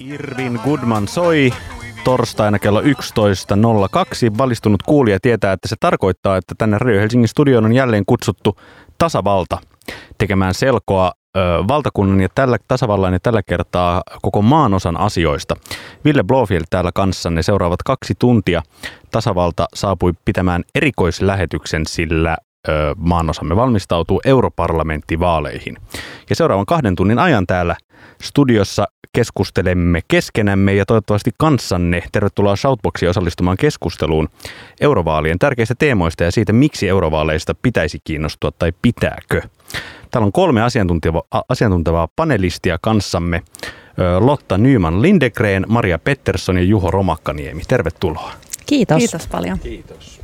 Irvin Goodman soi torstaina kello 11.02. Valistunut kuulija tietää, että se tarkoittaa, että tänne Radio Helsingin studioon on jälleen kutsuttu tasavalta tekemään selkoa valtakunnan ja tällä tasavallan ja tällä kertaa koko maanosan asioista. Ville Blofield täällä kanssanne seuraavat kaksi tuntia. Tasavalta saapui pitämään erikoislähetyksen, sillä maanosamme valmistautuu europarlamenttivaaleihin. Ja seuraavan kahden tunnin ajan täällä studiossa keskustelemme keskenämme ja toivottavasti kanssanne. Tervetuloa Shoutboxiin osallistumaan keskusteluun eurovaalien tärkeistä teemoista ja siitä, miksi eurovaaleista pitäisi kiinnostua tai pitääkö. Täällä on kolme asiantuntevaa, asiantuntevaa panelistia kanssamme. Lotta Nyman Lindegren, Maria Pettersson ja Juho Romakkaniemi. Tervetuloa. Kiitos. Kiitos paljon. Kiitos.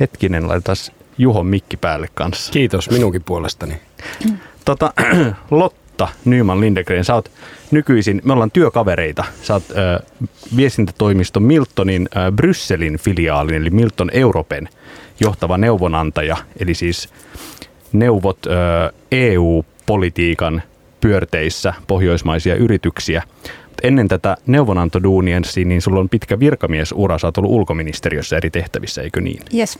Hetkinen, laitetaan Juho mikki päälle kanssa. Kiitos minunkin puolestani. Tota, Lotta Nyman Lindegren, sä oot nykyisin, me ollaan työkavereita. Sä oot ö, viestintätoimisto Miltonin ö, Brysselin filiaalin, eli Milton Europen johtava neuvonantaja, eli siis neuvot ö, EU-politiikan pyörteissä pohjoismaisia yrityksiä. Ennen tätä neuvonantoduunia, niin sulla on pitkä virkamiesura, sä oot ollut ulkoministeriössä eri tehtävissä, eikö niin? Yes.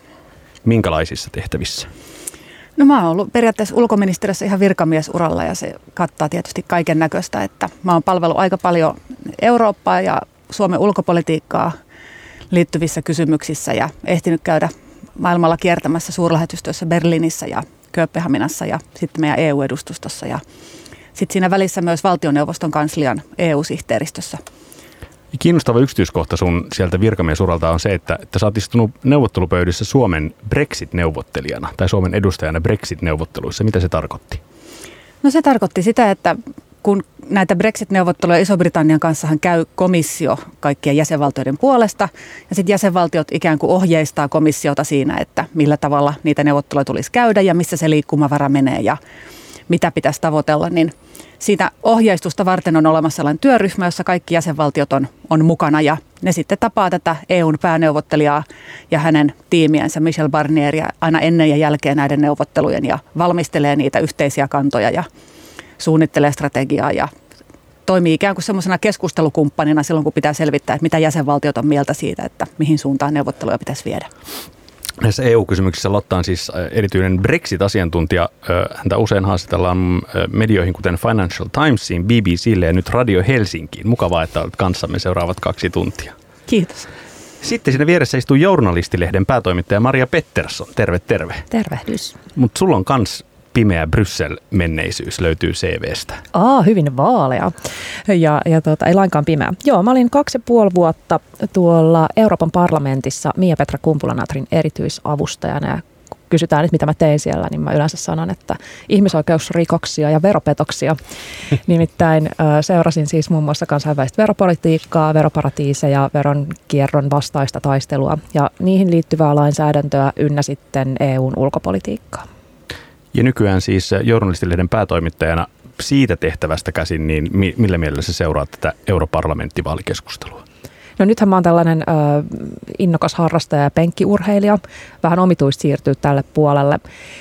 Minkälaisissa tehtävissä? No mä oon ollut periaatteessa ulkoministeriössä ihan virkamiesuralla ja se kattaa tietysti kaiken näköistä, että mä oon palvellut aika paljon Eurooppaa ja Suomen ulkopolitiikkaa liittyvissä kysymyksissä ja ehtinyt käydä maailmalla kiertämässä suurlähetystöissä Berliinissä ja Kööpenhaminassa ja sitten meidän EU-edustustossa ja sitten siinä välissä myös valtioneuvoston kanslian EU-sihteeristössä. Kiinnostava yksityiskohta sun sieltä virkamiesuralta on se, että, että sä oot istunut neuvottelupöydissä Suomen Brexit-neuvottelijana tai Suomen edustajana Brexit-neuvotteluissa. Mitä se tarkoitti? No se tarkoitti sitä, että kun näitä Brexit-neuvotteluja Iso-Britannian kanssa käy komissio kaikkien jäsenvaltioiden puolesta, ja sitten jäsenvaltiot ikään kuin ohjeistaa komissiota siinä, että millä tavalla niitä neuvotteluja tulisi käydä ja missä se liikkumavara menee ja mitä pitäisi tavoitella, niin siitä ohjeistusta varten on olemassa sellainen työryhmä, jossa kaikki jäsenvaltiot on, on mukana ja ne sitten tapaa tätä EUn pääneuvottelijaa ja hänen tiimiänsä Michel Barnieria aina ennen ja jälkeen näiden neuvottelujen ja valmistelee niitä yhteisiä kantoja ja suunnittelee strategiaa ja toimii ikään kuin semmoisena keskustelukumppanina silloin, kun pitää selvittää, että mitä jäsenvaltiot on mieltä siitä, että mihin suuntaan neuvotteluja pitäisi viedä. Näissä EU-kysymyksissä Lotta on siis erityinen Brexit-asiantuntija. Häntä usein haastatellaan medioihin, kuten Financial Timesiin, BBClle ja nyt Radio Helsinkiin. Mukavaa, että olet kanssamme seuraavat kaksi tuntia. Kiitos. Sitten siinä vieressä istuu journalistilehden päätoimittaja Maria Pettersson. Terve, terve. Tervehdys. Mutta sulla on kans pimeä Bryssel-menneisyys löytyy CVstä. Aa, hyvin vaalea. Ja, ja tota, ei lainkaan pimeä. Joo, mä olin kaksi ja puoli vuotta tuolla Euroopan parlamentissa Mia-Petra Kumpulanatrin erityisavustajana ja kysytään, että mitä mä tein siellä, niin mä yleensä sanon, että ihmisoikeusrikoksia ja veropetoksia. Nimittäin seurasin siis muun muassa kansainvälistä veropolitiikkaa, veroparatiiseja, veronkierron vastaista taistelua ja niihin liittyvää lainsäädäntöä ynnä sitten EUn ulkopolitiikkaa. Ja nykyään siis journalistilehden päätoimittajana siitä tehtävästä käsin, niin millä mielellä se seuraa tätä europarlamenttivaalikeskustelua? No nythän mä oon tällainen ö, innokas harrastaja ja penkkiurheilija. Vähän omituista siirtyy tälle puolelle.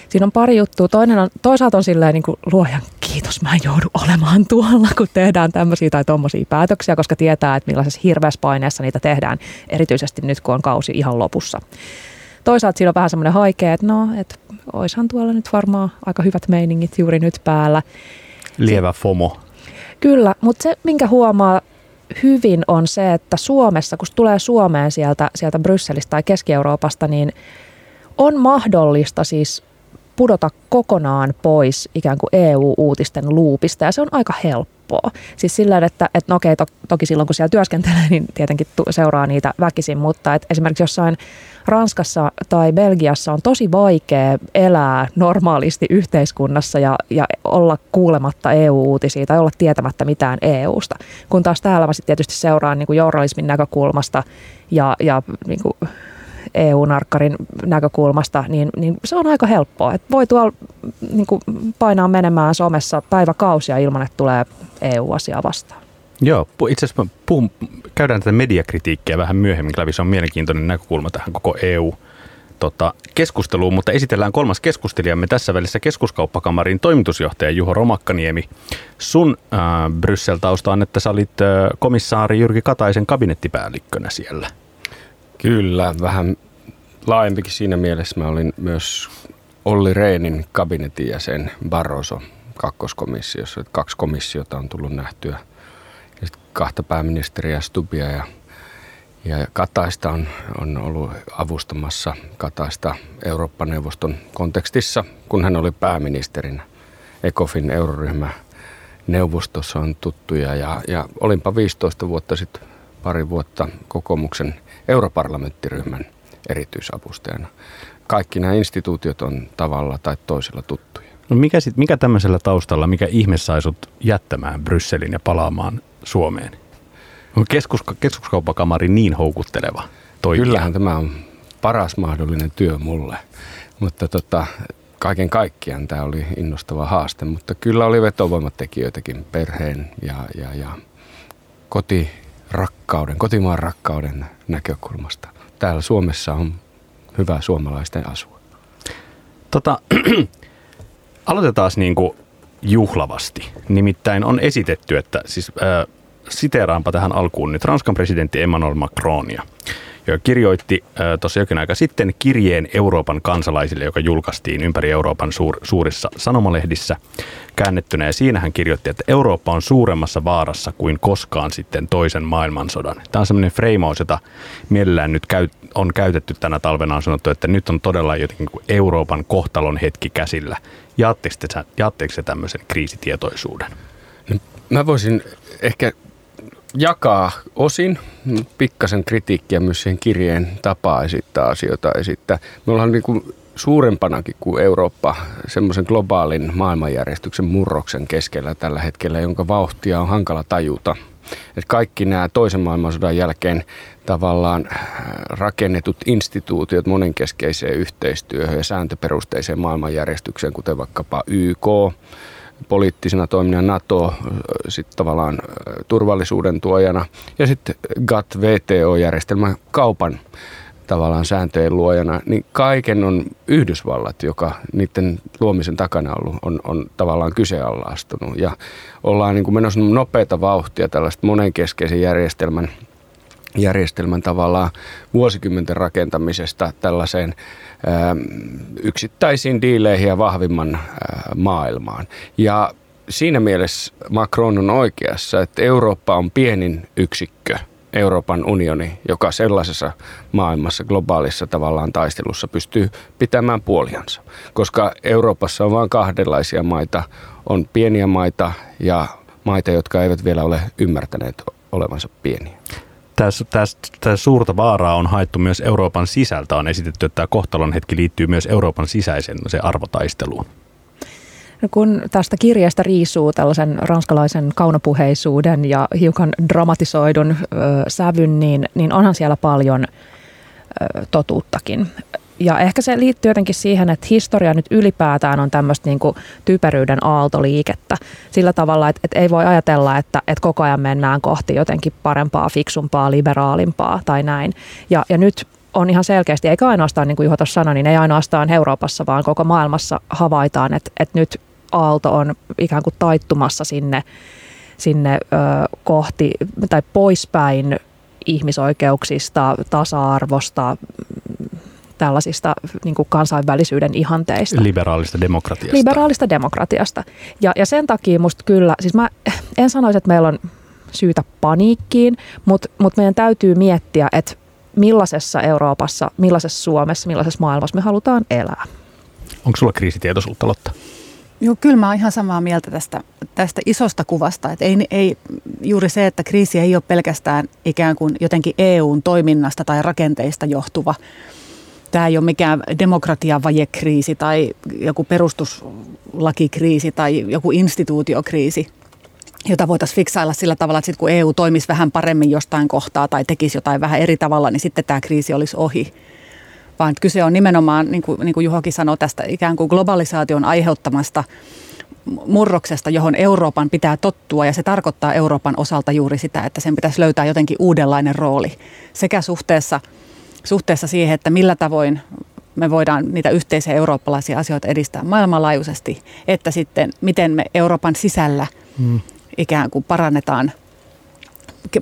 Siinä on pari juttua. Toinen on, toisaalta on silleen niin kuin, luojan kiitos, mä en joudu olemaan tuolla, kun tehdään tämmöisiä tai tommosia päätöksiä, koska tietää, että millaisessa hirveässä paineessa niitä tehdään, erityisesti nyt kun on kausi ihan lopussa. Toisaalta siinä on vähän semmoinen haikea, että no, että oishan tuolla nyt varmaan aika hyvät meiningit juuri nyt päällä. Lievä FOMO. Kyllä, mutta se minkä huomaa hyvin on se, että Suomessa, kun tulee Suomeen sieltä, sieltä Brysselistä tai Keski-Euroopasta, niin on mahdollista siis pudota kokonaan pois ikään kuin EU-uutisten luupista ja se on aika helppoa. Siis sillä että, että no okei, to, toki silloin kun siellä työskentelee, niin tietenkin seuraa niitä väkisin, mutta että esimerkiksi jossain Ranskassa tai Belgiassa on tosi vaikea elää normaalisti yhteiskunnassa ja, ja olla kuulematta EU-uutisia tai olla tietämättä mitään EUsta. Kun taas täällä mä sitten tietysti seuraan niin kuin journalismin näkökulmasta ja, ja niin kuin EU-narkkarin näkökulmasta, niin, niin se on aika helppoa. Et voi tuolla niin kuin painaa menemään somessa päiväkausia ilman, että tulee EU-asiaa vastaan. Joo, itse asiassa käydään tätä mediakritiikkiä vähän myöhemmin läpi. Se on mielenkiintoinen näkökulma tähän koko EU- tota, keskusteluun, mutta esitellään kolmas keskustelijamme tässä välissä keskuskauppakamarin toimitusjohtaja Juho Romakkaniemi. Sun äh, Bryssel-tausta on, että sä olit äh, komissaari Jyrki Kataisen kabinettipäällikkönä siellä. Kyllä, vähän laajempikin siinä mielessä. Mä olin myös Olli Reenin kabinetin jäsen Barroso kakkoskomissiossa. Kaksi komissiota on tullut nähtyä. Kahta pääministeriä, Stubia ja ja Kataista on, on ollut avustamassa Kataista Eurooppa-neuvoston kontekstissa, kun hän oli pääministerinä. ECOFIN euroryhmä neuvostossa on tuttuja ja, ja olinpa 15 vuotta sitten pari vuotta kokoomuksen europarlamenttiryhmän erityisavustajana. Kaikki nämä instituutiot on tavalla tai toisella tuttuja. No mikä, sit, mikä tämmöisellä taustalla, mikä ihme sai sut jättämään Brysselin ja palaamaan Suomeen? On keskus, keskuskauppakamari niin houkutteleva toimija? Kyllähän tämä on paras mahdollinen työ mulle, mutta tota, kaiken kaikkiaan tämä oli innostava haaste, mutta kyllä oli vetovoimatekijöitäkin perheen ja, ja, ja kotirakkauden, kotimaan rakkauden näkökulmasta. Täällä Suomessa on hyvä suomalaisten asua. Tota, aloitetaan niin kuin juhlavasti. Nimittäin on esitetty, että siis, äh, siteeraanpa tähän alkuun nyt Ranskan presidentti Emmanuel Macronia, joka kirjoitti äh, tuossa jokin aika sitten kirjeen Euroopan kansalaisille, joka julkaistiin ympäri Euroopan suur, suurissa sanomalehdissä käännettynä. Ja siinä hän kirjoitti, että Eurooppa on suuremmassa vaarassa kuin koskaan sitten toisen maailmansodan. Tämä on semmoinen freimaus, jota mielellään nyt käy, on käytetty tänä talvena. On sanottu, että nyt on todella jotenkin Euroopan kohtalon hetki käsillä. Jaatteko se tämmöisen kriisitietoisuuden? Mä voisin ehkä jakaa osin pikkasen kritiikkiä myös siihen kirjeen tapaa esittää asioita esittää. Me ollaan niin kuin suurempanakin kuin Eurooppa semmoisen globaalin maailmanjärjestyksen murroksen keskellä tällä hetkellä, jonka vauhtia on hankala tajuta. Et kaikki nämä toisen maailmansodan jälkeen tavallaan äh, rakennetut instituutiot monenkeskeiseen yhteistyöhön ja sääntöperusteiseen maailmanjärjestykseen, kuten vaikkapa YK, poliittisena toimijana NATO sitten tavallaan turvallisuuden tuojana ja sitten GATT VTO-järjestelmä kaupan tavallaan sääntöjen luojana, niin kaiken on Yhdysvallat, joka niiden luomisen takana ollut, on, on tavallaan kyseenalaistunut. Ja ollaan niin kuin menossa nopeita vauhtia tällaista monenkeskeisen järjestelmän – järjestelmän tavallaan vuosikymmenten rakentamisesta tällaiseen ää, yksittäisiin diileihin ja vahvimman ää, maailmaan. Ja siinä mielessä Macron on oikeassa, että Eurooppa on pienin yksikkö, Euroopan unioni, joka sellaisessa maailmassa, globaalissa tavallaan taistelussa pystyy pitämään puoliansa. Koska Euroopassa on vain kahdenlaisia maita, on pieniä maita ja maita, jotka eivät vielä ole ymmärtäneet olevansa pieniä tässä, tässä, tässä suurta vaaraa on haettu myös Euroopan sisältä. On esitetty, että tämä kohtalon hetki liittyy myös Euroopan sisäisen se arvotaisteluun. No kun tästä kirjasta riisuu tällaisen ranskalaisen kaunopuheisuuden ja hiukan dramatisoidun ö, sävyn, niin, niin onhan siellä paljon ö, totuuttakin ja ehkä se liittyy jotenkin siihen, että historia nyt ylipäätään on tämmöistä niin kuin typeryyden aaltoliikettä sillä tavalla, että, että ei voi ajatella, että, että koko ajan mennään kohti jotenkin parempaa, fiksumpaa, liberaalimpaa tai näin. Ja, ja nyt on ihan selkeästi, eikä ainoastaan niin kuin Juho tuossa sanoi, niin ei ainoastaan Euroopassa, vaan koko maailmassa havaitaan, että, että nyt aalto on ikään kuin taittumassa sinne, sinne ö, kohti tai poispäin ihmisoikeuksista, tasa-arvosta, tällaisista niin kuin kansainvälisyyden ihanteista. Liberaalista demokratiasta. Liberaalista demokratiasta. Ja, ja sen takia musta kyllä, siis mä en sanoisi, että meillä on syytä paniikkiin, mutta, mutta meidän täytyy miettiä, että millaisessa Euroopassa, millaisessa Suomessa, millaisessa maailmassa me halutaan elää. Onko sulla kriisitietoisuutta, Lotta? Joo, kyllä mä oon ihan samaa mieltä tästä, tästä isosta kuvasta. Että ei, ei, juuri se, että kriisi ei ole pelkästään ikään kuin jotenkin EUn toiminnasta tai rakenteista johtuva, tämä ei ole mikään demokratiavajekriisi tai joku perustuslakikriisi tai joku instituutiokriisi, jota voitaisiin fiksailla sillä tavalla, että sit kun EU toimisi vähän paremmin jostain kohtaa tai tekisi jotain vähän eri tavalla, niin sitten tämä kriisi olisi ohi. Vaan kyse on nimenomaan, niin kuin, niin kuin Juhokin sanoi, tästä ikään kuin globalisaation aiheuttamasta murroksesta, johon Euroopan pitää tottua ja se tarkoittaa Euroopan osalta juuri sitä, että sen pitäisi löytää jotenkin uudenlainen rooli sekä suhteessa – suhteessa siihen, että millä tavoin me voidaan niitä yhteisiä eurooppalaisia asioita edistää maailmanlaajuisesti, että sitten miten me Euroopan sisällä mm. ikään kuin parannetaan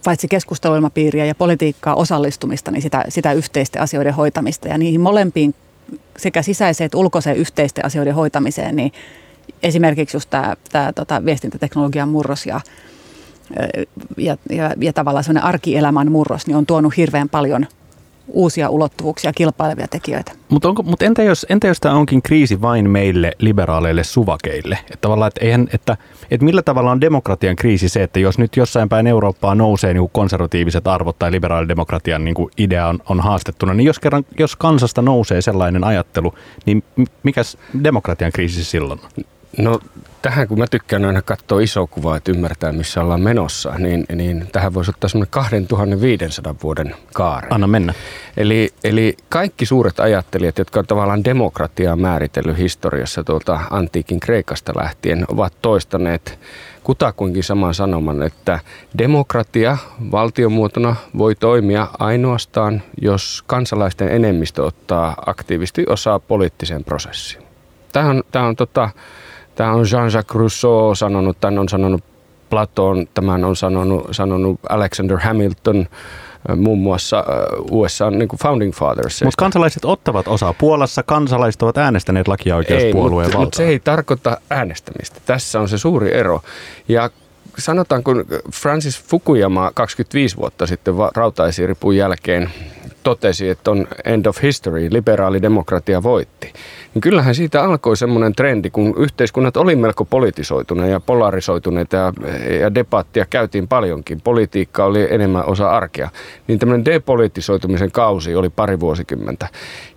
paitsi keskusteluilmapiiriä ja politiikkaa osallistumista, niin sitä, sitä yhteisten asioiden hoitamista. Ja niihin molempiin sekä sisäiseen että ulkoiseen yhteisten asioiden hoitamiseen, niin esimerkiksi just tämä, tämä tota, viestintäteknologian murros ja, ja, ja, ja tavallaan sellainen arkielämän murros, niin on tuonut hirveän paljon – uusia ulottuvuuksia, kilpailevia tekijöitä. Mutta mut entä, jos, entä jos tämä onkin kriisi vain meille liberaaleille suvakeille? Että, tavallaan, että, eihän, että, että millä tavalla on demokratian kriisi se, että jos nyt jossain päin Eurooppaa nousee niin konservatiiviset arvot tai liberaalidemokratian niin idea on, on haastettuna, niin jos, kerran, jos kansasta nousee sellainen ajattelu, niin mikä demokratian kriisi silloin? No tähän kun mä tykkään aina katsoa iso kuvaa, että ymmärtää missä ollaan menossa, niin, niin tähän voisi ottaa semmoinen 2500 vuoden kaare. Anna mennä. Eli, eli kaikki suuret ajattelijat, jotka on tavallaan demokratiaa määritellyt historiassa tuolta antiikin Kreikasta lähtien, ovat toistaneet kutakuinkin saman sanoman, että demokratia valtiomuotona voi toimia ainoastaan, jos kansalaisten enemmistö ottaa aktiivisesti osaa poliittiseen prosessiin. Tämä on, tämä on tota, Tämä on Jean-Jacques Rousseau sanonut, tämän on sanonut Platon, tämän on sanonut, sanonut Alexander Hamilton, muun muassa USA niin kuin founding fathers. Mutta kansalaiset ottavat osaa. Puolassa kansalaiset ovat äänestäneet lakiaoikeuspuolueen valtaa. Mutta se ei tarkoita äänestämistä. Tässä on se suuri ero. Ja sanotaan, kun Francis Fukuyama 25 vuotta sitten rautaisiripun jälkeen totesi, että on end of history, liberaali demokratia voitti. Niin kyllähän siitä alkoi semmoinen trendi, kun yhteiskunnat oli melko politisoituneet ja polarisoituneet ja, ja debattia käytiin paljonkin. Politiikka oli enemmän osa arkea. Niin tämmöinen depolitisoitumisen kausi oli pari vuosikymmentä,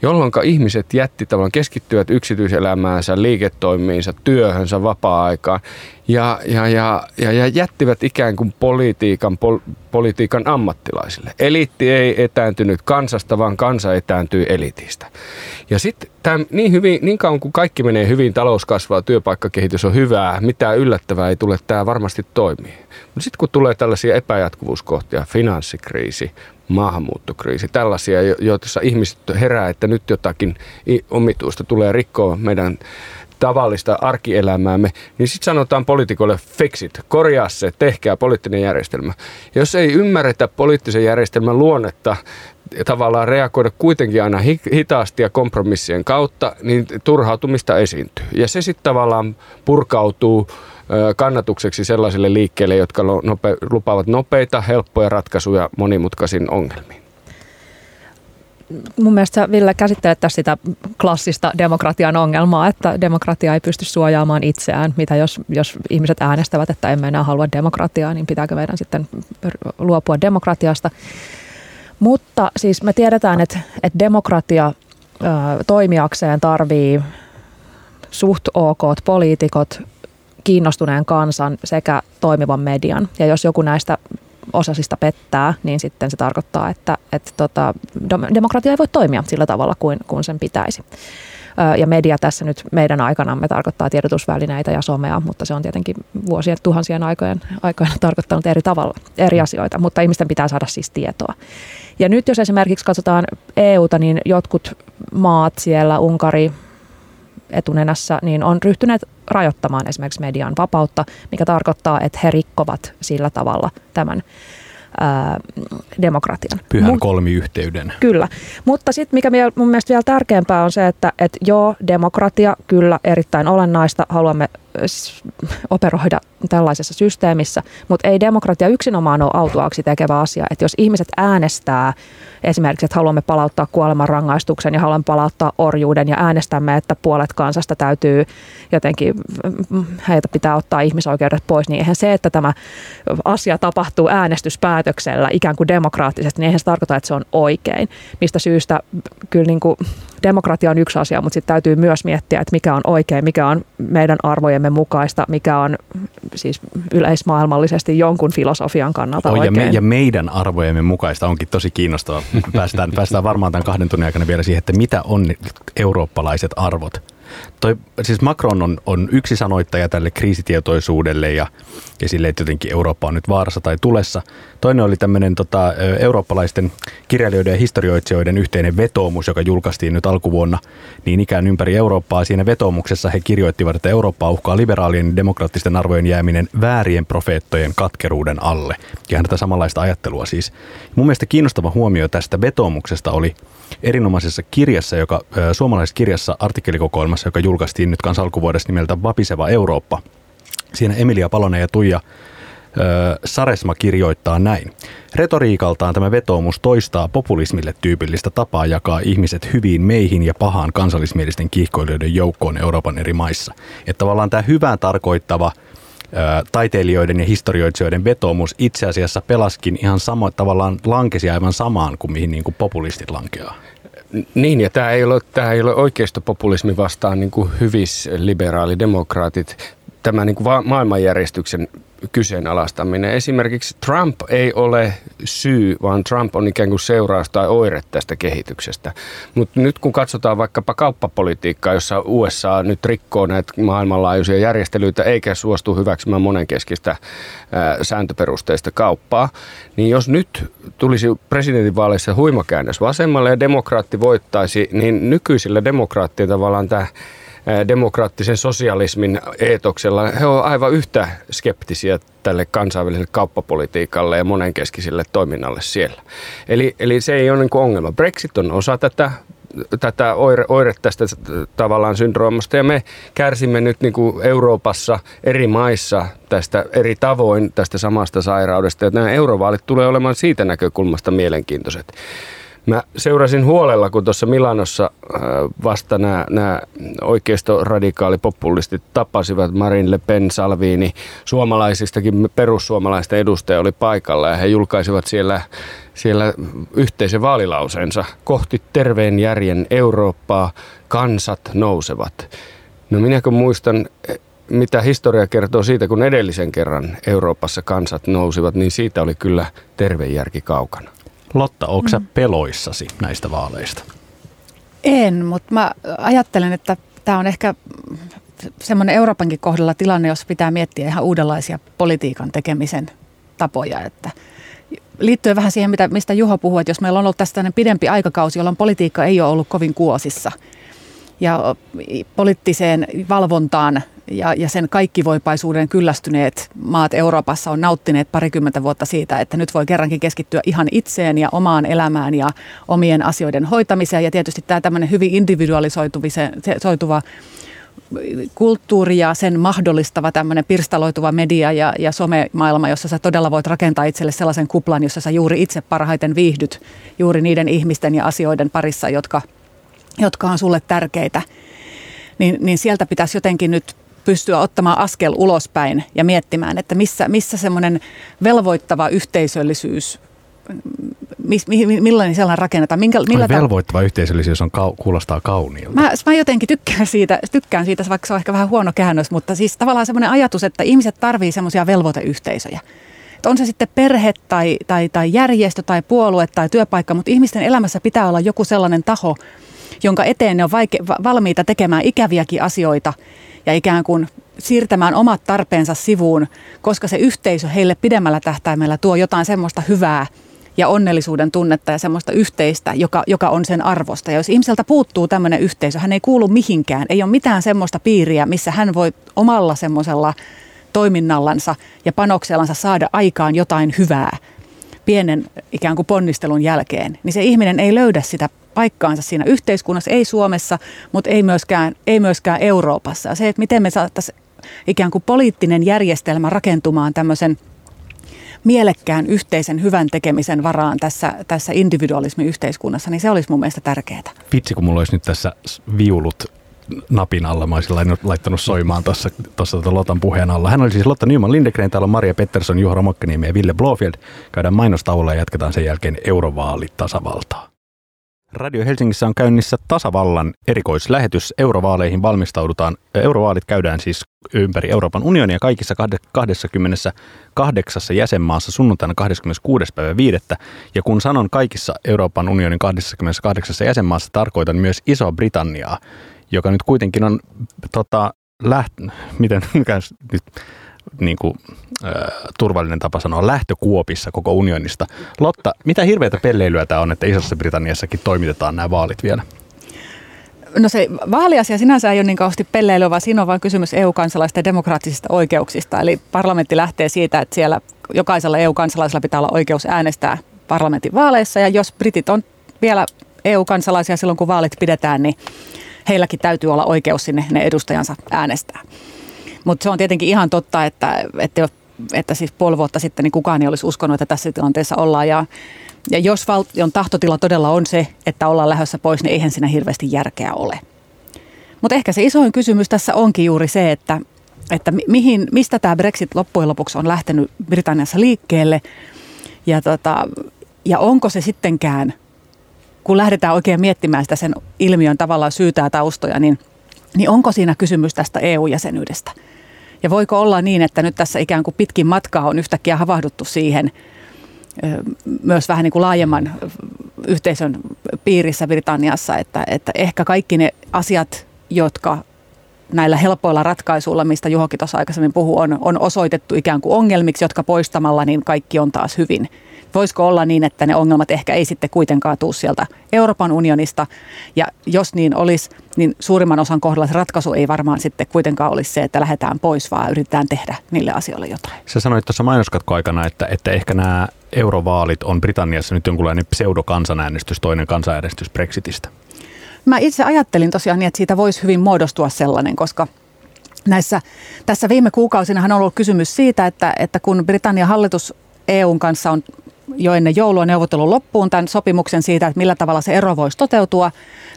jolloin ihmiset jätti tavallaan keskittyvät yksityiselämäänsä, liiketoimiinsa, työhönsä, vapaa-aikaan ja, ja, ja, ja, ja jättivät ikään kuin politiikan, pol, politiikan ammattilaisille. Eliitti ei etääntynyt kansasta, vaan kansa etääntyi elitistä. Ja sitten niin, hyvin, niin kauan kuin kaikki menee hyvin, talous kasvaa, työpaikkakehitys on hyvää, mitään yllättävää ei tule, tämä varmasti toimii. Mutta sitten kun tulee tällaisia epäjatkuvuuskohtia, finanssikriisi, maahanmuuttokriisi, tällaisia, joissa ihmiset herää, että nyt jotakin omituista tulee rikkoa meidän tavallista arkielämäämme, niin sitten sanotaan poliitikoille fix it, korjaa se, tehkää poliittinen järjestelmä. Jos ei ymmärretä poliittisen järjestelmän luonnetta, tavallaan reagoida kuitenkin aina hitaasti ja kompromissien kautta, niin turhautumista esiintyy. Ja se sitten tavallaan purkautuu kannatukseksi sellaisille liikkeille, jotka nope, lupaavat nopeita, helppoja ratkaisuja monimutkaisiin ongelmiin mun mielestä Ville käsittelet tässä sitä klassista demokratian ongelmaa, että demokratia ei pysty suojaamaan itseään. Mitä jos, jos ihmiset äänestävät, että emme enää halua demokratiaa, niin pitääkö meidän sitten luopua demokratiasta? Mutta siis me tiedetään, että, että demokratia ö, toimijakseen tarvii suht ok poliitikot, kiinnostuneen kansan sekä toimivan median. Ja jos joku näistä osasista pettää, niin sitten se tarkoittaa, että, että tota, demokratia ei voi toimia sillä tavalla kuin, kuin sen pitäisi. Ja media tässä nyt meidän aikanamme tarkoittaa tiedotusvälineitä ja somea, mutta se on tietenkin vuosien tuhansien aikojen, aikojen tarkoittanut eri tavalla, eri asioita, mutta ihmisten pitää saada siis tietoa. Ja nyt jos esimerkiksi katsotaan EUta, niin jotkut maat siellä, Unkari, etunenässä, niin on ryhtyneet rajoittamaan esimerkiksi median vapautta, mikä tarkoittaa, että he rikkovat sillä tavalla tämän ää, demokratian. Pyhän Mun, kolmiyhteyden. Kyllä, mutta sitten mikä mun mielestä vielä tärkeämpää on se, että et joo, demokratia kyllä erittäin olennaista, haluamme operoida tällaisessa systeemissä, mutta ei demokratia yksinomaan ole autuaaksi tekevä asia. Että jos ihmiset äänestää esimerkiksi, että haluamme palauttaa kuoleman rangaistuksen ja haluamme palauttaa orjuuden ja äänestämme, että puolet kansasta täytyy jotenkin, heitä pitää ottaa ihmisoikeudet pois, niin eihän se, että tämä asia tapahtuu äänestyspäätöksellä ikään kuin demokraattisesti, niin eihän se tarkoita, että se on oikein. Mistä syystä kyllä niin kuin demokratia on yksi asia, mutta sitten täytyy myös miettiä, että mikä on oikein, mikä on meidän arvojemme mukaista, mikä on siis yleismaailmallisesti jonkun filosofian kannalta oh, oikein. Ja, me, ja meidän arvojemme mukaista onkin tosi kiinnostavaa. Päästään, päästään varmaan tämän kahden tunnin aikana vielä siihen, että mitä on eurooppalaiset arvot. Toi, siis Macron on, on yksi sanoittaja tälle kriisitietoisuudelle ja, ja sille, että jotenkin Eurooppa on nyt vaarassa tai tulessa. Toinen oli tämmöinen tota, eurooppalaisten kirjailijoiden ja historioitsijoiden yhteinen vetoomus, joka julkaistiin nyt alkuvuonna niin ikään ympäri Eurooppaa. Siinä vetoomuksessa he kirjoittivat, että Eurooppa uhkaa liberaalien demokraattisten arvojen jääminen väärien profeettojen katkeruuden alle. Ja tätä samanlaista ajattelua siis. Mun mielestä kiinnostava huomio tästä vetoomuksesta oli erinomaisessa kirjassa, joka, suomalaisessa kirjassa, artikkelikokoelmassa, joka julkaistiin nyt kanssa alkuvuodesta nimeltä Vapiseva Eurooppa. Siinä Emilia Palonen ja Tuija Saresma kirjoittaa näin. Retoriikaltaan tämä vetoomus toistaa populismille tyypillistä tapaa jakaa ihmiset hyviin meihin ja pahaan kansallismielisten kiihkoilijoiden joukkoon Euroopan eri maissa. Että tavallaan tämä hyvää tarkoittava taiteilijoiden ja historioitsijoiden vetoomus itse asiassa pelaskin ihan samo, tavallaan lankesi aivan samaan kuin mihin niin kuin populistit lankeaa. Niin, ja tämä ei ole, tämä ei ole oikeistopopulismi vastaan niin kuin hyvis liberaalidemokraatit. Tämä niin kuin maailmanjärjestyksen kyseenalaistaminen. Esimerkiksi Trump ei ole syy, vaan Trump on ikään kuin seuraus tai oire tästä kehityksestä. Mutta nyt kun katsotaan vaikkapa kauppapolitiikkaa, jossa USA nyt rikkoo näitä maailmanlaajuisia järjestelyitä eikä suostu hyväksymään monenkeskistä ää, sääntöperusteista kauppaa, niin jos nyt tulisi presidentinvaaleissa huimakäännös vasemmalle ja demokraatti voittaisi, niin nykyisillä demokraattien tavallaan tämä demokraattisen sosialismin eetoksella, he ovat aivan yhtä skeptisiä tälle kansainväliselle kauppapolitiikalle ja monenkeskiselle toiminnalle siellä. Eli, eli se ei ole niin ongelma. Brexit on osa tätä tätä oire, oire tästä tavallaan syndroomasta ja me kärsimme nyt niin kuin Euroopassa eri maissa tästä eri tavoin tästä samasta sairaudesta ja nämä eurovaalit tulee olemaan siitä näkökulmasta mielenkiintoiset. Mä seurasin huolella, kun tuossa Milanossa äh, vasta nämä, oikeistoradikaalipopulistit tapasivat Marin Le Pen Salvini. Suomalaisistakin perussuomalaisten edustaja oli paikalla ja he julkaisivat siellä, siellä yhteisen vaalilauseensa kohti terveen järjen Eurooppaa, kansat nousevat. No minäkö muistan, mitä historia kertoo siitä, kun edellisen kerran Euroopassa kansat nousivat, niin siitä oli kyllä terve järki kaukana. Lotta, onko mm. peloissasi näistä vaaleista? En, mutta mä ajattelen, että tämä on ehkä semmoinen Euroopankin kohdalla tilanne, jossa pitää miettiä ihan uudenlaisia politiikan tekemisen tapoja. Että liittyen vähän siihen, mitä, mistä Juho puhui, että jos meillä on ollut tästä pidempi aikakausi, jolloin politiikka ei ole ollut kovin kuosissa ja poliittiseen valvontaan ja, ja sen kaikkivoipaisuuden kyllästyneet maat Euroopassa on nauttineet parikymmentä vuotta siitä, että nyt voi kerrankin keskittyä ihan itseen ja omaan elämään ja omien asioiden hoitamiseen. Ja tietysti tämä tämmöinen hyvin individualisoituva kulttuuri ja sen mahdollistava tämmöinen pirstaloituva media ja, ja somemaailma, jossa sä todella voit rakentaa itselle sellaisen kuplan, jossa sä juuri itse parhaiten viihdyt juuri niiden ihmisten ja asioiden parissa, jotka, jotka on sulle tärkeitä. Niin, niin sieltä pitäisi jotenkin nyt pystyä ottamaan askel ulospäin ja miettimään, että missä, missä semmoinen velvoittava yhteisöllisyys Mis, millainen sellainen rakennetaan? Minkä, millä velvoittava ta- yhteisöllisyys on kau, kuulostaa kauniilta. Mä, mä jotenkin tykkään siitä, tykkään siitä, vaikka se on ehkä vähän huono käännös, mutta siis tavallaan semmoinen ajatus, että ihmiset tarvii semmoisia velvoiteyhteisöjä. Että on se sitten perhe tai, tai, tai järjestö tai puolue tai työpaikka, mutta ihmisten elämässä pitää olla joku sellainen taho, jonka eteen ne on vaike- valmiita tekemään ikäviäkin asioita ja ikään kuin siirtämään omat tarpeensa sivuun, koska se yhteisö heille pidemmällä tähtäimellä tuo jotain semmoista hyvää ja onnellisuuden tunnetta ja semmoista yhteistä, joka, joka on sen arvosta. Ja jos ihmiseltä puuttuu tämmöinen yhteisö, hän ei kuulu mihinkään, ei ole mitään semmoista piiriä, missä hän voi omalla semmoisella toiminnallansa ja panoksellansa saada aikaan jotain hyvää pienen ikään kuin ponnistelun jälkeen, niin se ihminen ei löydä sitä paikkaansa siinä yhteiskunnassa, ei Suomessa, mutta ei myöskään, ei myöskään Euroopassa. Ja se, että miten me saataisiin ikään kuin poliittinen järjestelmä rakentumaan tämmöisen mielekkään yhteisen hyvän tekemisen varaan tässä, tässä individualismi-yhteiskunnassa, niin se olisi mun mielestä tärkeää. Vitsi, kun mulla olisi nyt tässä viulut napin alla. Mä olisin laittanut soimaan tuossa, tuota Lotan puheen alla. Hän oli siis Lotta Nyman Lindegren, täällä on Maria Pettersson, Juha Romakkaniemi ja Ville Blofield. Käydään mainostauolla ja jatketaan sen jälkeen eurovaalit tasavaltaa. Radio Helsingissä on käynnissä tasavallan erikoislähetys. Eurovaaleihin valmistaudutaan. Eurovaalit käydään siis ympäri Euroopan unionia kaikissa 28 jäsenmaassa sunnuntaina 26. päivä 5. Ja kun sanon kaikissa Euroopan unionin 28 jäsenmaassa, tarkoitan myös Iso-Britanniaa joka nyt kuitenkin on tota, läht, miten nyt niin kuin, äh, turvallinen tapa sanoa, lähtökuopissa koko unionista. Lotta, mitä hirveätä pelleilyä tämä on, että Isossa Britanniassakin toimitetaan nämä vaalit vielä? No se vaaliasia sinänsä ei ole niin kauheasti pelleilyä, vaan siinä on vain kysymys EU-kansalaisten demokraattisista oikeuksista. Eli parlamentti lähtee siitä, että siellä jokaisella EU-kansalaisella pitää olla oikeus äänestää parlamentin vaaleissa. Ja jos britit on vielä EU-kansalaisia silloin, kun vaalit pidetään, niin heilläkin täytyy olla oikeus sinne ne edustajansa äänestää. Mutta se on tietenkin ihan totta, että, että, että siis puoli vuotta sitten niin kukaan ei olisi uskonut, että tässä tilanteessa ollaan. Ja, ja jos valtion tahtotila todella on se, että ollaan lähdössä pois, niin eihän siinä hirveästi järkeä ole. Mutta ehkä se isoin kysymys tässä onkin juuri se, että, että mihin, mistä tämä Brexit loppujen lopuksi on lähtenyt Britanniassa liikkeelle. Ja, tota, ja onko se sittenkään, kun lähdetään oikein miettimään sitä sen ilmiön tavallaan syytä ja taustoja, niin, niin onko siinä kysymys tästä EU-jäsenyydestä? Ja voiko olla niin, että nyt tässä ikään kuin pitkin matkaa on yhtäkkiä havahduttu siihen myös vähän niin kuin laajemman yhteisön piirissä Britanniassa, että, että ehkä kaikki ne asiat, jotka näillä helpoilla ratkaisuilla, mistä Juhokin tuossa aikaisemmin puhui, on, on osoitettu ikään kuin ongelmiksi, jotka poistamalla niin kaikki on taas hyvin. Voisiko olla niin, että ne ongelmat ehkä ei sitten kuitenkaan tuu sieltä Euroopan unionista, ja jos niin olisi, niin suurimman osan kohdalla se ratkaisu ei varmaan sitten kuitenkaan olisi se, että lähdetään pois, vaan yritetään tehdä niille asioille jotain. Sä sanoit tuossa mainoskatkoaikana, että, että ehkä nämä eurovaalit on Britanniassa nyt jonkunlainen pseudokansanäänestys, toinen kansanäänestys Brexitistä. Mä itse ajattelin tosiaan niin, että siitä voisi hyvin muodostua sellainen, koska näissä, tässä viime kuukausina on ollut kysymys siitä, että, että kun Britannian hallitus EUn kanssa on jo ennen joulua neuvotelun loppuun tämän sopimuksen siitä, että millä tavalla se ero voisi toteutua,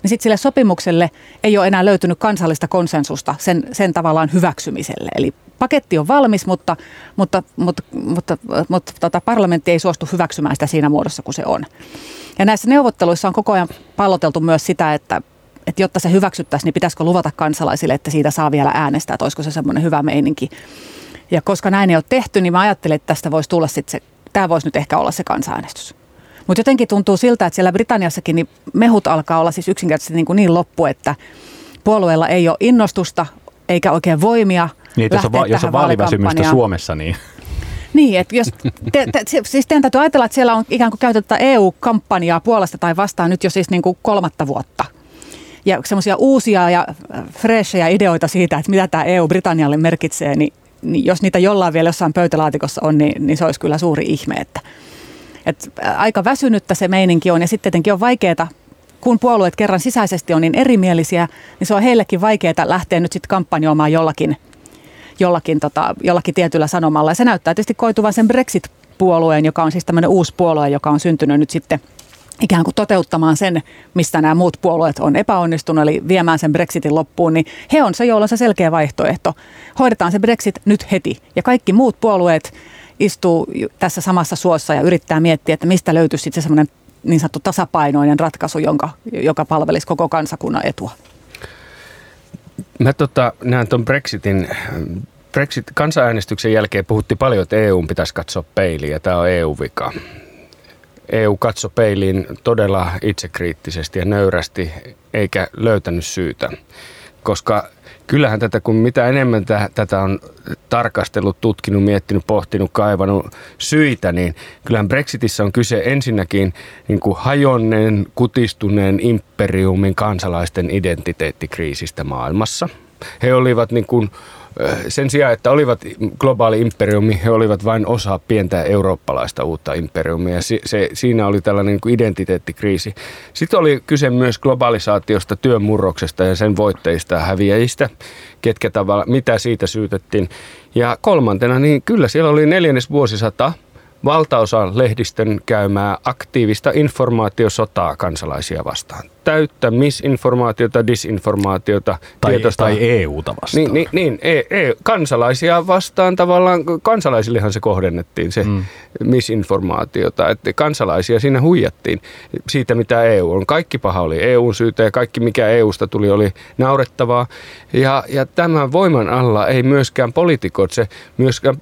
niin sitten sille sopimukselle ei ole enää löytynyt kansallista konsensusta sen, sen tavallaan hyväksymiselle. Eli paketti on valmis, mutta, mutta, mutta, mutta, mutta tota, parlamentti ei suostu hyväksymään sitä siinä muodossa kuin se on. Ja näissä neuvotteluissa on koko ajan palloteltu myös sitä, että, että jotta se hyväksyttäisiin, niin pitäisikö luvata kansalaisille, että siitä saa vielä äänestää, että olisiko se semmoinen hyvä meininki. Ja koska näin ei ole tehty, niin mä ajattelin, että tästä voisi tulla sitten se, tämä voisi nyt ehkä olla se kansanäänestys. Mutta jotenkin tuntuu siltä, että siellä Britanniassakin niin mehut alkaa olla siis yksinkertaisesti niin, kuin niin loppu, että puolueella ei ole innostusta eikä oikein voimia niin, jos on, va- jos on vaaliväsymystä Suomessa, niin... Niin, että jos, te, te, siis teidän täytyy ajatella, että siellä on ikään kuin käytetty EU-kampanjaa puolesta tai vastaan nyt jo siis niin kuin kolmatta vuotta. Ja semmoisia uusia ja freshejä ideoita siitä, että mitä tämä EU Britannialle merkitsee, niin, niin jos niitä jollain vielä jossain pöytälaatikossa on, niin, niin se olisi kyllä suuri ihme. Että, että aika väsynyttä se meininki on ja sitten tietenkin on vaikeaa kun puolueet kerran sisäisesti on niin erimielisiä, niin se on heillekin vaikeaa lähteä nyt sitten kampanjoimaan jollakin jollakin, tota, jollakin tietyllä sanomalla. Ja se näyttää tietysti koituvan sen Brexit-puolueen, joka on siis tämmöinen uusi puolue, joka on syntynyt nyt sitten ikään kuin toteuttamaan sen, mistä nämä muut puolueet on epäonnistunut, eli viemään sen Brexitin loppuun, niin he on se, jolla on se selkeä vaihtoehto. Hoidetaan se Brexit nyt heti. Ja kaikki muut puolueet istuu tässä samassa suossa ja yrittää miettiä, että mistä löytyisi sitten se semmoinen niin sanottu tasapainoinen ratkaisu, jonka, joka palvelisi koko kansakunnan etua. Mä tota, näen tuon Brexitin, Brexit, kansanäänestyksen jälkeen puhuttiin paljon, että EU pitäisi katsoa peiliin ja tämä on EU-vika. EU katsoi peiliin todella itsekriittisesti ja nöyrästi eikä löytänyt syytä, koska kyllähän tätä, kun mitä enemmän tätä on tarkastellut, tutkinut, miettinyt, pohtinut, kaivannut syitä, niin kyllähän Brexitissä on kyse ensinnäkin niin kuin hajonneen, kutistuneen imperiumin kansalaisten identiteettikriisistä maailmassa. He olivat niin kuin sen sijaan, että olivat globaali imperiumi, he olivat vain osa pientä eurooppalaista uutta imperiumia. Se, se, siinä oli tällainen niin kuin identiteettikriisi. Sitten oli kyse myös globalisaatiosta, työn murroksesta ja sen voitteista ja häviäjistä, ketkä tavalla, mitä siitä syytettiin. Ja kolmantena, niin kyllä siellä oli neljännes vuosisata – valtaosa lehdistön käymää aktiivista informaatiosotaa kansalaisia vastaan. Täyttä misinformaatiota, disinformaatiota. Tai, tietosta, tai EUta vastaan. Niin, niin, niin e, e, kansalaisia vastaan tavallaan, kansalaisillehan se kohdennettiin se mm. misinformaatiota. Että kansalaisia siinä huijattiin siitä, mitä EU on. Kaikki paha oli EUn syytä ja kaikki, mikä EUsta tuli, oli naurettavaa. Ja, ja tämän voiman alla ei myöskään poliitikot, se myöskään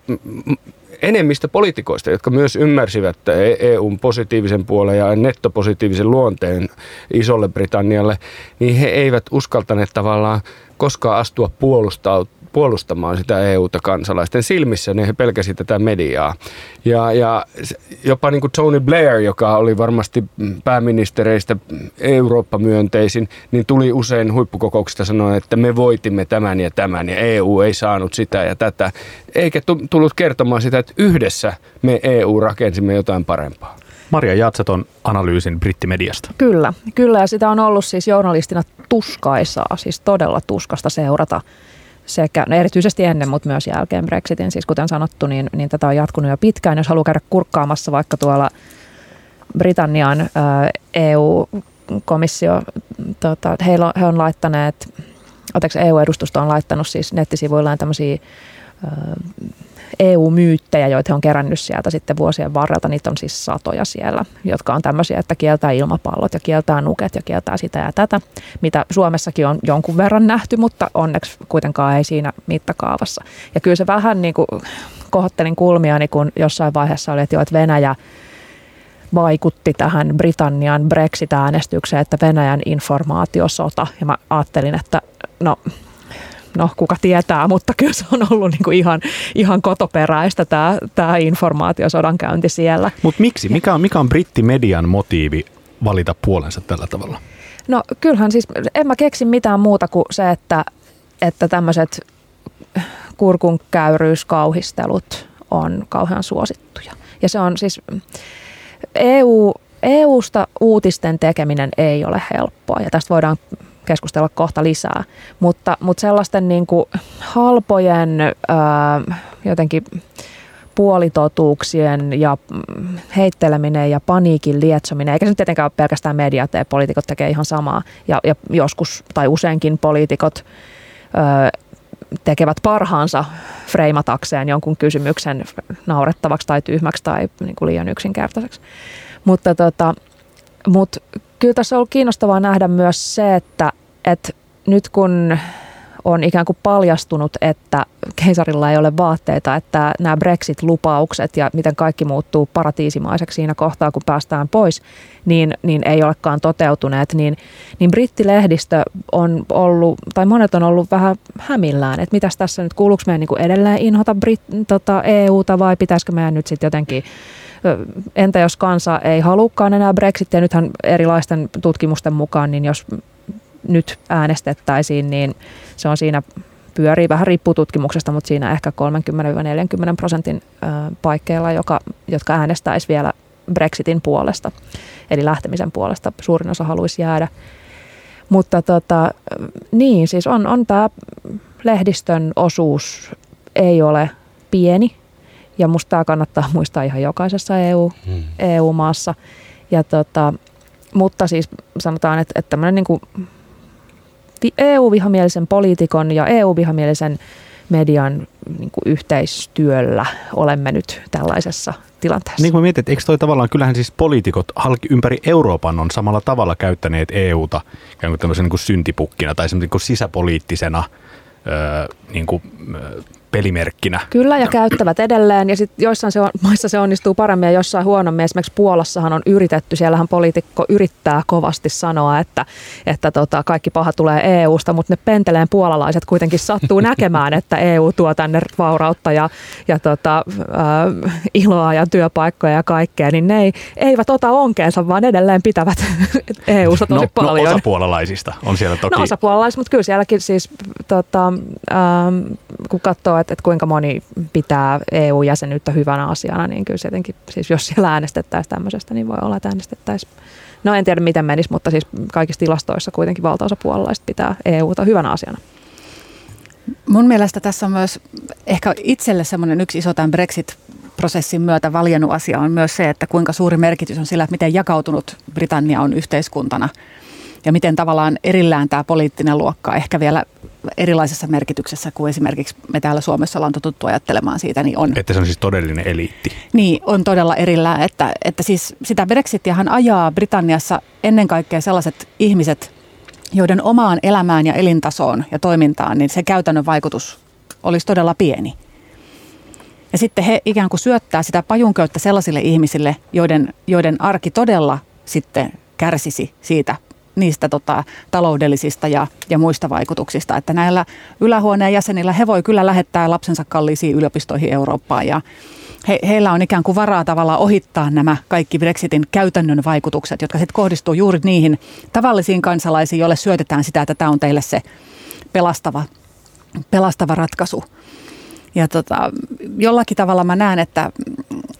enemmistö poliitikoista, jotka myös ymmärsivät EUn e positiivisen puolen ja nettopositiivisen luonteen isolle Britannialle, niin he eivät uskaltaneet tavallaan koskaan astua puolustaa, puolustamaan sitä EUta kansalaisten silmissä, niin he pelkäsi tätä mediaa. Ja, ja jopa niin kuin Tony Blair, joka oli varmasti pääministereistä Eurooppa-myönteisin, niin tuli usein huippukokouksista sanoa, että me voitimme tämän ja tämän ja EU ei saanut sitä ja tätä. Eikä tullut kertomaan sitä, että yhdessä me EU rakensimme jotain parempaa. Maria Jatsaton analyysin brittimediasta. Kyllä, kyllä ja sitä on ollut siis journalistina tuskaisaa, siis todella tuskasta seurata sekä no erityisesti ennen, mutta myös jälkeen Brexitin. Siis kuten sanottu, niin, niin tätä on jatkunut jo pitkään. Jos haluaa käydä kurkkaamassa vaikka tuolla Britannian EU-komissio, tota, he, he on laittaneet, oteksi EU-edustusto on laittanut siis nettisivuillaan tämmöisiä EU-myyttejä, joita on kerännyt sieltä sitten vuosien varrelta. Niitä on siis satoja siellä, jotka on tämmöisiä, että kieltää ilmapallot ja kieltää nuket ja kieltää sitä ja tätä, mitä Suomessakin on jonkun verran nähty, mutta onneksi kuitenkaan ei siinä mittakaavassa. Ja kyllä se vähän niin kuin kohottelin kulmiani, kun jossain vaiheessa oli, että, jo, että Venäjä vaikutti tähän Britannian Brexit-äänestykseen, että Venäjän informaatiosota. Ja mä ajattelin, että no no kuka tietää, mutta kyllä se on ollut niin kuin ihan, ihan kotoperäistä tämä, tämä informaatiosodan käynti siellä. Mutta miksi? Mikä on, mikä on brittimedian motiivi valita puolensa tällä tavalla? No kyllähän siis, en mä keksi mitään muuta kuin se, että, että tämmöiset kurkunkäyryyskauhistelut on kauhean suosittuja. Ja se on siis, EU, EUsta uutisten tekeminen ei ole helppoa ja tästä voidaan keskustella kohta lisää. Mutta, mutta sellaisten niin kuin halpojen ää, jotenkin puolitotuuksien ja heitteleminen ja paniikin lietsominen, eikä se nyt tietenkään ole pelkästään media tee, poliitikot tekee ihan samaa. Ja, ja joskus tai useinkin poliitikot ö, tekevät parhaansa freimatakseen jonkun kysymyksen naurettavaksi tai tyhmäksi tai niin kuin liian yksinkertaiseksi. Mutta tota, mut kyllä tässä on ollut kiinnostavaa nähdä myös se, että, että nyt kun on ikään kuin paljastunut, että keisarilla ei ole vaatteita, että nämä Brexit-lupaukset ja miten kaikki muuttuu paratiisimaiseksi siinä kohtaa, kun päästään pois, niin, niin ei olekaan toteutuneet, niin, niin brittilehdistö on ollut, tai monet on ollut vähän hämillään, että mitäs tässä nyt, kuuluuko meidän niin kuin edelleen inhota Brit, tota EUta vai pitäisikö meidän nyt sitten jotenkin Entä jos kansa ei halukkaan enää Brexitia? Nythän erilaisten tutkimusten mukaan, niin jos nyt äänestettäisiin, niin se on siinä pyörii, vähän riippuu tutkimuksesta, mutta siinä ehkä 30-40 prosentin paikkeilla, joka, jotka äänestäisi vielä Brexitin puolesta, eli lähtemisen puolesta. Suurin osa haluaisi jäädä. Mutta tota, niin, siis on, on tämä lehdistön osuus ei ole pieni, ja musta tämä kannattaa muistaa ihan jokaisessa EU, hmm. EU-maassa. Ja tota, mutta siis sanotaan, että, että tämmöinen niin EU-vihamielisen poliitikon ja EU-vihamielisen median niin kuin yhteistyöllä olemme nyt tällaisessa tilanteessa. Niin kuin mietin, että eikö toi tavallaan, kyllähän siis poliitikot halki ympäri Euroopan on samalla tavalla käyttäneet EUta ikään kuin tämmöisen niin kuin syntipukkina tai niin kuin sisäpoliittisena öö, niin kuin, öö, pelimerkkinä. Kyllä ja käyttävät edelleen ja sitten joissain se on, maissa se onnistuu paremmin ja jossain huonommin. Esimerkiksi Puolassahan on yritetty, siellähän poliitikko yrittää kovasti sanoa, että, että tota, kaikki paha tulee EUsta, mutta ne penteleen puolalaiset kuitenkin sattuu näkemään, että EU tuo tänne vaurautta ja, ja tota, äh, iloa ja työpaikkoja ja kaikkea, niin ne ei, eivät ota onkeensa, vaan edelleen pitävät EUsta tosi no, no paljon. No osa puolalaisista on siellä toki. No osa puolalaisista, mutta kyllä sielläkin siis, tota, ähm, kun katsoo, että, että kuinka moni pitää EU-jäsenyyttä hyvänä asiana, niin kyllä tietenkin, siis jos siellä äänestettäisiin tämmöisestä, niin voi olla, että äänestettäisiin. No en tiedä miten menisi, mutta siis kaikissa tilastoissa kuitenkin valtaosa puolalaisista pitää EUta hyvänä asiana. Mun mielestä tässä on myös ehkä itselle semmoinen yksi iso tämän Brexit-prosessin myötä valjennut asia on myös se, että kuinka suuri merkitys on sillä, että miten jakautunut Britannia on yhteiskuntana ja miten tavallaan erillään tämä poliittinen luokka ehkä vielä erilaisessa merkityksessä kuin esimerkiksi me täällä Suomessa ollaan totuttu ajattelemaan siitä, niin on. Että se on siis todellinen eliitti. Niin, on todella erillään, että, että siis sitä Brexitiahan ajaa Britanniassa ennen kaikkea sellaiset ihmiset, joiden omaan elämään ja elintasoon ja toimintaan, niin se käytännön vaikutus olisi todella pieni. Ja sitten he ikään kuin syöttää sitä pajunköyttä sellaisille ihmisille, joiden, joiden arki todella sitten kärsisi siitä niistä tota, taloudellisista ja, ja muista vaikutuksista. Että näillä ylähuoneen jäsenillä he voi kyllä lähettää lapsensa kalliisiin yliopistoihin Eurooppaan ja he, heillä on ikään kuin varaa tavallaan ohittaa nämä kaikki Brexitin käytännön vaikutukset, jotka sitten kohdistuu juuri niihin tavallisiin kansalaisiin, joille syötetään sitä, että tämä on teille se pelastava, pelastava ratkaisu. Ja tota, jollakin tavalla mä näen, että,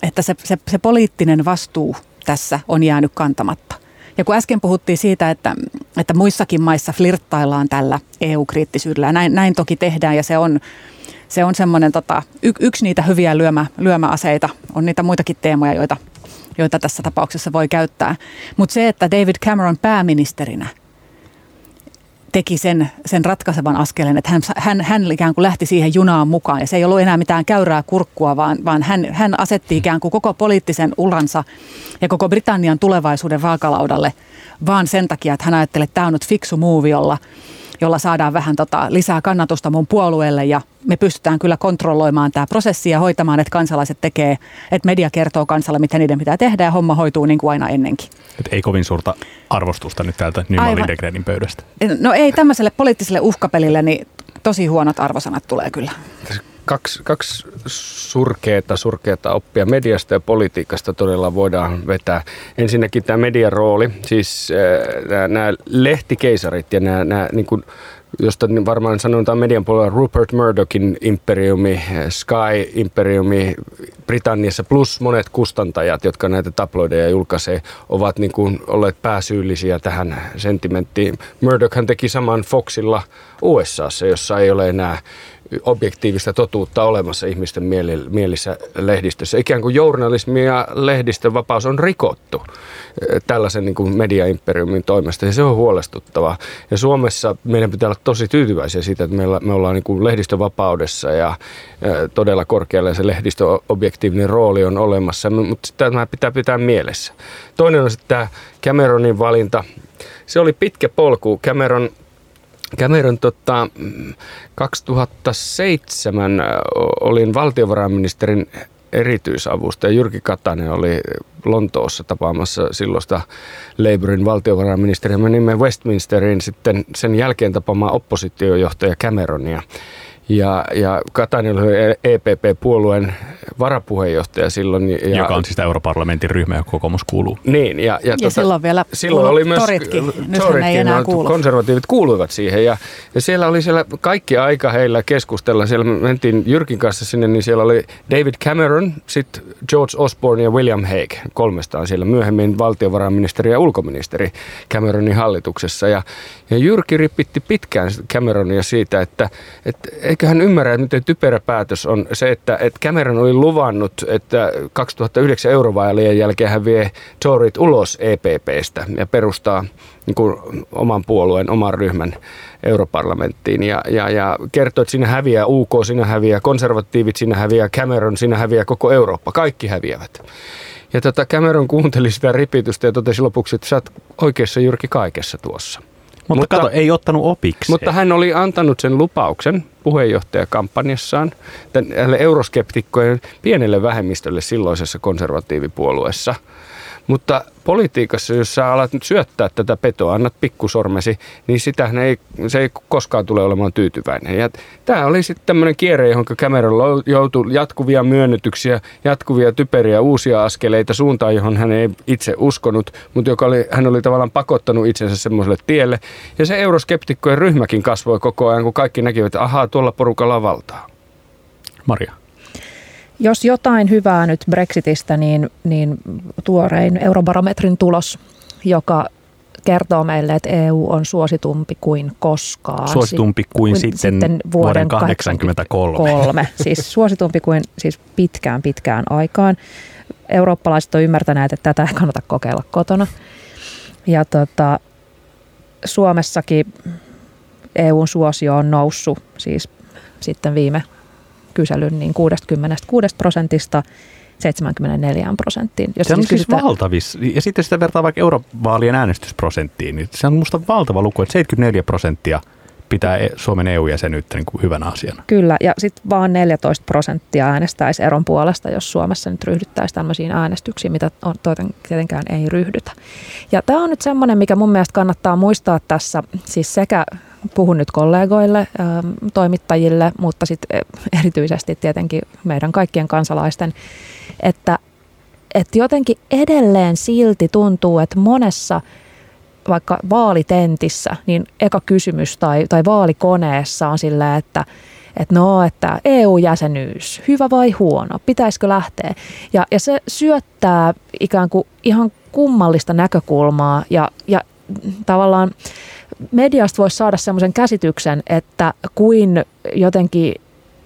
että se, se, se poliittinen vastuu tässä on jäänyt kantamatta. Ja kun äsken puhuttiin siitä, että, että muissakin maissa flirttaillaan tällä EU-kriittisyydellä, näin, näin toki tehdään ja se on, se on semmoinen tota, y, yksi niitä hyviä lyömä, lyömäaseita. On niitä muitakin teemoja, joita, joita tässä tapauksessa voi käyttää. Mutta se, että David Cameron pääministerinä – teki sen, sen ratkaisevan askeleen, että hän, hän, hän ikään kuin lähti siihen junaan mukaan. Ja se ei ollut enää mitään käyrää kurkkua, vaan, vaan hän, hän asetti ikään kuin koko poliittisen uransa ja koko Britannian tulevaisuuden vaakalaudalle vaan sen takia, että hän ajatteli, että tämä on nyt fiksu muuvi, jolla jolla saadaan vähän tota lisää kannatusta mun puolueelle ja me pystytään kyllä kontrolloimaan tämä prosessi ja hoitamaan, että kansalaiset tekee, että media kertoo kansalle, mitä niiden pitää tehdä ja homma hoituu niin kuin aina ennenkin. Et ei kovin suurta arvostusta nyt täältä Nyman Lindegrenin pöydästä. No ei tämmöiselle poliittiselle uhkapelille, niin tosi huonot arvosanat tulee kyllä kaksi, kaksi surkeata, surkeata oppia mediasta ja politiikasta todella voidaan vetää. Ensinnäkin tämä median rooli, siis äh, nämä lehtikeisarit ja nämä, nämä niin kuin, josta varmaan sanotaan median puolella Rupert Murdochin imperiumi, Sky-imperiumi Britanniassa plus monet kustantajat, jotka näitä tabloideja julkaisee, ovat niin kuin olleet pääsyyllisiä tähän sentimenttiin. Murdochhan teki saman Foxilla USAssa, jossa ei ole enää objektiivista totuutta olemassa ihmisten mielissä lehdistössä. Ikään kuin journalismi ja lehdistön vapaus on rikottu eh, tällaisen niin kuin mediaimperiumin toimesta ja se on huolestuttavaa. Ja Suomessa meidän pitää olla tosi tyytyväisiä siitä, että meillä, me ollaan niin kuin lehdistövapaudessa ja, eh, todella korkealla se lehdistöobjektiivinen rooli on olemassa, mutta tämä pitää pitää mielessä. Toinen on sitten tämä Cameronin valinta. Se oli pitkä polku. Cameron Cameron tota, 2007 olin valtiovarainministerin erityisavustaja. Jyrki Katainen oli Lontoossa tapaamassa silloista Labourin valtiovarainministeriä. Menimme Westminsteriin sitten sen jälkeen tapaamaan oppositiojohtaja Cameronia. Ja, ja Katainen oli EPP-puolueen varapuheenjohtaja silloin. Ja, Joka on siis europarlamentin ryhmä, joka kokoomus kuuluu. Niin, ja, ja, ja tota, silloin vielä silloin oli myös toritkin. toritkin ei enää kuulu. konservatiivit kuuluivat siihen. Ja, ja siellä oli siellä kaikki aika heillä keskustella. Siellä mentiin Jyrkin kanssa sinne, niin siellä oli David Cameron, sitten George Osborne ja William Hague kolmestaan siellä. Myöhemmin valtiovarainministeri ja ulkoministeri Cameronin hallituksessa. Ja, ja Jyrki ripitti pitkään Cameronia siitä, että, että eikö hän ymmärrä, että miten typerä päätös on se, että, että Cameron oli luvannut, että 2009 eurovaalien jälkeen hän vie Torit ulos EPPstä ja perustaa niin kuin oman puolueen, oman ryhmän europarlamenttiin ja, ja, ja kertoo, että siinä häviää UK, siinä häviää konservatiivit, siinä häviää Cameron, siinä häviää koko Eurooppa, kaikki häviävät. Ja tota Cameron kuunteli sitä ripitystä ja totesi lopuksi, että sä oot oikeassa Jyrki kaikessa tuossa. Mutta, mutta kato, ei ottanut opiksi. Mutta hän oli antanut sen lupauksen puheenjohtajakampanjassaan tälle euroskeptikkojen pienelle vähemmistölle silloisessa konservatiivipuolueessa – mutta politiikassa, jos sä alat nyt syöttää tätä petoa, annat pikkusormesi, niin sitä ei, se ei koskaan tule olemaan tyytyväinen. Ja tämä oli sitten tämmöinen kierre, johon Cameron joutui jatkuvia myönnytyksiä, jatkuvia typeriä uusia askeleita suuntaan, johon hän ei itse uskonut, mutta joka oli, hän oli tavallaan pakottanut itsensä semmoiselle tielle. Ja se euroskeptikkojen ryhmäkin kasvoi koko ajan, kun kaikki näkivät, että ahaa, tuolla porukalla valtaa. Maria. Jos jotain hyvää nyt Brexitistä, niin, niin tuorein eurobarometrin tulos, joka kertoo meille, että EU on suositumpi kuin koskaan. Suositumpi kuin, kuin sitten, sitten vuoden 1983. siis suositumpi kuin siis pitkään pitkään aikaan. Eurooppalaiset on ymmärtäneet, että tätä ei kannata kokeilla kotona. Ja tota, Suomessakin EUn suosio on noussut siis sitten viime kyselyn niin 66 prosentista 74 prosenttiin. Jos se on siis, siis kysytään... valtavis. Ja sitten sitä vertaa vaikka eurovaalien äänestysprosenttiin, niin se on minusta valtava luku, että 74 prosenttia pitää e- Suomen EU-jäsenyyttä niin kuin hyvänä asiana. Kyllä, ja sitten vaan 14 prosenttia äänestäisi eron puolesta, jos Suomessa nyt ryhdyttäisiin tämmöisiin äänestyksiin, mitä on, tietenkään ei ryhdytä. Ja tämä on nyt semmoinen, mikä mun mielestä kannattaa muistaa tässä, siis sekä puhun nyt kollegoille, toimittajille, mutta sitten erityisesti tietenkin meidän kaikkien kansalaisten, että, että jotenkin edelleen silti tuntuu, että monessa – vaikka vaalitentissä, niin eka kysymys tai, tai vaalikoneessa on sillä, että että no, että EU-jäsenyys, hyvä vai huono, pitäisikö lähteä? Ja, ja se syöttää ikään kuin ihan kummallista näkökulmaa ja, ja tavallaan mediasta voisi saada semmoisen käsityksen, että kuin jotenkin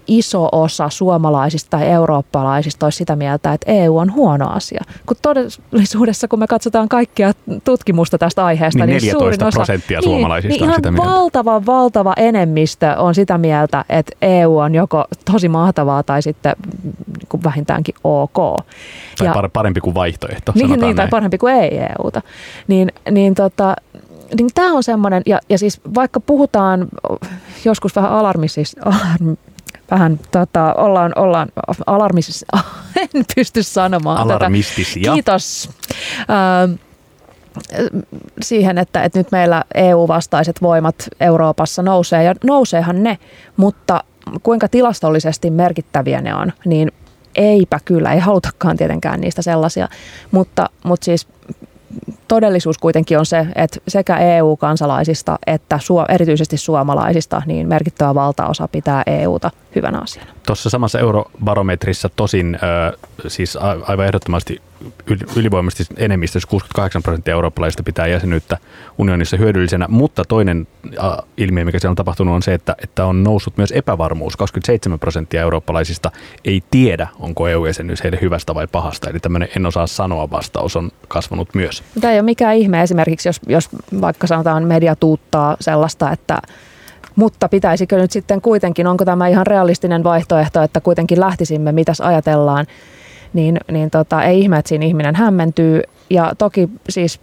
iso osa suomalaisista tai eurooppalaisista olisi sitä mieltä, että EU on huono asia. Kun todellisuudessa, kun me katsotaan kaikkia tutkimusta tästä aiheesta, niin, niin suurin osa, prosenttia niin, suomalaisista niin on sitä mieltä. valtava, valtava enemmistö on sitä mieltä, että EU on joko tosi mahtavaa tai sitten niin vähintäänkin ok. Tai ja, parempi kuin vaihtoehto, niin, niin, tai parempi kuin ei EUta. Niin, niin tota, niin tämä on semmoinen, ja, ja siis vaikka puhutaan joskus vähän alarmistista, alarm, vähän tota, ollaan, ollaan alarmisissa, en pysty sanomaan Alarmistisia. Tätä. Kiitos. Ö, siihen, että, että nyt meillä EU-vastaiset voimat Euroopassa nousee, ja nouseehan ne, mutta kuinka tilastollisesti merkittäviä ne on, niin eipä kyllä, ei halutakaan tietenkään niistä sellaisia, mutta, mutta siis todellisuus kuitenkin on se, että sekä EU-kansalaisista että erityisesti suomalaisista niin merkittävä valtaosa pitää EUta hyvänä asiana. Tuossa samassa eurobarometrissa tosin siis aivan ehdottomasti ylivoimaisesti enemmistö, 68 prosenttia eurooppalaisista pitää jäsenyyttä unionissa hyödyllisenä, mutta toinen ilmiö, mikä siellä on tapahtunut, on se, että, että on noussut myös epävarmuus. 27 prosenttia eurooppalaisista ei tiedä, onko EU-jäsenyys heille hyvästä vai pahasta, eli tämmöinen en osaa sanoa vastaus on kasvanut myös. Tämä ei ole mikään ihme esimerkiksi, jos, jos vaikka sanotaan media tuuttaa sellaista, että mutta pitäisikö nyt sitten kuitenkin, onko tämä ihan realistinen vaihtoehto, että kuitenkin lähtisimme, mitäs ajatellaan, niin, niin tota, ei ihme, että siinä ihminen hämmentyy. Ja toki siis,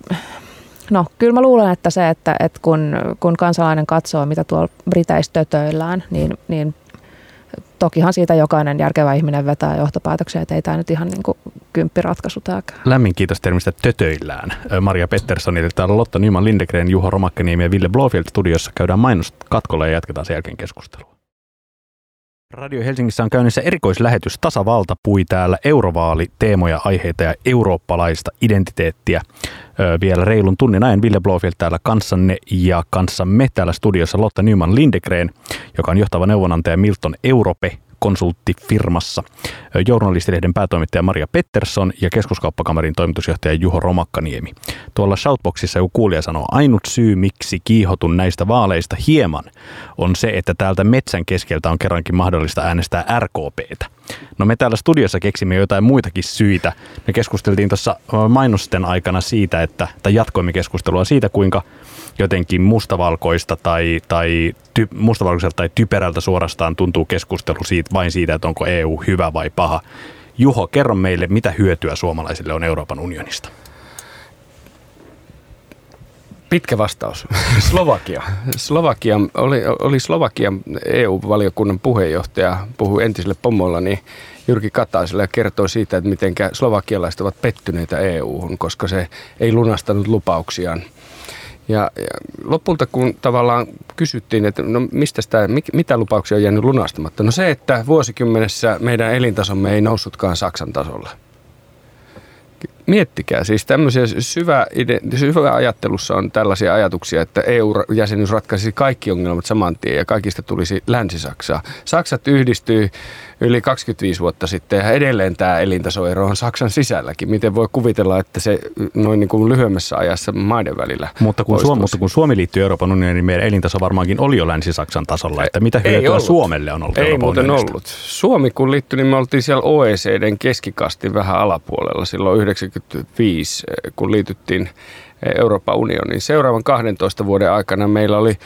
no kyllä mä luulen, että se, että, että kun, kun kansalainen katsoo, mitä tuolla Briteissä tötöillään, niin, niin tokihan siitä jokainen järkevä ihminen vetää johtopäätöksiä, että ei tämä nyt ihan niin kuin kymppiratkaisu tämäkään. Lämmin kiitos termistä tötöillään. Maria Petterssonille, täällä Lotta Nyman Lindegren, Juho Romakkaniemi ja Ville Blofield studiossa. Käydään katkolle ja jatketaan sen jälkeen keskustelua. Radio Helsingissä on käynnissä erikoislähetys Tasavalta pui täällä eurovaali, teemoja, aiheita ja eurooppalaista identiteettiä. Öö, vielä reilun tunnin ajan Ville Blofield täällä kanssanne ja kanssamme täällä studiossa Lotta Nyman Lindegren, joka on johtava neuvonantaja Milton Europe konsulttifirmassa, journalistilehden päätoimittaja Maria Pettersson ja keskuskauppakamarin toimitusjohtaja Juho Romakkaniemi. Tuolla shoutboxissa joku kuulija sanoo, ainut syy miksi kiihotun näistä vaaleista hieman on se, että täältä metsän keskeltä on kerrankin mahdollista äänestää RKPtä. No me täällä studiossa keksimme jotain muitakin syitä. Me keskusteltiin tuossa mainosten aikana siitä, että, tai jatkoimme keskustelua siitä, kuinka jotenkin mustavalkoista tai, tai ty, mustavalkoiselta tai typerältä suorastaan tuntuu keskustelu siitä, vain siitä, että onko EU hyvä vai paha. Juho, kerro meille, mitä hyötyä suomalaisille on Euroopan unionista? Pitkä vastaus. Slovakia. Slovakia oli, oli Slovakian EU-valiokunnan puheenjohtaja, puhui entiselle pomollani Jyrki Kataiselle ja kertoi siitä, että miten slovakialaiset ovat pettyneitä EU-hun, koska se ei lunastanut lupauksiaan – ja, ja lopulta kun tavallaan kysyttiin, että no mistä sitä, mitä lupauksia on jäänyt lunastamatta, no se, että vuosikymmenessä meidän elintasomme ei noussutkaan Saksan tasolla – miettikää, siis tämmöisiä syvä, syvä ajattelussa on tällaisia ajatuksia, että EU-jäsenyys ratkaisi kaikki ongelmat saman tien ja kaikista tulisi Länsi-Saksaa. Saksat yhdistyy yli 25 vuotta sitten ja edelleen tämä elintasoero on Saksan sisälläkin. Miten voi kuvitella, että se noin niin kuin lyhyemmässä ajassa maiden välillä mutta kun, Suomi, mutta kun Suomi liittyy Euroopan unioniin, niin meidän elintaso varmaankin oli jo Länsi-Saksan tasolla. Että mitä hyötyä Suomelle on ollut Ei Euroopan muuten unionista? ollut. Suomi kun liittyi, niin me oltiin siellä OECDn keskikastin vähän alapuolella silloin 1995, kun liityttiin Euroopan unioniin. Seuraavan 12 vuoden aikana meillä oli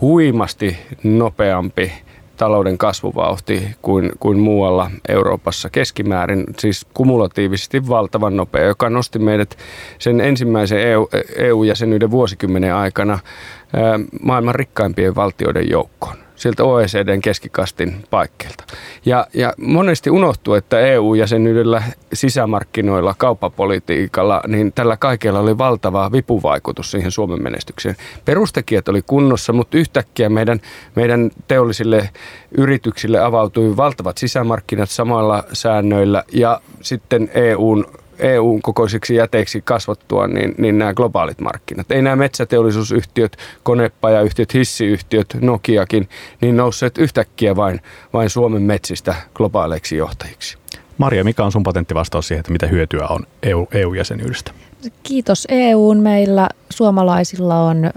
huimasti nopeampi talouden kasvuvauhti kuin, kuin muualla Euroopassa. Keskimäärin, siis kumulatiivisesti valtavan nopea, joka nosti meidät sen ensimmäisen EU, EU-jäsenyyden vuosikymmenen aikana maailman rikkaimpien valtioiden joukkoon sieltä OECDn keskikastin paikkeilta. Ja, ja monesti unohtuu, että EU-jäsenyydellä, sisämarkkinoilla, kauppapolitiikalla, niin tällä kaikella oli valtava vipuvaikutus siihen Suomen menestykseen. Perustekijät oli kunnossa, mutta yhtäkkiä meidän, meidän teollisille yrityksille avautui valtavat sisämarkkinat samalla säännöillä ja sitten EUn EUn kokoisiksi jäteiksi kasvattua, niin, niin nämä globaalit markkinat. Ei nämä metsäteollisuusyhtiöt, konepajayhtiöt, hissiyhtiöt, Nokiakin, niin nousseet yhtäkkiä vain, vain Suomen metsistä globaaleiksi johtajiksi. Maria, mikä on sun patenttivastaus siihen, että mitä hyötyä on EU, EU-jäsenyydestä? Kiitos EUn. Meillä suomalaisilla on ö,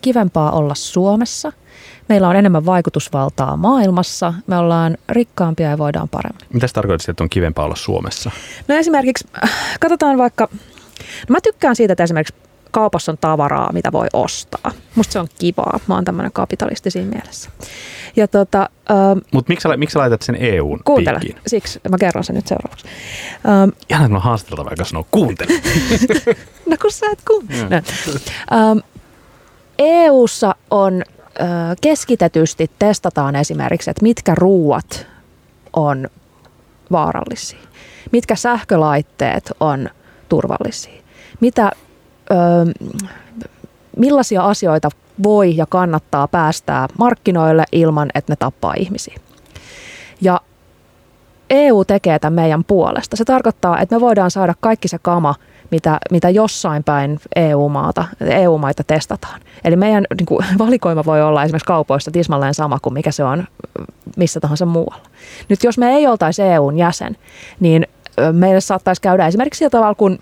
kivempaa olla Suomessa – meillä on enemmän vaikutusvaltaa maailmassa, me ollaan rikkaampia ja voidaan paremmin. Mitä tarkoittaa, että on kivempaa olla Suomessa? No esimerkiksi, katsotaan vaikka, no mä tykkään siitä, että esimerkiksi kaupassa on tavaraa, mitä voi ostaa. Musta se on kivaa. Mä oon tämmöinen kapitalisti siinä mielessä. Ja tota, ähm, Mutta miksi, miksi laitat sen EUn Kuuntele, piikkiin? siksi mä kerron sen nyt seuraavaksi. Ähm, Ihan on haastateltava, joka sanoo kuuntele. no kun sä et kuuntele. No. Ähm, EUssa on keskitetysti testataan esimerkiksi, että mitkä ruuat on vaarallisia, mitkä sähkölaitteet on turvallisia, mitä, ö, millaisia asioita voi ja kannattaa päästää markkinoille ilman, että ne tappaa ihmisiä. Ja EU tekee tämän meidän puolesta. Se tarkoittaa, että me voidaan saada kaikki se kama, mitä, mitä jossain päin EU-maata, EU-maita testataan. Eli meidän niin kuin, valikoima voi olla esimerkiksi kaupoista tismalleen sama kuin mikä se on missä tahansa muualla. Nyt jos me ei oltaisi EUn jäsen, niin meille saattaisi käydä esimerkiksi sillä tavalla kuin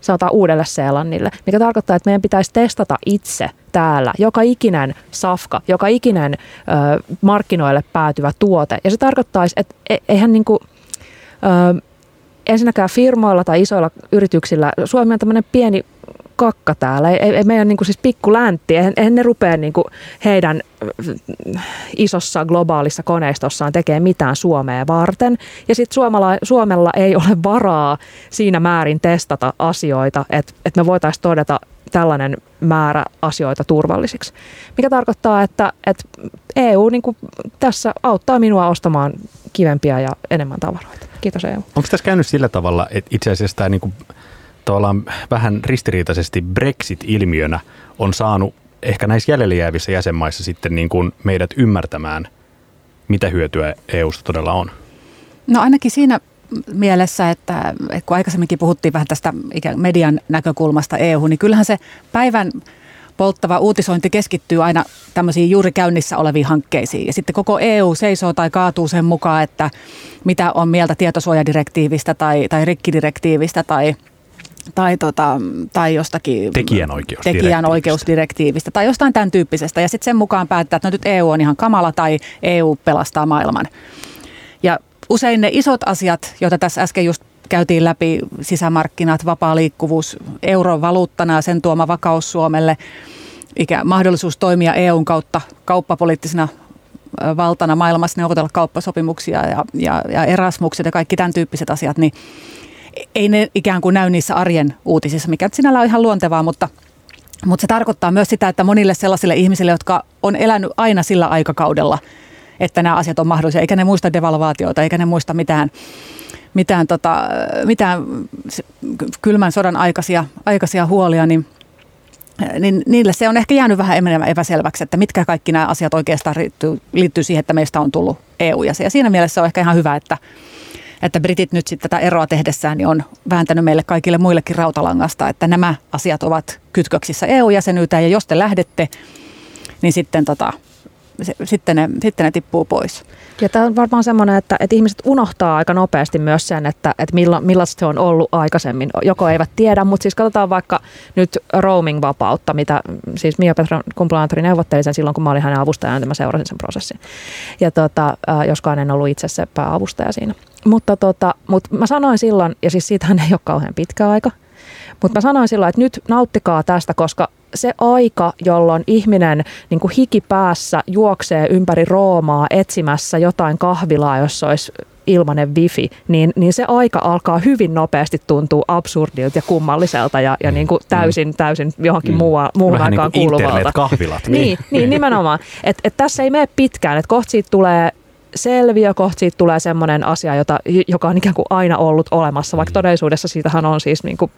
sanotaan uudelle Seelannille, mikä tarkoittaa, että meidän pitäisi testata itse täällä joka ikinen safka, joka ikinen ö, markkinoille päätyvä tuote. Ja se tarkoittaisi, että e, eihän niin kuin, ö, ensinnäkään firmoilla tai isoilla yrityksillä, Suomi on tämmöinen pieni kakka täällä. Ei, ei meidän niin kuin siis pikku läntti, eihän, eihän ne rupea niin kuin heidän isossa globaalissa koneistossaan tekee mitään Suomea varten. Ja sitten Suomella, ei ole varaa siinä määrin testata asioita, että, että me voitaisiin todeta tällainen määrä asioita turvallisiksi. Mikä tarkoittaa, että, että EU niin kuin tässä auttaa minua ostamaan kivempiä ja enemmän tavaroita. Kiitos EU. Onko tässä käynyt sillä tavalla, että itse asiassa tämä niin kuin, tavallaan vähän ristiriitaisesti Brexit-ilmiönä on saanut ehkä näissä jäljellä jäävissä jäsenmaissa sitten niin kuin meidät ymmärtämään, mitä hyötyä EUsta todella on? No ainakin siinä mielessä, että, että kun aikaisemminkin puhuttiin vähän tästä median näkökulmasta EU, niin kyllähän se päivän polttava uutisointi keskittyy aina tämmöisiin juuri käynnissä oleviin hankkeisiin. Ja sitten koko EU seisoo tai kaatuu sen mukaan, että mitä on mieltä tietosuojadirektiivistä tai, tai rikkidirektiivistä tai tai, tota, tai jostakin tekijänoikeusdirektiivistä. tekijänoikeusdirektiivistä tai jostain tämän tyyppisestä. Ja sitten sen mukaan päättää, että no nyt EU on ihan kamala tai EU pelastaa maailman. Ja usein ne isot asiat, joita tässä äsken just käytiin läpi, sisämarkkinat, vapaa liikkuvuus, euron valuuttana ja sen tuoma vakaus Suomelle, ikä, mahdollisuus toimia EUn kautta kauppapoliittisena valtana maailmassa, neuvotella kauppasopimuksia ja, ja, ja erasmukset ja kaikki tämän tyyppiset asiat, niin ei ne ikään kuin näy niissä arjen uutisissa, mikä sinällä on ihan luontevaa, mutta, mutta se tarkoittaa myös sitä, että monille sellaisille ihmisille, jotka on elänyt aina sillä aikakaudella, että nämä asiat on mahdollisia, eikä ne muista devalvaatioita, eikä ne muista mitään, mitään, tota, mitään kylmän sodan aikaisia, aikaisia huolia, niin niin niille se on ehkä jäänyt vähän enemmän epäselväksi, että mitkä kaikki nämä asiat oikeastaan liittyy, liittyy siihen, että meistä on tullut EU. Ja siinä mielessä on ehkä ihan hyvä, että, että britit nyt sitten tätä eroa tehdessään niin on vääntänyt meille kaikille muillekin rautalangasta, että nämä asiat ovat kytköksissä EU-jäsenyyteen ja jos te lähdette, niin sitten tota, se, sitten, ne, sitten ne tippuu pois. Ja tämä on varmaan semmoinen, että, että ihmiset unohtaa aika nopeasti myös sen, että, että milla, millaista se on ollut aikaisemmin. Joko eivät tiedä, mutta siis katsotaan vaikka nyt roaming-vapautta, mitä siis Mia Petra kumplanaattori neuvotteli sen silloin, kun mä olin hänen avustajana, niin mä seurasin sen prosessin. Ja tota, joskaan en ollut itse se pääavustaja siinä. Mutta, tota, mutta mä sanoin silloin, ja siis siitähän ei ole kauhean pitkä aika, mutta mä sanoin silloin, että nyt nauttikaa tästä, koska se aika, jolloin ihminen niin kuin hiki päässä juoksee ympäri Roomaa etsimässä jotain kahvilaa, jossa olisi ilmanen wifi, niin, niin se aika alkaa hyvin nopeasti tuntua absurdilta ja kummalliselta ja, ja niin kuin täysin, täysin johonkin mm. muuhun, muuhun Vähän aikaan niin kuuluvalta. internet-kahvilat. Niin, niin nimenomaan. Että et tässä ei mene pitkään, että kohta siitä tulee selviö, kohta siitä tulee semmoinen asia, jota, joka on ikään kuin aina ollut olemassa, vaikka todellisuudessa siitähän on siis niin kuin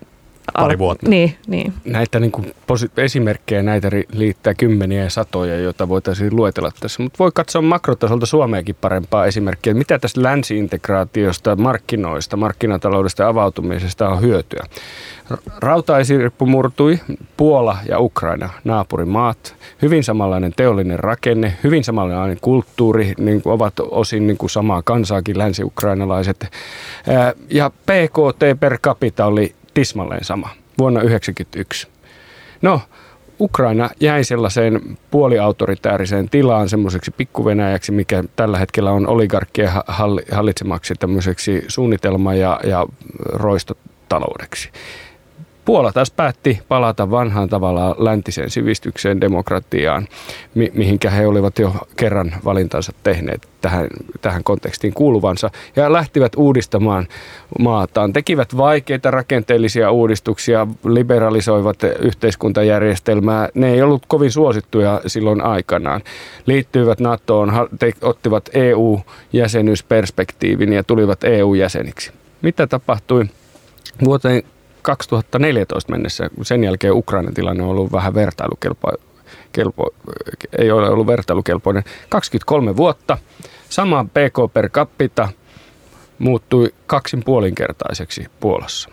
Pari vuotta. Niin, niin. Näitä niin kuin posi- esimerkkejä näitä ri- liittää kymmeniä ja satoja, joita voitaisiin luetella tässä. Mutta voi katsoa makrotasolta Suomeakin parempaa esimerkkiä. Mitä tästä länsiintegraatiosta, markkinoista, markkinataloudesta ja avautumisesta on hyötyä? Rautaisirppu murtui, Puola ja Ukraina, naapurimaat. Hyvin samanlainen teollinen rakenne, hyvin samanlainen kulttuuri, niin kuin ovat osin niin kuin samaa kansaakin länsi-ukrainalaiset. Ja PKT per capita oli tismalleen sama vuonna 1991. No, Ukraina jäi sellaiseen puoliautoritääriseen tilaan, semmoiseksi pikkuvenäjäksi, mikä tällä hetkellä on oligarkkien ha- halli- hallitsemaksi tämmöiseksi suunnitelma- ja, ja roistotaloudeksi. Puola taas päätti palata vanhaan tavallaan läntiseen sivistykseen, demokratiaan, mi- mihinkä he olivat jo kerran valintansa tehneet tähän, tähän kontekstiin kuuluvansa. Ja lähtivät uudistamaan maataan. Tekivät vaikeita rakenteellisia uudistuksia, liberalisoivat yhteiskuntajärjestelmää. Ne ei ollut kovin suosittuja silloin aikanaan. Liittyivät NATOon, ottivat EU-jäsenyysperspektiivin ja tulivat EU-jäseniksi. Mitä tapahtui vuoteen 2014 mennessä, sen jälkeen Ukrainan tilanne on ollut vähän vertailukelpo, kelpo, ei ole ollut vertailukelpoinen. 23 vuotta, sama PK per capita muuttui kaksin puolinkertaiseksi Puolassa.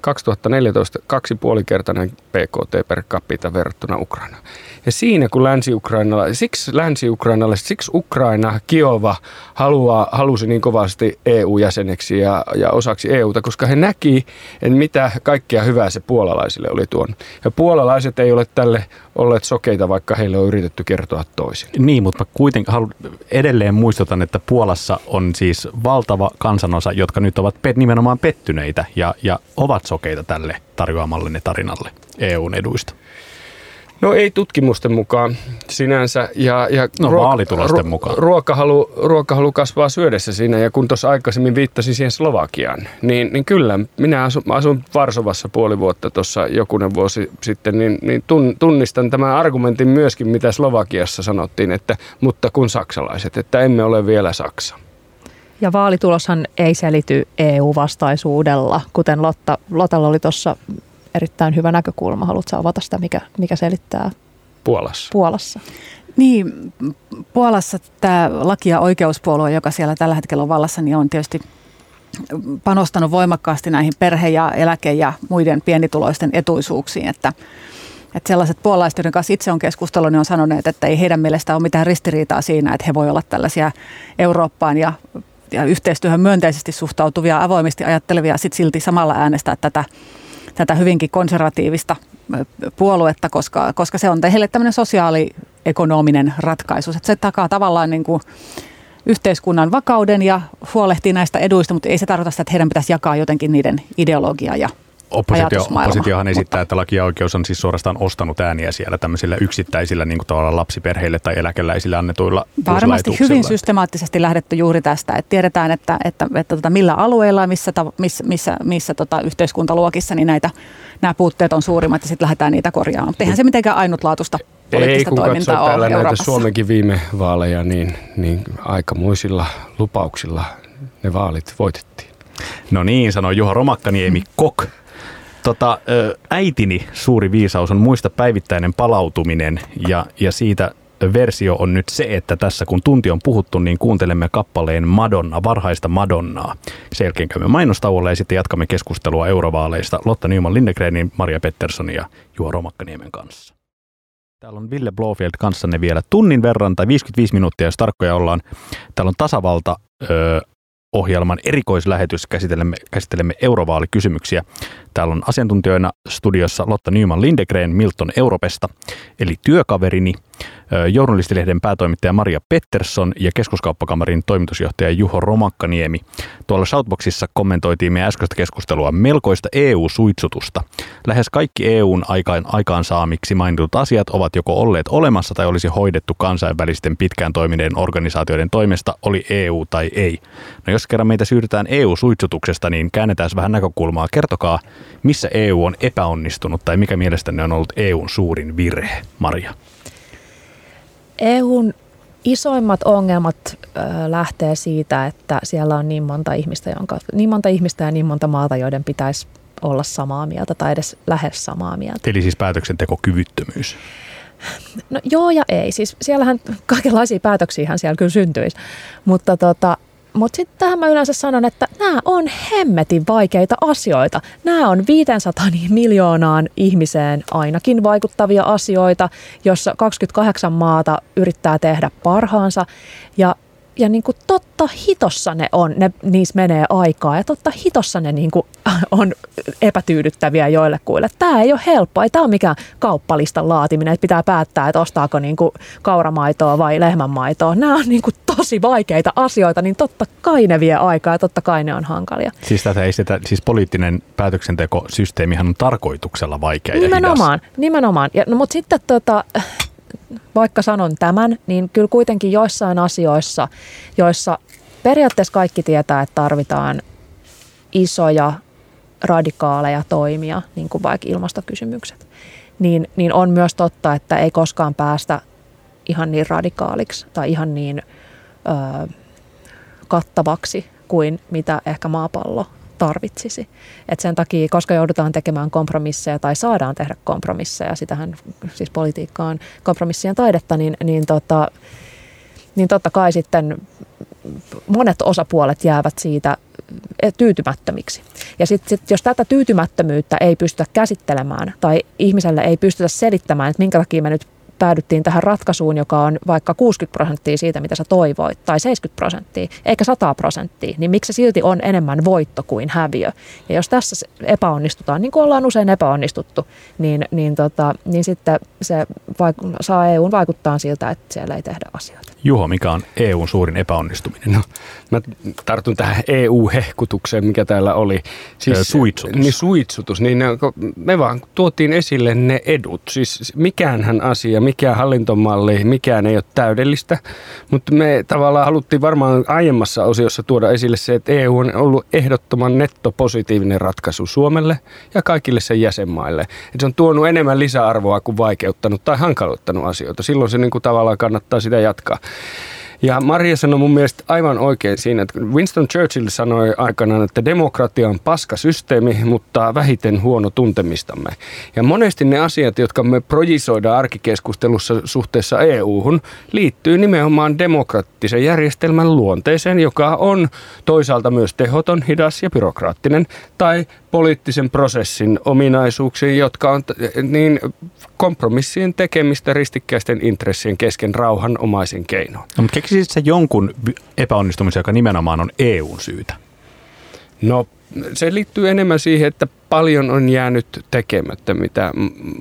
2014 kaksi puolinkertainen PKT per capita verrattuna Ukrainaan. Ja siinä kun länsi-Ukrainalla, siksi länsi-Ukrainalaiset, siksi Ukraina, Kiova haluaa, halusi niin kovasti EU-jäseneksi ja, ja osaksi EUta, koska he näki, että mitä kaikkea hyvää se puolalaisille oli tuonut. Ja puolalaiset ei ole tälle olleet sokeita, vaikka heille on yritetty kertoa toisin. Niin, mutta kuitenkin haluan, edelleen muistutan, että Puolassa on siis valtava kansanosa, jotka nyt ovat pet, nimenomaan pettyneitä ja, ja ovat sokeita tälle tarjoamallenne tarinalle EUn eduista. No ei tutkimusten mukaan sinänsä. Ja, ja No, vaalitulosten mukaan. Ruokahalu, ruokahalu kasvaa syödessä siinä ja kun tuossa aikaisemmin viittasin siihen Slovakiaan, niin, niin kyllä minä asun, asun Varsovassa puoli vuotta tuossa jokunen vuosi sitten, niin, niin tun, tunnistan tämän argumentin myöskin, mitä Slovakiassa sanottiin, että mutta kun saksalaiset, että emme ole vielä Saksa. Ja vaalituloshan ei selity EU-vastaisuudella, kuten Lotta, Lotalla oli tuossa erittäin hyvä näkökulma. Haluatko avata sitä, mikä, mikä selittää Puolassa. Puolassa? Niin, Puolassa tämä laki- ja oikeuspuolue, joka siellä tällä hetkellä on vallassa, niin on tietysti panostanut voimakkaasti näihin perhe- ja eläke- ja muiden pienituloisten etuisuuksiin, että että sellaiset puolalaiset, joiden kanssa itse on keskustellut, niin on sanoneet, että ei heidän mielestään ole mitään ristiriitaa siinä, että he voi olla tällaisia Eurooppaan ja, ja yhteistyöhön myönteisesti suhtautuvia, avoimesti ajattelevia, sitten silti samalla äänestää tätä, tätä hyvinkin konservatiivista puoluetta, koska, koska se on heille tämmöinen sosiaaliekonominen ratkaisu. Että se takaa tavallaan niin kuin yhteiskunnan vakauden ja huolehtii näistä eduista, mutta ei se tarkoita sitä, että heidän pitäisi jakaa jotenkin niiden ideologia ja Oppositio, oppositiohan Mutta- esittää, että laki ja oikeus on siis suorastaan ostanut ääniä siellä tämmöisillä yksittäisillä niin tavallaan lapsiperheille tai eläkeläisille annetuilla Varmasti hyvin systemaattisesti lähdetty juuri tästä, että tiedetään, että, että, että tota, millä alueilla ja missä, missä, missä, missä tota, yhteiskuntaluokissa niin näitä, nämä puutteet on suurimmat ja sitten lähdetään niitä korjaamaan. Mutta eihän se mitenkään ainutlaatuista Ei, poliittista kun katsoo toimintaa täällä ole näitä Euroopassa. Suomenkin viime vaaleja, niin, niin aikamoisilla lupauksilla ne vaalit voitettiin. No niin, sanoi Juha Romakkaniemi, kok. Tota, äitini suuri viisaus on muista päivittäinen palautuminen ja, ja siitä versio on nyt se, että tässä kun tunti on puhuttu, niin kuuntelemme kappaleen Madonna, varhaista Madonnaa. Sen jälkeen käymme mainostauolle ja sitten jatkamme keskustelua eurovaaleista Lotta Nyman Lindegrenin, Maria Petterssonin ja Juha Romakkaniemen kanssa. Täällä on Ville Blofield kanssanne vielä tunnin verran tai 55 minuuttia, jos tarkkoja ollaan. Täällä on tasavalta ö, ohjelman erikoislähetys. Käsittelemme, käsittelemme eurovaalikysymyksiä. Täällä on asiantuntijoina studiossa Lotta Nyman Lindegren Milton Europesta, eli työkaverini. Journalistilehden päätoimittaja Maria Pettersson ja keskuskauppakamarin toimitusjohtaja Juho Romakkaniemi. Tuolla Shoutboxissa kommentoitiin meidän äskeistä keskustelua melkoista EU-suitsutusta. Lähes kaikki EUn aikaan, aikaansaamiksi mainitut asiat ovat joko olleet olemassa tai olisi hoidettu kansainvälisten pitkään toimineiden organisaatioiden toimesta, oli EU tai ei. No jos kerran meitä siirrytään EU-suitsutuksesta, niin käännetään vähän näkökulmaa. Kertokaa, missä EU on epäonnistunut tai mikä mielestäni on ollut EUn suurin virhe, Maria? EUn isoimmat ongelmat lähtee siitä, että siellä on niin monta ihmistä, jonka, niin monta ihmistä ja niin monta maata, joiden pitäisi olla samaa mieltä tai edes lähes samaa mieltä. Eli siis päätöksentekokyvyttömyys. No joo ja ei. Siis siellähän kaikenlaisia päätöksiä siellä kyllä syntyisi. Mutta tota, mutta sitten tähän mä yleensä sanon, että nämä on hemmetin vaikeita asioita. Nämä on 500 miljoonaan ihmiseen ainakin vaikuttavia asioita, jossa 28 maata yrittää tehdä parhaansa. Ja ja niin kuin totta hitossa ne on, ne, niissä menee aikaa ja totta hitossa ne niin kuin on epätyydyttäviä joillekuille. Tämä ei ole helppoa, ei tämä ole mikään kauppalistan laatiminen, että pitää päättää, että ostaako niin kuin kauramaitoa vai lehmänmaitoa. Nämä on niin kuin tosi vaikeita asioita, niin totta kai ne vie aikaa ja totta kai ne on hankalia. Siis tätä ei sitä, siis poliittinen päätöksentekosysteemihän on tarkoituksella vaikea nimenomaan, ja hidas. Nimenomaan, ja, no, mutta sitten tota, vaikka sanon tämän, niin kyllä kuitenkin joissain asioissa, joissa periaatteessa kaikki tietää, että tarvitaan isoja radikaaleja toimia, niin kuin vaikka ilmastokysymykset, niin, niin on myös totta, että ei koskaan päästä ihan niin radikaaliksi tai ihan niin ö, kattavaksi kuin mitä ehkä maapallo tarvitsisi. Et sen takia, koska joudutaan tekemään kompromisseja tai saadaan tehdä kompromisseja, sitähän siis politiikka on kompromissien taidetta, niin, niin, tota, niin totta kai sitten monet osapuolet jäävät siitä tyytymättömiksi. Ja sitten sit, jos tätä tyytymättömyyttä ei pystytä käsittelemään tai ihmiselle ei pystytä selittämään, että minkä takia me nyt päädyttiin tähän ratkaisuun, joka on vaikka 60 prosenttia siitä, mitä sä toivoit, tai 70 prosenttia, eikä 100 prosenttia, niin miksi se silti on enemmän voitto kuin häviö? Ja jos tässä epäonnistutaan, niin kuin ollaan usein epäonnistuttu, niin, niin, tota, niin sitten se vaik- saa EUn vaikuttaa siltä, että siellä ei tehdä asioita. Juho, mikä on EUn suurin epäonnistuminen? No, mä tartun tähän EU-hehkutukseen, mikä täällä oli. Siis, suitsutus. Niin suitsutus. Niin me vaan tuotiin esille ne edut. Siis mikäänhän asia, mikään hallintomalli, mikään ei ole täydellistä, mutta me tavallaan haluttiin varmaan aiemmassa osiossa tuoda esille se, että EU on ollut ehdottoman nettopositiivinen ratkaisu Suomelle ja kaikille sen jäsenmaille. Että se on tuonut enemmän lisäarvoa kuin vaikeuttanut tai hankaloittanut asioita. Silloin se niin kuin tavallaan kannattaa sitä jatkaa. Ja Maria sanoi mun mielestä aivan oikein siinä, että Winston Churchill sanoi aikanaan, että demokratia on paska systeemi, mutta vähiten huono tuntemistamme. Ja monesti ne asiat, jotka me projisoidaan arkikeskustelussa suhteessa EU-hun, liittyy nimenomaan demokraattisen järjestelmän luonteeseen, joka on toisaalta myös tehoton, hidas ja byrokraattinen, tai poliittisen prosessin ominaisuuksiin, jotka on niin kompromissien tekemistä ristikkäisten intressien kesken rauhanomaisen keinoin. No, mutta keksisit se jonkun epäonnistumisen, joka nimenomaan on EUn syytä? No se liittyy enemmän siihen, että paljon on jäänyt tekemättä, mitä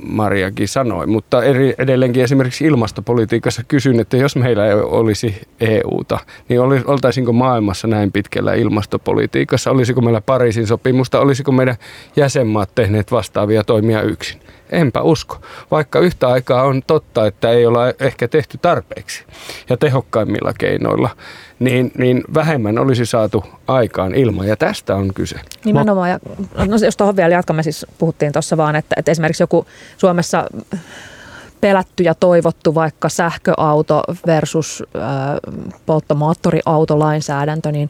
Mariakin sanoi. Mutta eri, edelleenkin esimerkiksi ilmastopolitiikassa kysyn, että jos meillä ei olisi EUta, niin oltaisiinko maailmassa näin pitkällä ilmastopolitiikassa? Olisiko meillä Pariisin sopimusta? Olisiko meidän jäsenmaat tehneet vastaavia toimia yksin? Enpä usko. Vaikka yhtä aikaa on totta, että ei olla ehkä tehty tarpeeksi ja tehokkaimmilla keinoilla, niin, niin vähemmän olisi saatu aikaan ilman. Ja tästä on kyse. Nimenomaan. Ja, no, jos tuohon vielä jatkamme, siis puhuttiin tuossa vaan, että, että esimerkiksi joku Suomessa pelätty ja toivottu vaikka sähköauto versus äh, polttomoottoriautolainsäädäntö, niin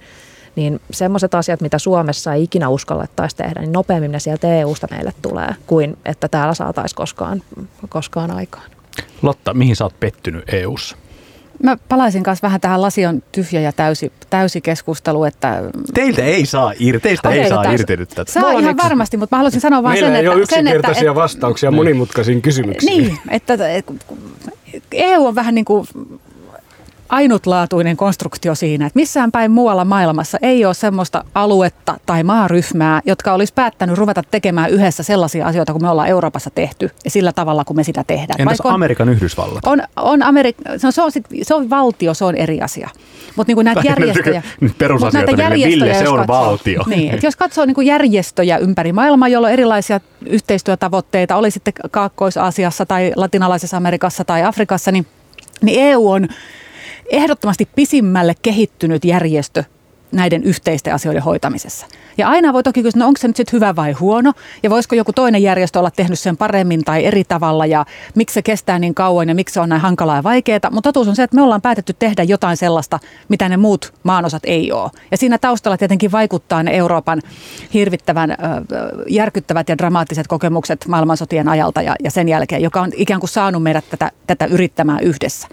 niin semmoiset asiat, mitä Suomessa ei ikinä uskallettaisi tehdä, niin nopeammin ne sieltä EU-sta meille tulee, kuin että täällä saataisiin koskaan, koskaan aikaan. Lotta, mihin sä oot pettynyt EU:ssa? Mä palaisin kanssa vähän tähän lasion tyhjä ja täysi, täysi keskustelu, että... Teiltä ei saa irti, teistä okay, ei saa irti nyt tätä. Saa ihan yks... varmasti, mutta mä haluaisin sanoa vaan Meillä sen, että... Meillä ei ole yksinkertaisia sen, että, vastauksia monimutkaisiin kysymyksiin. Niin, että EU on vähän niin kuin ainutlaatuinen konstruktio siinä, että missään päin muualla maailmassa ei ole semmoista aluetta tai maaryhmää, jotka olisi päättänyt ruveta tekemään yhdessä sellaisia asioita, kuin me ollaan Euroopassa tehty ja sillä tavalla, kun me sitä tehdään. Entäs on, Amerikan Yhdysvallat? On, on Amerik- no, se, on sit, se on valtio, se on eri asia. Mutta niin näitä järjestöjä... Nyt perusasioita, niin järjestöjä, Ville, se on katsoo, valtio. Niin, että jos katsoo niin järjestöjä ympäri maailmaa, joilla on erilaisia yhteistyötavoitteita, oli sitten Kaakkois-Aasiassa tai Latinalaisessa Amerikassa tai Afrikassa, niin, niin EU on ehdottomasti pisimmälle kehittynyt järjestö näiden yhteisten asioiden hoitamisessa. Ja aina voi toki kysyä, no onko se nyt sitten hyvä vai huono, ja voisiko joku toinen järjestö olla tehnyt sen paremmin tai eri tavalla, ja miksi se kestää niin kauan ja miksi se on näin hankalaa ja vaikeaa. Mutta totuus on se, että me ollaan päätetty tehdä jotain sellaista, mitä ne muut maanosat ei ole. Ja siinä taustalla tietenkin vaikuttaa ne Euroopan hirvittävän äh, järkyttävät ja dramaattiset kokemukset maailmansotien ajalta ja, ja sen jälkeen, joka on ikään kuin saanut meidät tätä, tätä yrittämään yhdessä.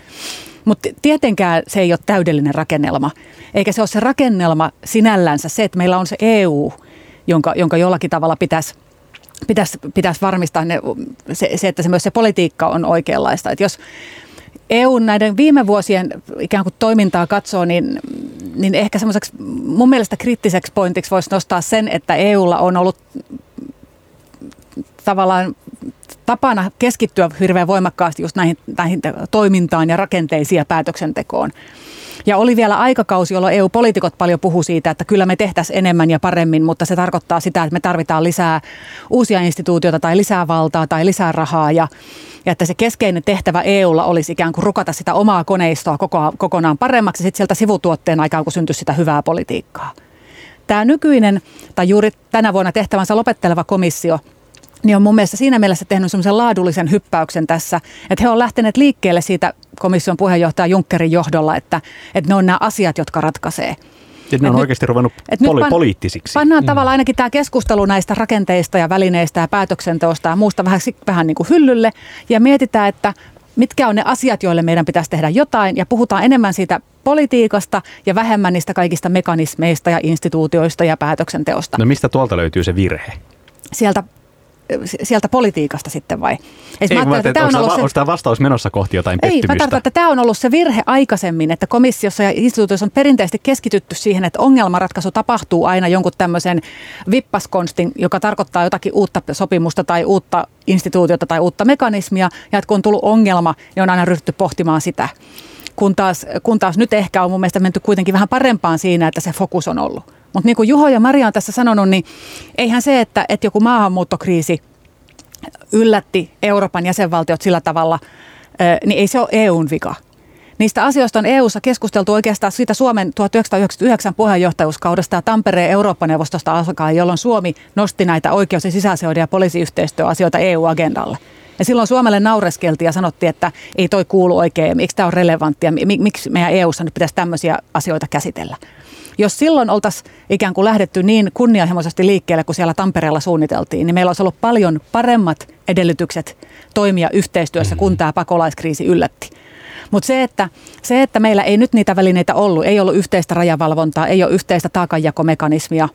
Mutta tietenkään se ei ole täydellinen rakennelma, eikä se ole se rakennelma sinällänsä se, että meillä on se EU, jonka, jonka jollakin tavalla pitäisi pitäisi, pitäisi varmistaa ne, se, se, että se myös se politiikka on oikeanlaista. Että jos EU näiden viime vuosien ikään kuin toimintaa katsoo, niin, niin ehkä semmoiseksi mun mielestä kriittiseksi pointiksi voisi nostaa sen, että EUlla on ollut tavallaan tapana keskittyä hirveän voimakkaasti just näihin, näihin toimintaan ja rakenteisiin ja päätöksentekoon. Ja oli vielä aikakausi, jolloin EU-poliitikot paljon puhu siitä, että kyllä me tehtäisiin enemmän ja paremmin, mutta se tarkoittaa sitä, että me tarvitaan lisää uusia instituutioita tai lisää valtaa tai lisää rahaa ja, ja että se keskeinen tehtävä EUlla olisi ikään kuin rukata sitä omaa koneistoa koko, kokonaan paremmaksi sitten sieltä sivutuotteen aikaan, kun syntyisi sitä hyvää politiikkaa. Tämä nykyinen tai juuri tänä vuonna tehtävänsä lopetteleva komissio – niin on mun mielestä siinä mielessä tehnyt semmoisen laadullisen hyppäyksen tässä, että he on lähteneet liikkeelle siitä komission puheenjohtaja Junckerin johdolla, että, että ne on nämä asiat, jotka ratkaisee. Ja ne on nyt, oikeasti ruvennut poli- pan, poliittisiksi. Pannaan mm. tavallaan ainakin tämä keskustelu näistä rakenteista ja välineistä ja päätöksenteosta ja muusta vähän, vähän niin kuin hyllylle ja mietitään, että mitkä on ne asiat, joille meidän pitäisi tehdä jotain ja puhutaan enemmän siitä politiikasta ja vähemmän niistä kaikista mekanismeista ja instituutioista ja päätöksenteosta. No mistä tuolta löytyy se virhe? Sieltä sieltä politiikasta sitten vai? Ei, mä mä että tämä on ollut se... tämä vastaus menossa kohti jotain Ei, mä tarkoitan, että tämä on ollut se virhe aikaisemmin, että komissiossa ja instituutioissa on perinteisesti keskitytty siihen, että ongelmanratkaisu tapahtuu aina jonkun tämmöisen vippaskonstin, joka tarkoittaa jotakin uutta sopimusta tai uutta instituutiota tai uutta mekanismia, ja että kun on tullut ongelma, niin on aina ryhdytty pohtimaan sitä. Kun taas, kun taas nyt ehkä on mun mielestä menty kuitenkin vähän parempaan siinä, että se fokus on ollut. Mutta niin kuin Juho ja Maria on tässä sanonut, niin eihän se, että, että joku maahanmuuttokriisi yllätti Euroopan jäsenvaltiot sillä tavalla, niin ei se ole EUn vika. Niistä asioista on EU-ssa keskusteltu oikeastaan siitä Suomen 1999 puheenjohtajuuskaudesta ja Tampereen Eurooppa-neuvostosta alkaen, jolloin Suomi nosti näitä oikeus- ja sisäasioiden ja poliisiyhteistyöasioita EU-agendalle. Ja silloin Suomelle naureskeltiin ja sanottiin, että ei toi kuulu oikein, miksi tämä on relevanttia, miksi meidän EU-ssa nyt pitäisi tämmöisiä asioita käsitellä. Jos silloin oltaisiin ikään kuin lähdetty niin kunnianhimoisesti liikkeelle, kun siellä Tampereella suunniteltiin, niin meillä olisi ollut paljon paremmat edellytykset toimia yhteistyössä, kun tämä pakolaiskriisi yllätti. Mutta se että, se, että meillä ei nyt niitä välineitä ollut, ei ollut yhteistä rajavalvontaa, ei ole yhteistä taakanjakomekanismia,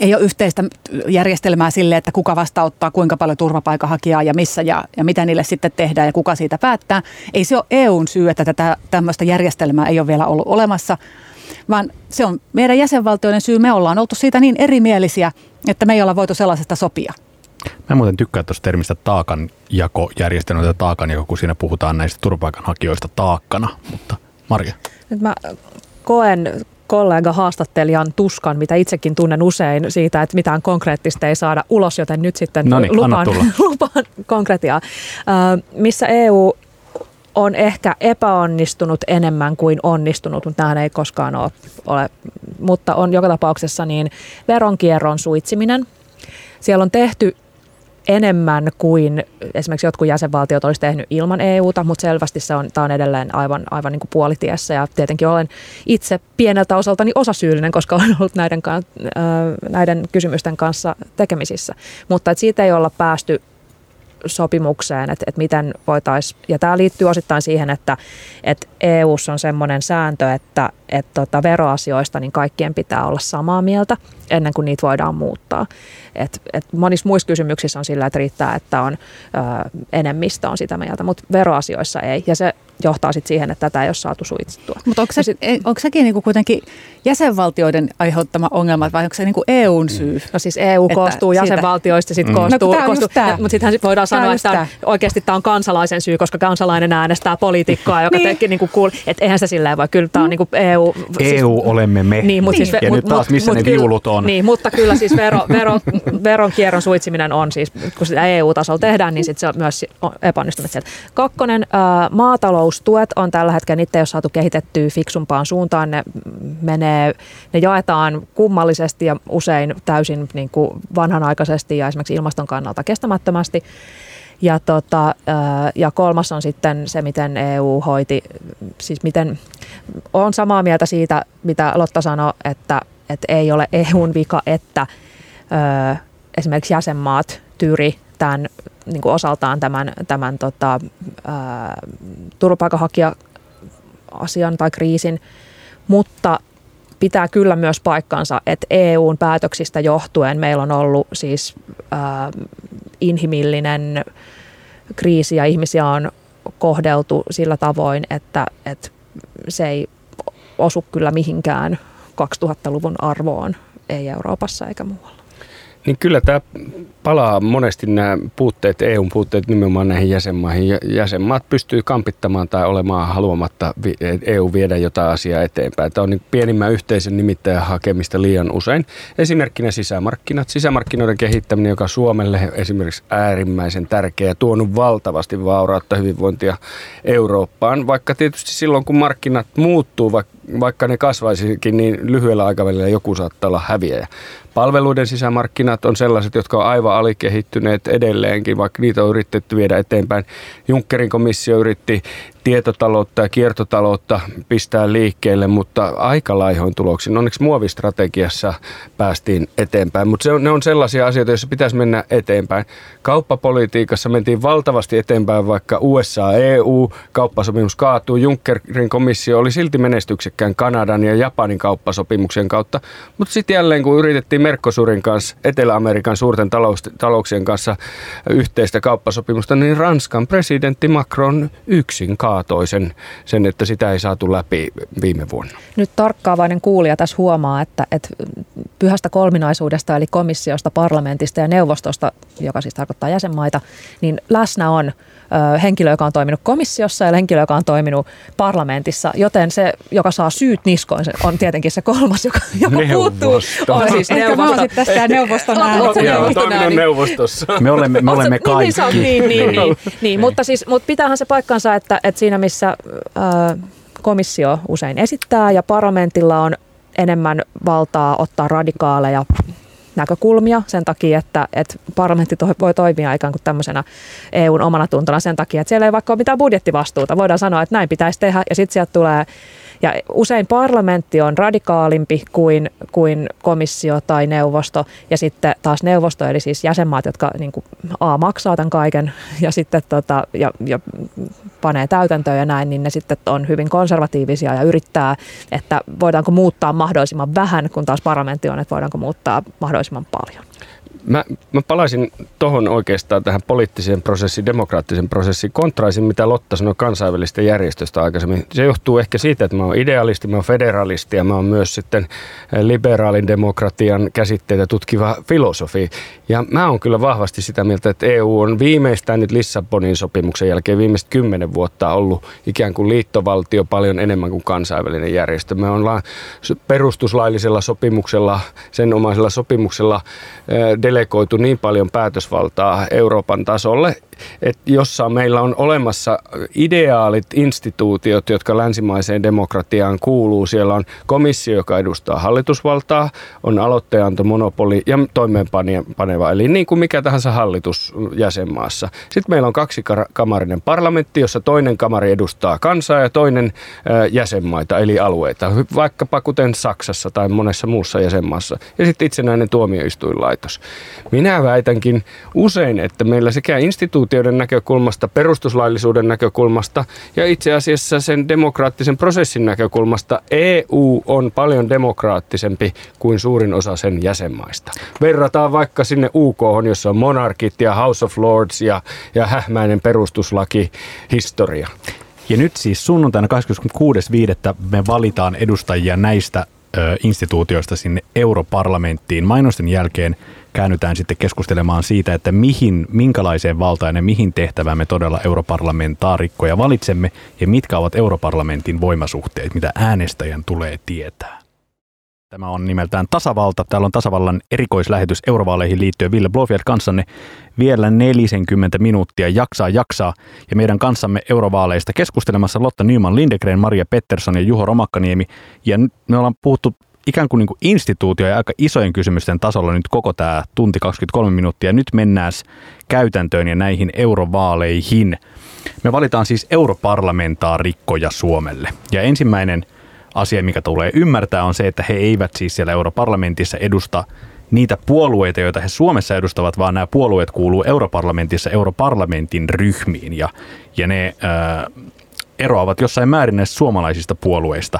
ei ole yhteistä järjestelmää sille, että kuka vastauttaa, kuinka paljon turvapaikanhakijaa ja missä ja, ja mitä niille sitten tehdään ja kuka siitä päättää. Ei se ole EUn syy, että tätä tämmöistä järjestelmää ei ole vielä ollut olemassa vaan se on meidän jäsenvaltioiden syy. Me ollaan oltu siitä niin erimielisiä, että me ei olla voitu sellaisesta sopia. Mä muuten tykkään tuosta termistä taakanjakojärjestelmä tai taakanjako, kun siinä puhutaan näistä turvapaikanhakijoista taakkana. Mutta Marja? Nyt mä koen kollega haastattelijan tuskan, mitä itsekin tunnen usein siitä, että mitään konkreettista ei saada ulos, joten nyt sitten Noniin, lupaan, lupaan konkretiaa. missä EU on ehkä epäonnistunut enemmän kuin onnistunut, mutta nämähän ei koskaan ole, ole. Mutta on joka tapauksessa niin veronkierron suitsiminen. Siellä on tehty enemmän kuin esimerkiksi jotkut jäsenvaltiot olisi tehnyt ilman EUta, mutta selvästi se on, tämä on edelleen aivan, aivan niin kuin puolitiessä ja tietenkin olen itse pieneltä osaltani osasyyllinen, koska olen ollut näiden, näiden kysymysten kanssa tekemisissä. Mutta että siitä ei olla päästy sopimukseen, että, että miten voitaisiin, ja tämä liittyy osittain siihen, että, että EU:ssa on semmoinen sääntö, että, että tota veroasioista niin kaikkien pitää olla samaa mieltä ennen kuin niitä voidaan muuttaa. et, et monissa muissa kysymyksissä on sillä, että riittää, että on ö, enemmistö on sitä mieltä, mutta veroasioissa ei. Ja se johtaa sitten siihen, että tätä ei ole saatu suitsittua. Mutta onko, se, sit, onko sekin niinku kuitenkin jäsenvaltioiden aiheuttama ongelma vai onko se niinku EUn syy? No siis EU että koostuu siitä... jäsenvaltioista, sit mm. koostuu, no, koostuu mutta sittenhän sit voidaan sanoa, että tämä. oikeasti tämä on kansalaisen syy, koska kansalainen äänestää poliitikkoa, joka niin. teki niinku kuul, että eihän se silleen voi, kyllä tämä on niinku EU. EU siis, olemme me. Niin, mutta siis, ja mut, nyt taas missä mut, ne viulut on. Niin, mutta kyllä siis vero, vero, veronkierron suitsiminen on siis, kun sitä EU-tasolla tehdään, niin sit se on myös epäonnistunut sieltä. Kakkonen, äh, maataloustuet on tällä hetkellä, niitä ei ole saatu kehitettyä fiksumpaan suuntaan, ne menee, ne jaetaan kummallisesti ja usein täysin niin kuin vanhanaikaisesti ja esimerkiksi ilmaston kannalta kestämättömästi. Ja, tota, ja kolmas on sitten se, miten EU hoiti, siis miten, on samaa mieltä siitä, mitä Lotta sanoi, että, että ei ole EUn vika, että ö, esimerkiksi jäsenmaat tyri tämän, niin kuin osaltaan tämän, tämän tota, ää, turvapaikanhakija-asian tai kriisin, mutta pitää kyllä myös paikkansa, että EUn päätöksistä johtuen meillä on ollut siis ää, inhimillinen kriisi ja ihmisiä on kohdeltu sillä tavoin, että, että se ei osu kyllä mihinkään 2000-luvun arvoon, ei Euroopassa eikä muualla. Niin kyllä tämä palaa monesti nämä puutteet, EUn puutteet nimenomaan näihin jäsenmaihin. Jäsenmaat pystyy kampittamaan tai olemaan haluamatta EU viedä jotain asiaa eteenpäin. Tämä on niin pienimmän yhteisen nimittäjän hakemista liian usein. Esimerkkinä sisämarkkinat. Sisämarkkinoiden kehittäminen, joka Suomelle esimerkiksi äärimmäisen tärkeä, tuonut valtavasti vaurautta hyvinvointia Eurooppaan. Vaikka tietysti silloin, kun markkinat muuttuu, vaikka ne kasvaisikin, niin lyhyellä aikavälillä joku saattaa olla häviäjä. Palveluiden sisämarkkinat on sellaiset, jotka on aivan alikehittyneet edelleenkin, vaikka niitä on yritetty viedä eteenpäin. Junckerin komissio yritti tietotaloutta ja kiertotaloutta pistää liikkeelle, mutta aika laihoin tuloksin. Onneksi muovistrategiassa päästiin eteenpäin, mutta se on, ne on sellaisia asioita, joissa pitäisi mennä eteenpäin. Kauppapolitiikassa mentiin valtavasti eteenpäin, vaikka USA, EU, kauppasopimus kaatuu. Junckerin komissio oli silti menestyksekkään Kanadan ja Japanin kauppasopimuksen kautta, mutta sitten jälleen kun yritettiin Mercosurin kanssa, Etelä-Amerikan suurten talous, talouksien kanssa yhteistä kauppasopimusta, niin Ranskan presidentti Macron yksin kaatui kaatoi sen, sen, että sitä ei saatu läpi viime vuonna. Nyt tarkkaavainen kuulija tässä huomaa, että, että pyhästä kolminaisuudesta eli komissiosta, parlamentista ja neuvostosta, joka siis tarkoittaa jäsenmaita, niin läsnä on henkilö, joka on toiminut komissiossa ja henkilö, joka on toiminut parlamentissa, joten se, joka saa syyt niskoin, se on tietenkin se kolmas, joka, joka puuttuu. On siis neuvosto. Ehkä tästä neuvoston ääni. neuvostossa. Me olemme, me olemme kaikki. Niin, niin, niin, niin, niin, mutta, siis, mutta pitäähän se paikkansa, että, että siinä missä äh, komissio usein esittää ja parlamentilla on enemmän valtaa ottaa radikaaleja näkökulmia sen takia, että, että parlamentti voi toimia ikään kuin tämmöisenä EUn omana tuntona sen takia, että siellä ei vaikka ole mitään budjettivastuuta. Voidaan sanoa, että näin pitäisi tehdä ja sitten sieltä tulee ja usein parlamentti on radikaalimpi kuin, kuin komissio tai neuvosto ja sitten taas neuvosto, eli siis jäsenmaat, jotka niin kuin A maksaa tämän kaiken ja sitten tota, ja, ja panee täytäntöön ja näin, niin ne sitten on hyvin konservatiivisia ja yrittää, että voidaanko muuttaa mahdollisimman vähän, kun taas parlamentti on, että voidaanko muuttaa mahdollisimman paljon. Mä, mä palaisin tuohon oikeastaan tähän poliittiseen prosessiin, demokraattisen prosessiin, kontraisin mitä Lotta sanoi kansainvälistä järjestöstä aikaisemmin. Se johtuu ehkä siitä, että mä oon idealisti, mä oon federalisti ja mä oon myös sitten eh, liberaalin demokratian käsitteitä tutkiva filosofi. Ja mä oon kyllä vahvasti sitä mieltä, että EU on viimeistään nyt Lissabonin sopimuksen jälkeen viimeiset kymmenen vuotta ollut ikään kuin liittovaltio paljon enemmän kuin kansainvälinen järjestö. Me ollaan perustuslaillisella sopimuksella, sen omaisella sopimuksella eh, delegoitu niin paljon päätösvaltaa Euroopan tasolle, että jossa meillä on olemassa ideaalit instituutiot, jotka länsimaiseen demokratiaan kuuluu. Siellä on komissio, joka edustaa hallitusvaltaa, on aloitteenantomonopoli ja toimeenpaneva, eli niin kuin mikä tahansa hallitus jäsenmaassa. Sitten meillä on kaksikamarinen parlamentti, jossa toinen kamari edustaa kansaa ja toinen jäsenmaita, eli alueita, vaikkapa kuten Saksassa tai monessa muussa jäsenmaassa. Ja sitten itsenäinen tuomioistuinlaitos. Minä väitänkin usein, että meillä sekä instituutioiden näkökulmasta, perustuslaillisuuden näkökulmasta ja itse asiassa sen demokraattisen prosessin näkökulmasta EU on paljon demokraattisempi kuin suurin osa sen jäsenmaista. Verrataan vaikka sinne UK, jossa on monarkit ja House of Lords ja, ja hähmäinen perustuslaki historia. Ja nyt siis sunnuntaina 26.5. me valitaan edustajia näistä ö, instituutioista sinne europarlamenttiin. Mainosten jälkeen käännytään sitten keskustelemaan siitä, että mihin, minkälaiseen valtaan ja mihin tehtävään me todella europarlamentaarikkoja valitsemme ja mitkä ovat europarlamentin voimasuhteet, mitä äänestäjän tulee tietää. Tämä on nimeltään Tasavalta. Täällä on Tasavallan erikoislähetys eurovaaleihin liittyen Ville Blofeld kanssanne. Vielä 40 minuuttia jaksaa jaksaa. Ja meidän kanssamme eurovaaleista keskustelemassa Lotta Nyman Lindegren, Maria Pettersson ja Juho Romakkaniemi. Ja me ollaan puhuttu ikään kuin, niin kuin instituutio ja aika isojen kysymysten tasolla nyt koko tämä tunti 23 minuuttia. Nyt mennään käytäntöön ja näihin eurovaaleihin. Me valitaan siis europarlamentaarikkoja Suomelle. Ja ensimmäinen asia, mikä tulee ymmärtää, on se, että he eivät siis siellä europarlamentissa edusta niitä puolueita, joita he Suomessa edustavat, vaan nämä puolueet kuuluu europarlamentissa europarlamentin ryhmiin ja, ja ne ää, eroavat jossain määrin näistä suomalaisista puolueista.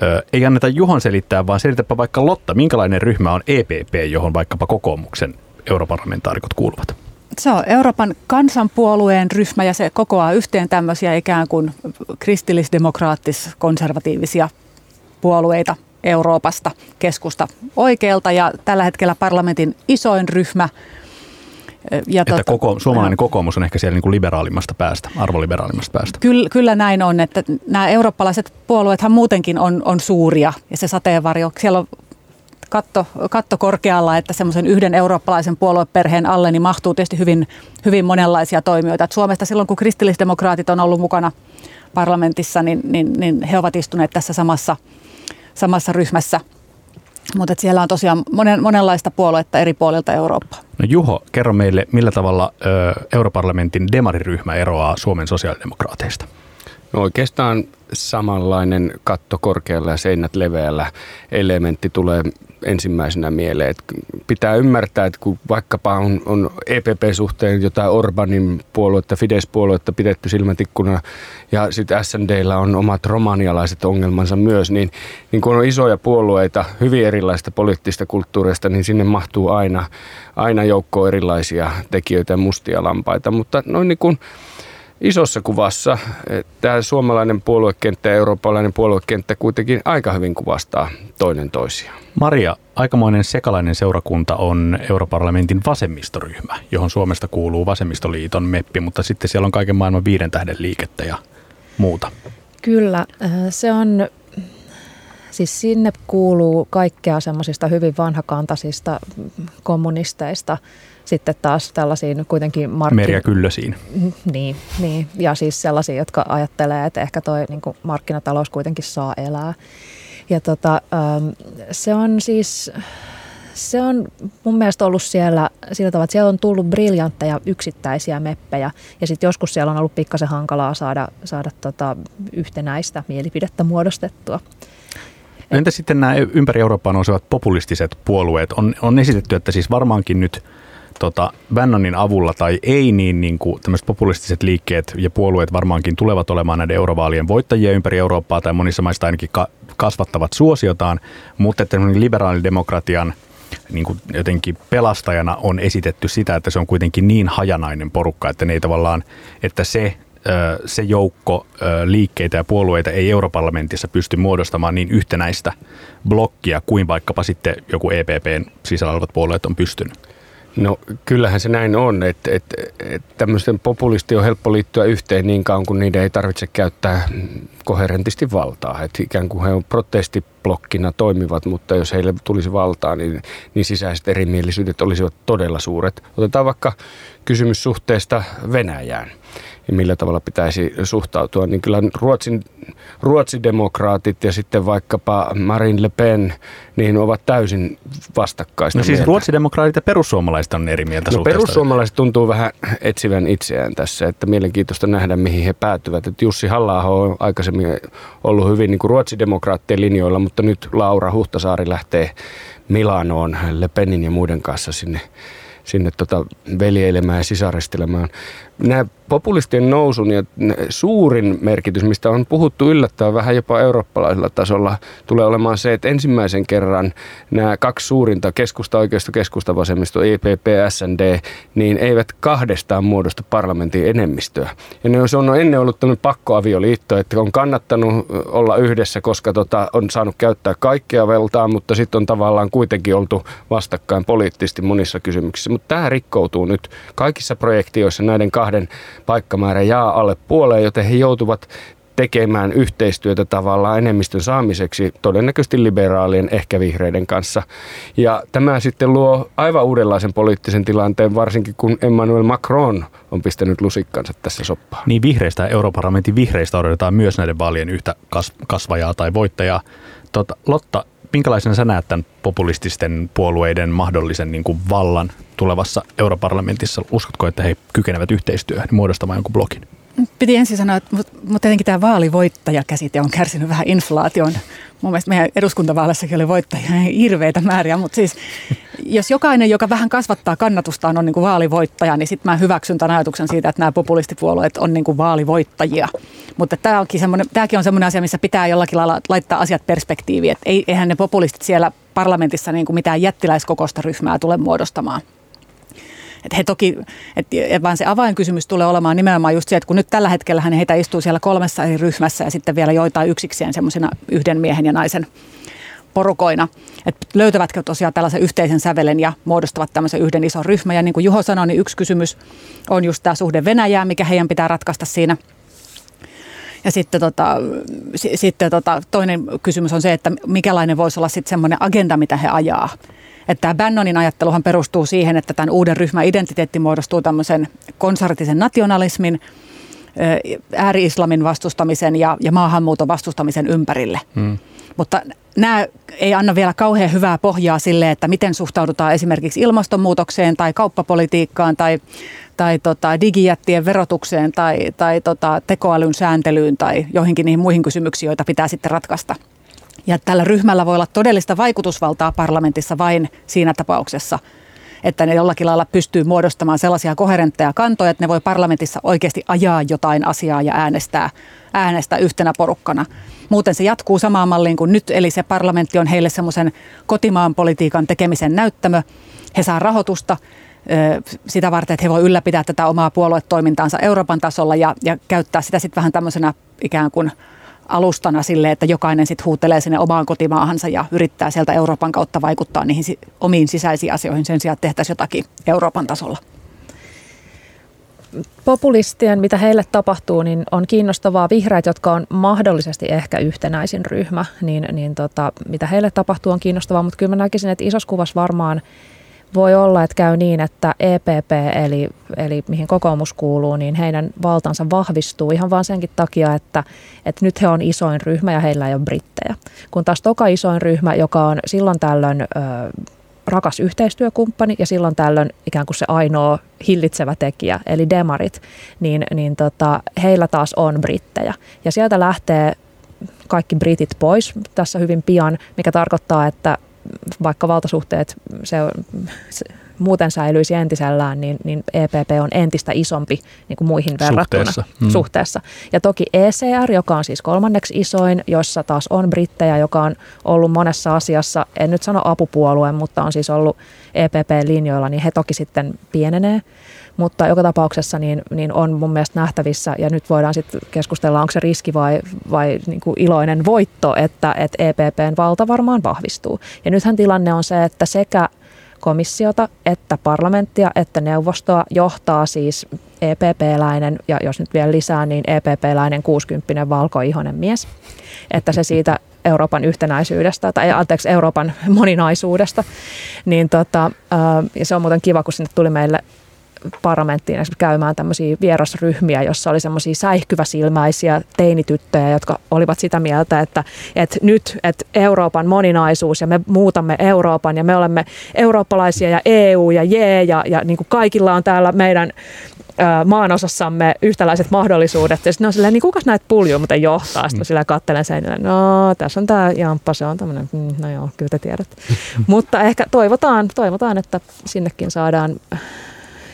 Ää, ei anneta Juhon selittää, vaan selitäpä vaikka Lotta, minkälainen ryhmä on EPP, johon vaikkapa kokoomuksen europarlamentaarikot kuuluvat. Se on Euroopan kansanpuolueen ryhmä ja se kokoaa yhteen tämmöisiä ikään kuin kristillisdemokraattis-konservatiivisia puolueita Euroopasta keskusta oikealta ja tällä hetkellä parlamentin isoin ryhmä. Ja että tota, koko, suomalainen kokoomus on ehkä siellä niin kuin liberaalimmasta päästä, arvoliberaalimasta päästä. Kyllä, kyllä näin on, että nämä eurooppalaiset puolueethan muutenkin on, on suuria ja se sateenvarjo, siellä on katto, katto korkealla, että semmoisen yhden eurooppalaisen puolueperheen alle niin mahtuu tietysti hyvin, hyvin monenlaisia toimijoita. Et Suomesta silloin, kun kristillisdemokraatit on ollut mukana parlamentissa, niin, niin, niin he ovat istuneet tässä samassa – samassa ryhmässä. Mutta siellä on tosiaan monen, monenlaista puoluetta eri puolilta Eurooppaa. No Juho, kerro meille, millä tavalla ö, europarlamentin demariryhmä eroaa Suomen sosiaalidemokraateista? No oikeastaan samanlainen katto korkealla ja seinät leveällä elementti tulee ensimmäisenä mieleen. Että pitää ymmärtää, että kun vaikkapa on, on EPP-suhteen jotain Orbanin puoluetta, Fidesz-puoluetta pidetty silmätikkuna ja sitten SNDllä on omat romanialaiset ongelmansa myös, niin, niin kun on isoja puolueita, hyvin erilaista poliittista kulttuurista, niin sinne mahtuu aina, aina joukko erilaisia tekijöitä ja mustia lampaita. Mutta noin niin kuin isossa kuvassa tämä suomalainen puoluekenttä ja eurooppalainen puoluekenttä kuitenkin aika hyvin kuvastaa toinen toisiaan. Maria, aikamoinen sekalainen seurakunta on europarlamentin vasemmistoryhmä, johon Suomesta kuuluu vasemmistoliiton meppi, mutta sitten siellä on kaiken maailman viiden tähden liikettä ja muuta. Kyllä, äh, se on, siis sinne kuuluu kaikkea semmoisista hyvin vanhakantaisista kommunisteista, sitten taas tällaisiin kuitenkin markkin... Merja Kyllösiin. Niin, niin, ja siis sellaisia, jotka ajattelee, että ehkä toi niin markkinatalous kuitenkin saa elää. Ja tota, ähm, se on siis, se on mun mielestä ollut siellä sillä tavalla, että siellä on tullut briljantteja yksittäisiä meppejä ja sitten joskus siellä on ollut pikkasen hankalaa saada, saada tota yhtenäistä mielipidettä muodostettua. Entä sitten nämä ympäri Eurooppaa nousevat populistiset puolueet? On, on esitetty, että siis varmaankin nyt tota, Bannonin avulla tai ei, niin, niin kuin tämmöiset populistiset liikkeet ja puolueet varmaankin tulevat olemaan näiden eurovaalien voittajia ympäri Eurooppaa tai monissa maissa ainakin ka- kasvattavat suosiotaan, mutta että liberaalidemokratian niin kuin jotenkin pelastajana on esitetty sitä, että se on kuitenkin niin hajanainen porukka, että ne ei tavallaan, että se se joukko liikkeitä ja puolueita ei Europarlamentissa pysty muodostamaan niin yhtenäistä blokkia kuin vaikkapa sitten joku EPPn sisällä olevat puolueet on pystynyt. No kyllähän se näin on, että, että, että tämmöisten populisti on helppo liittyä yhteen niin kauan kuin niiden ei tarvitse käyttää koherentisti valtaa. Että ikään kuin he on protestiblokkina toimivat, mutta jos heille tulisi valtaa, niin, niin sisäiset erimielisyydet olisivat todella suuret. Otetaan vaikka kysymys suhteesta Venäjään ja millä tavalla pitäisi suhtautua, niin kyllä Ruotsin, ruotsidemokraatit ja sitten vaikkapa Marine Le Pen, niin ovat täysin vastakkaista No siis mieltä. ruotsidemokraatit ja perussuomalaiset on eri mieltä no, perussuomalaiset tuntuu vähän etsivän itseään tässä, että mielenkiintoista nähdä, mihin he päätyvät. Että Jussi halla on aikaisemmin ollut hyvin niin kuin ruotsidemokraattien linjoilla, mutta nyt Laura Huhtasaari lähtee Milanoon Le Penin ja muiden kanssa sinne sinne tota veljeilemään ja sisaristelemaan nämä populistien nousun ja suurin merkitys, mistä on puhuttu yllättävän vähän jopa eurooppalaisella tasolla, tulee olemaan se, että ensimmäisen kerran nämä kaksi suurinta keskusta, oikeisto, keskusta, vasemmisto, EPP, SND, niin eivät kahdestaan muodosta parlamentin enemmistöä. Ja ne on ennen ollut tämmöinen pakkoavioliitto, että on kannattanut olla yhdessä, koska tota, on saanut käyttää kaikkea veltaa, mutta sitten on tavallaan kuitenkin oltu vastakkain poliittisesti monissa kysymyksissä. Mutta tämä rikkoutuu nyt kaikissa projektioissa näiden kahden kahden paikkamäärä jää alle puoleen, joten he joutuvat tekemään yhteistyötä tavallaan enemmistön saamiseksi, todennäköisesti liberaalien, ehkä vihreiden kanssa. Ja tämä sitten luo aivan uudenlaisen poliittisen tilanteen, varsinkin kun Emmanuel Macron on pistänyt lusikkansa tässä soppaan. Niin vihreistä Europarlamentin vihreistä odotetaan myös näiden vaalien yhtä kasvajaa tai voittajaa. Tota, Lotta, minkälaisen sä näet tämän populististen puolueiden mahdollisen niin kuin vallan tulevassa europarlamentissa? Uskotko, että he kykenevät yhteistyöhön muodostamaan jonkun blogin? Piti ensin sanoa, että mutta tietenkin tämä vaalivoittajakäsite on kärsinyt vähän inflaation. Mun mielestä meidän eduskuntavaaleissakin oli voittajia hirveitä määriä, mutta siis jos jokainen, joka vähän kasvattaa kannatustaan, on niin kuin vaalivoittaja, niin sitten mä hyväksyn tämän ajatuksen siitä, että nämä populistipuolueet on niin kuin vaalivoittajia. Mutta tämä onkin tämäkin on semmoinen asia, missä pitää jollakin lailla laittaa asiat perspektiiviin. Että eihän ne populistit siellä parlamentissa niin kuin mitään jättiläiskokosta ryhmää tule muodostamaan. Et he toki, et, vaan se avainkysymys tulee olemaan nimenomaan just se, että kun nyt tällä hetkellä heitä istuu siellä kolmessa eri ryhmässä ja sitten vielä joitain yksikseen semmoisena yhden miehen ja naisen porukoina, että löytävätkö tosiaan tällaisen yhteisen sävelen ja muodostavat tämmöisen yhden ison ryhmän. Ja niin kuin Juho sanoi, niin yksi kysymys on just tämä suhde Venäjään, mikä heidän pitää ratkaista siinä. Ja sitten, tota, sitten tota, toinen kysymys on se, että mikälainen voisi olla sitten semmoinen agenda, mitä he ajaa. Että tämä Bannonin ajatteluhan perustuu siihen, että tämän uuden ryhmän identiteetti muodostuu tämmöisen konservatiivisen nationalismin, ääri-islamin vastustamisen ja, ja maahanmuuton vastustamisen ympärille. Hmm. Mutta nämä ei anna vielä kauhean hyvää pohjaa sille, että miten suhtaudutaan esimerkiksi ilmastonmuutokseen tai kauppapolitiikkaan tai, tai tota digijättien verotukseen tai, tai tota tekoälyn sääntelyyn tai joihinkin niihin muihin kysymyksiin, joita pitää sitten ratkaista. Ja tällä ryhmällä voi olla todellista vaikutusvaltaa parlamentissa vain siinä tapauksessa, että ne jollakin lailla pystyy muodostamaan sellaisia koherentteja kantoja, että ne voi parlamentissa oikeasti ajaa jotain asiaa ja äänestää, äänestää yhtenä porukkana. Muuten se jatkuu samaan malliin kuin nyt, eli se parlamentti on heille semmoisen kotimaan politiikan tekemisen näyttämö. He saa rahoitusta sitä varten, että he voi ylläpitää tätä omaa puoluetoimintaansa Euroopan tasolla ja, ja käyttää sitä sitten vähän tämmöisenä ikään kuin – alustana sille, että jokainen sitten huutelee sinne omaan kotimaahansa ja yrittää sieltä Euroopan kautta vaikuttaa niihin omiin sisäisiin asioihin. Sen sijaan, että tehtäisiin jotakin Euroopan tasolla. Populistien, mitä heille tapahtuu, niin on kiinnostavaa. Vihreät, jotka on mahdollisesti ehkä yhtenäisin ryhmä, niin, niin tota, mitä heille tapahtuu on kiinnostavaa, mutta kyllä mä näkisin, että isossa kuvassa varmaan voi olla, että käy niin, että EPP, eli, eli mihin kokoomus kuuluu, niin heidän valtansa vahvistuu ihan vain senkin takia, että, että nyt he on isoin ryhmä ja heillä ei ole brittejä. Kun taas toka isoin ryhmä, joka on silloin tällöin ö, rakas yhteistyökumppani ja silloin tällöin ikään kuin se ainoa hillitsevä tekijä, eli demarit, niin, niin tota, heillä taas on brittejä. Ja sieltä lähtee kaikki britit pois tässä hyvin pian, mikä tarkoittaa, että vaikka valtasuhteet se, se muuten säilyisi entisellään, niin, niin EPP on entistä isompi niin kuin muihin verrattuna suhteessa. Mm. suhteessa. Ja toki ECR, joka on siis kolmanneksi isoin, jossa taas on brittejä, joka on ollut monessa asiassa, en nyt sano apupuolue, mutta on siis ollut EPP-linjoilla, niin he toki sitten pienenee. Mutta joka tapauksessa niin, niin on mun mielestä nähtävissä, ja nyt voidaan sitten keskustella, onko se riski vai, vai niin kuin iloinen voitto, että, että EPPn valta varmaan vahvistuu. Ja nythän tilanne on se, että sekä komissiota, että parlamenttia, että neuvostoa johtaa siis EPP-läinen, ja jos nyt vielä lisää, niin EPP-läinen 60 valkoihonen mies. Että se siitä Euroopan yhtenäisyydestä, tai anteeksi, Euroopan moninaisuudesta. Niin tota, ja se on muuten kiva, kun sinne tuli meille parlamenttiin käymään tämmöisiä vierasryhmiä, jossa oli semmoisia säihkyväsilmäisiä teinityttöjä, jotka olivat sitä mieltä, että, että nyt että Euroopan moninaisuus ja me muutamme Euroopan ja me olemme eurooppalaisia ja EU ja J ja, ja niin kuin kaikilla on täällä meidän maanosassamme yhtäläiset mahdollisuudet. Ja sitten on silleen, niin kukas näitä puljuu muuten johtaa? Sitten mm. sillä kattelen seinille, no tässä on tämä Jamppa, se on tämmöinen, mm, no joo, kyllä te tiedät. Mutta ehkä toivotaan, toivotaan, että sinnekin saadaan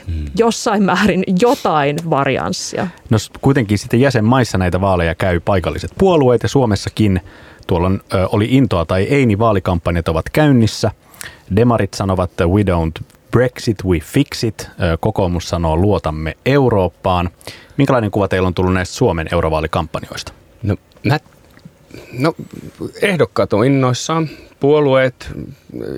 mm. jossain määrin jotain varianssia. No kuitenkin sitten jäsenmaissa näitä vaaleja käy paikalliset puolueet ja Suomessakin tuolla oli intoa tai ei, niin vaalikampanjat ovat käynnissä. Demarit sanovat, että we don't Brexit, we fix it. Kokoomus sanoo luotamme Eurooppaan. Minkälainen kuva teillä on tullut näistä Suomen eurovaalikampanjoista? No, mä, no ehdokkaat on innoissaan puolueet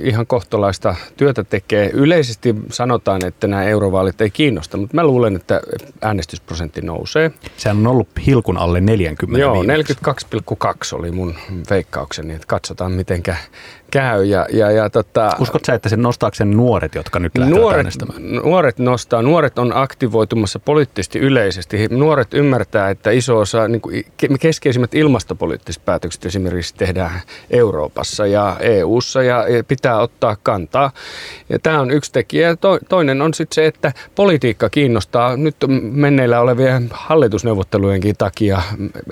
ihan kohtolaista työtä tekee. Yleisesti sanotaan, että nämä eurovaalit ei kiinnosta, mutta mä luulen, että äänestysprosentti nousee. Sehän on ollut hilkun alle 40 Joo, 42,2 oli mun veikkaukseni, että katsotaan mitenkä käy. Ja, ja, ja tota, Uskot sä, että sen nuoret, jotka nyt lähtevät nuoret, äänestämään? Nuoret nostaa. Nuoret on aktivoitumassa poliittisesti yleisesti. Nuoret ymmärtää, että iso osa, niin kuin keskeisimmät ilmastopoliittiset päätökset esimerkiksi tehdään Euroopassa ja EU:ssa ja pitää ottaa kantaa. Ja tämä on yksi tekijä. Toinen on sitten se, että politiikka kiinnostaa nyt menneillä olevien hallitusneuvottelujenkin takia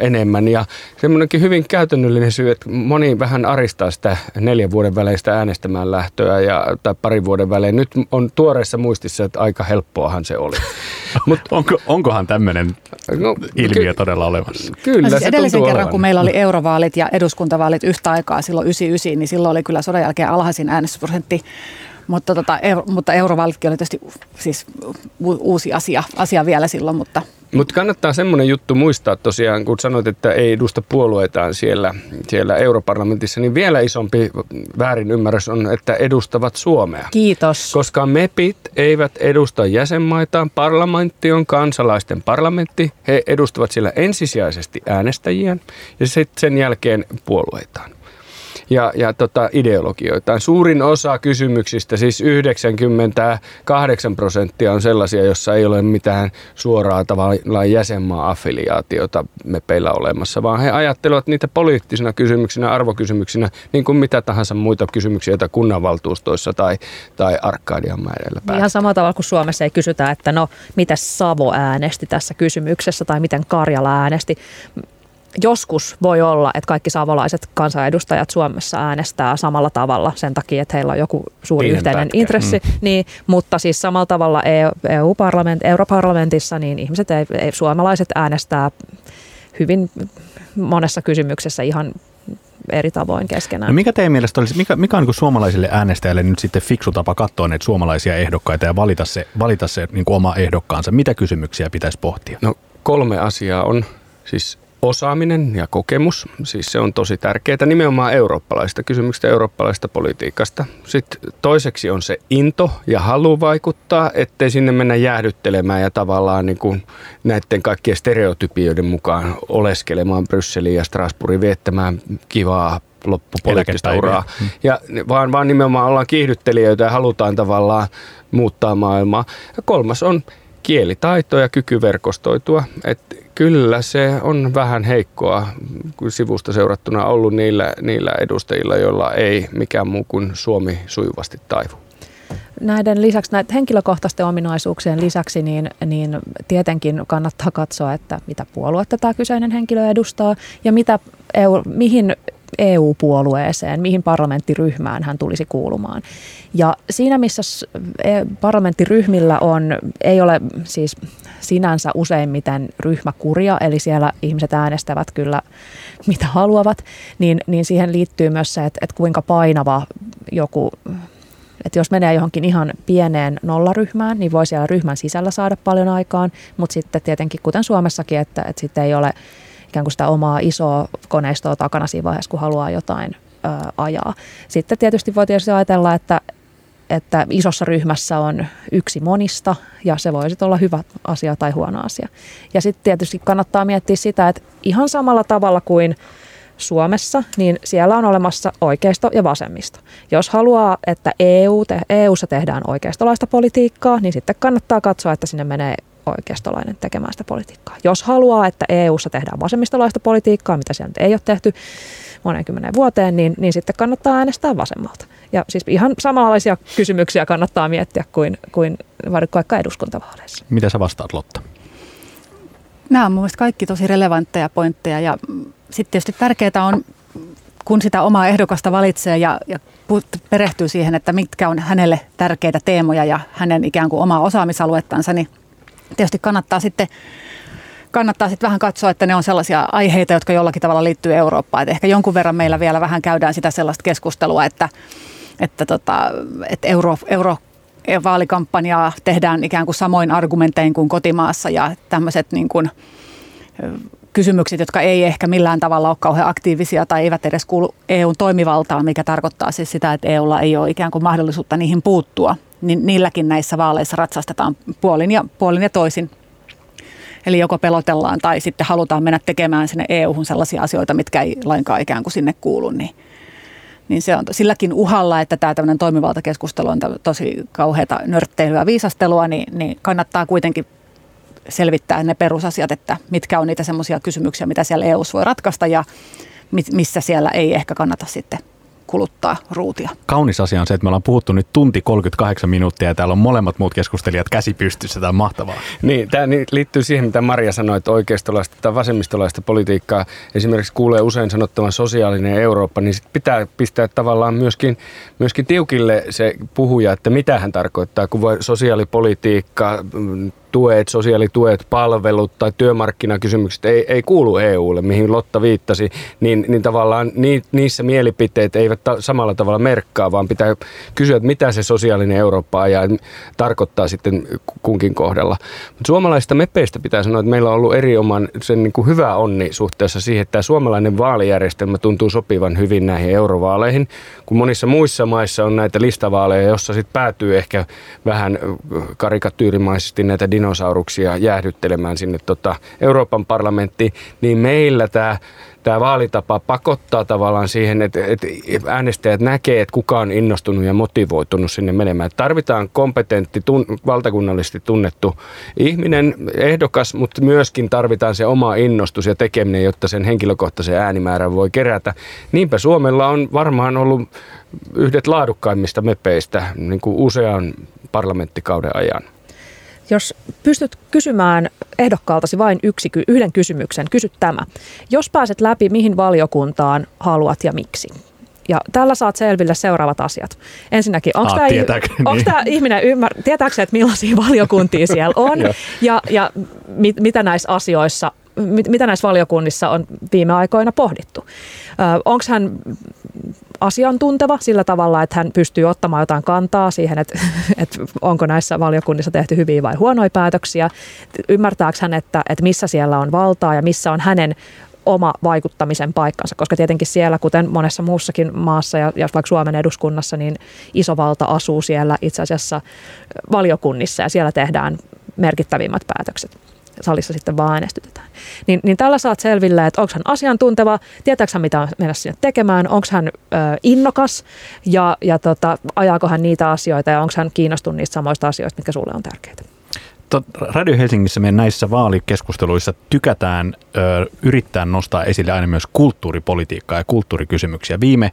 enemmän. Ja semmoinenkin hyvin käytännöllinen syy, että moni vähän aristaa sitä neljän vuoden väleistä äänestämään lähtöä ja, tai parin vuoden välein. Nyt on tuoreessa muistissa, että aika helppoahan se oli. Mut, Onko, onkohan tämmöinen no, ilmiö ky- todella olemassa? Kyllä no siis edellisen kerran, olevan. kun meillä oli eurovaalit ja eduskuntavaalit yhtä aikaa silloin 99, niin silloin oli kyllä sodan jälkeen alhaisin äänestysprosentti. Mutta, tota, euro, mutta eurovaalitkin oli tietysti siis uusi asia, asia vielä silloin, mutta mutta kannattaa semmoinen juttu muistaa tosiaan, kun sanoit, että ei edusta puolueitaan siellä, siellä europarlamentissa, niin vielä isompi väärin ymmärrys on, että edustavat Suomea. Kiitos. Koska MEPit eivät edusta jäsenmaitaan, parlamentti on kansalaisten parlamentti. He edustavat siellä ensisijaisesti äänestäjiä ja sitten sen jälkeen puolueitaan ja, ja tota ideologioitaan. Suurin osa kysymyksistä, siis 98 prosenttia on sellaisia, jossa ei ole mitään suoraa tavallaan jäsenmaa-affiliaatiota mepeillä olemassa, vaan he ajattelevat niitä poliittisina kysymyksinä, arvokysymyksinä, niin kuin mitä tahansa muita kysymyksiä, joita kunnanvaltuustoissa tai, tai Arkadianmäellä päätetään. Ihan samalla tavalla kuin Suomessa ei kysytä, että no, mitä Savo äänesti tässä kysymyksessä tai miten Karjala äänesti joskus voi olla, että kaikki savolaiset kansanedustajat Suomessa äänestää samalla tavalla sen takia, että heillä on joku suuri Pienen yhteinen pätkä. intressi, mm. niin, mutta siis samalla tavalla EU-parlament, e europarlamentissa niin ihmiset, ei, ei, suomalaiset äänestää hyvin monessa kysymyksessä ihan eri tavoin keskenään. No mikä teidän mielestä olisi, mikä, mikä on niin suomalaisille äänestäjille nyt sitten fiksu tapa katsoa näitä suomalaisia ehdokkaita ja valita se, valita se niin kuin oma ehdokkaansa? Mitä kysymyksiä pitäisi pohtia? No kolme asiaa on. Siis osaaminen ja kokemus, siis se on tosi tärkeää nimenomaan eurooppalaista kysymyksistä, eurooppalaista politiikasta. Sitten toiseksi on se into ja halu vaikuttaa, ettei sinne mennä jäähdyttelemään ja tavallaan niin kuin näiden kaikkien stereotypioiden mukaan oleskelemaan Brysseliin ja Strasbourgin viettämään kivaa loppupoliittista uraa. Hmm. Ja vaan, vaan nimenomaan ollaan kiihdyttelijöitä ja halutaan tavallaan muuttaa maailmaa. Ja kolmas on kielitaito ja kyky verkostoitua. Et kyllä se on vähän heikkoa sivusta seurattuna ollut niillä, niillä edustajilla, joilla ei mikään muu kuin Suomi sujuvasti taivu. Näiden lisäksi, näiden henkilökohtaisten ominaisuuksien lisäksi, niin, niin tietenkin kannattaa katsoa, että mitä puoluetta tämä kyseinen henkilö edustaa ja mitä, mihin EU-puolueeseen, mihin parlamenttiryhmään hän tulisi kuulumaan. Ja siinä, missä e, parlamenttiryhmillä on, ei ole siis sinänsä useimmiten ryhmäkuria, eli siellä ihmiset äänestävät kyllä mitä haluavat, niin, niin siihen liittyy myös se, että, että kuinka painava joku että jos menee johonkin ihan pieneen nollaryhmään, niin voi siellä ryhmän sisällä saada paljon aikaan, mutta sitten tietenkin, kuten Suomessakin, että, että sitten ei ole ikään kuin sitä omaa isoa koneistoa takana siinä vaiheessa, kun haluaa jotain ö, ajaa. Sitten tietysti voi tietysti ajatella, että, että isossa ryhmässä on yksi monista ja se voi sitten olla hyvä asia tai huono asia. Ja sitten tietysti kannattaa miettiä sitä, että ihan samalla tavalla kuin Suomessa, niin siellä on olemassa oikeisto ja vasemmisto. Jos haluaa, että EU te, EUssa tehdään oikeistolaista politiikkaa, niin sitten kannattaa katsoa, että sinne menee oikeistolainen tekemään sitä politiikkaa. Jos haluaa, että EUssa tehdään vasemmistolaista politiikkaa, mitä siellä nyt ei ole tehty monen kymmenen vuoteen, niin, niin sitten kannattaa äänestää vasemmalta. Ja siis ihan samanlaisia kysymyksiä kannattaa miettiä kuin, kuin vaikka eduskuntavaaleissa. Mitä sä vastaat Lotta? Nämä on mielestäni kaikki tosi relevantteja pointteja ja sitten tietysti tärkeää on, kun sitä omaa ehdokasta valitsee ja, ja perehtyy siihen, että mitkä on hänelle tärkeitä teemoja ja hänen ikään kuin omaa osaamisaluettansa, niin tietysti kannattaa sitten kannattaa sitten vähän katsoa, että ne on sellaisia aiheita, jotka jollakin tavalla liittyy Eurooppaan. Et ehkä jonkun verran meillä vielä vähän käydään sitä sellaista keskustelua, että, että, tota, että euro, euro vaalikampanjaa tehdään ikään kuin samoin argumentein kuin kotimaassa ja tämmöiset niin kuin, kysymykset, jotka ei ehkä millään tavalla ole kauhean aktiivisia tai eivät edes kuulu EUn toimivaltaan, mikä tarkoittaa siis sitä, että EUlla ei ole ikään kuin mahdollisuutta niihin puuttua, niin niilläkin näissä vaaleissa ratsastetaan puolin ja, puolin ja toisin. Eli joko pelotellaan tai sitten halutaan mennä tekemään sinne EU-hun sellaisia asioita, mitkä ei lainkaan ikään kuin sinne kuulu, niin, niin se on silläkin uhalla, että tämä tämmöinen toimivaltakeskustelu on tosi kauheata nörtteilyä ja viisastelua, niin, niin kannattaa kuitenkin selvittää ne perusasiat, että mitkä on niitä semmoisia kysymyksiä, mitä siellä EU voi ratkaista ja missä siellä ei ehkä kannata sitten kuluttaa ruutia. Kaunis asia on se, että me ollaan puhuttu nyt tunti 38 minuuttia ja täällä on molemmat muut keskustelijat käsi pystyssä. Tämä on mahtavaa. Niin, tämä liittyy siihen, mitä Maria sanoi, että oikeistolaista tai vasemmistolaista politiikkaa esimerkiksi kuulee usein sanottavan sosiaalinen Eurooppa, niin sit pitää pistää tavallaan myöskin, myöskin tiukille se puhuja, että mitä hän tarkoittaa, kun voi sosiaalipolitiikka, tuet, sosiaalituet, palvelut tai työmarkkinakysymykset ei, ei kuulu EUlle, mihin Lotta viittasi, niin, niin tavallaan ni, niissä mielipiteet eivät ta, samalla tavalla merkkaa, vaan pitää kysyä, että mitä se sosiaalinen Eurooppa ajaa tarkoittaa sitten kunkin kohdalla. Mutta suomalaisista mepeistä pitää sanoa, että meillä on ollut eri oman sen niin kuin hyvä onni suhteessa siihen, että tämä suomalainen vaalijärjestelmä tuntuu sopivan hyvin näihin eurovaaleihin, kun monissa muissa maissa on näitä listavaaleja, jossa sitten päätyy ehkä vähän karikatyyrimaisesti näitä dinosauruksia jäähdyttelemään sinne tota Euroopan parlamenttiin, niin meillä tämä tämä vaalitapa pakottaa tavallaan siihen, että, että äänestäjät näkee, että kuka on innostunut ja motivoitunut sinne menemään. Tarvitaan kompetentti, tun, valtakunnallisesti tunnettu ihminen, ehdokas, mutta myöskin tarvitaan se oma innostus ja tekeminen, jotta sen henkilökohtaisen äänimäärän voi kerätä. Niinpä Suomella on varmaan ollut yhdet laadukkaimmista mepeistä niin kuin usean parlamenttikauden ajan. Jos pystyt kysymään ehdokkaaltasi vain yksi, yhden kysymyksen, kysy tämä. Jos pääset läpi, mihin valiokuntaan haluat ja miksi? Ja tällä saat selville seuraavat asiat. Ensinnäkin, onko tämä, niin. tämä ihminen ymmär, tietääkö että millaisia valiokuntia siellä on ja, ja mit, mitä näissä asioissa mit, mitä näissä valiokunnissa on viime aikoina pohdittu. Onko hän asiantunteva sillä tavalla, että hän pystyy ottamaan jotain kantaa siihen, että, että onko näissä valiokunnissa tehty hyviä vai huonoja päätöksiä. Ymmärtääkö hän, että, että missä siellä on valtaa ja missä on hänen oma vaikuttamisen paikkansa, koska tietenkin siellä, kuten monessa muussakin maassa ja, ja vaikka Suomen eduskunnassa, niin iso valta asuu siellä itse asiassa valiokunnissa ja siellä tehdään merkittävimmät päätökset salissa sitten vaan äänestytetään. Niin, niin tällä saat selville, että onko hän asiantunteva, tietääkö mitä mennä sinne tekemään, onko hän ö, innokas ja, ja tota, ajaako hän niitä asioita ja onko hän kiinnostunut niistä samoista asioista, mitkä sulle on tärkeitä. Radio Helsingissä me näissä vaalikeskusteluissa tykätään ö, yrittää nostaa esille aina myös kulttuuripolitiikkaa ja kulttuurikysymyksiä. Viime,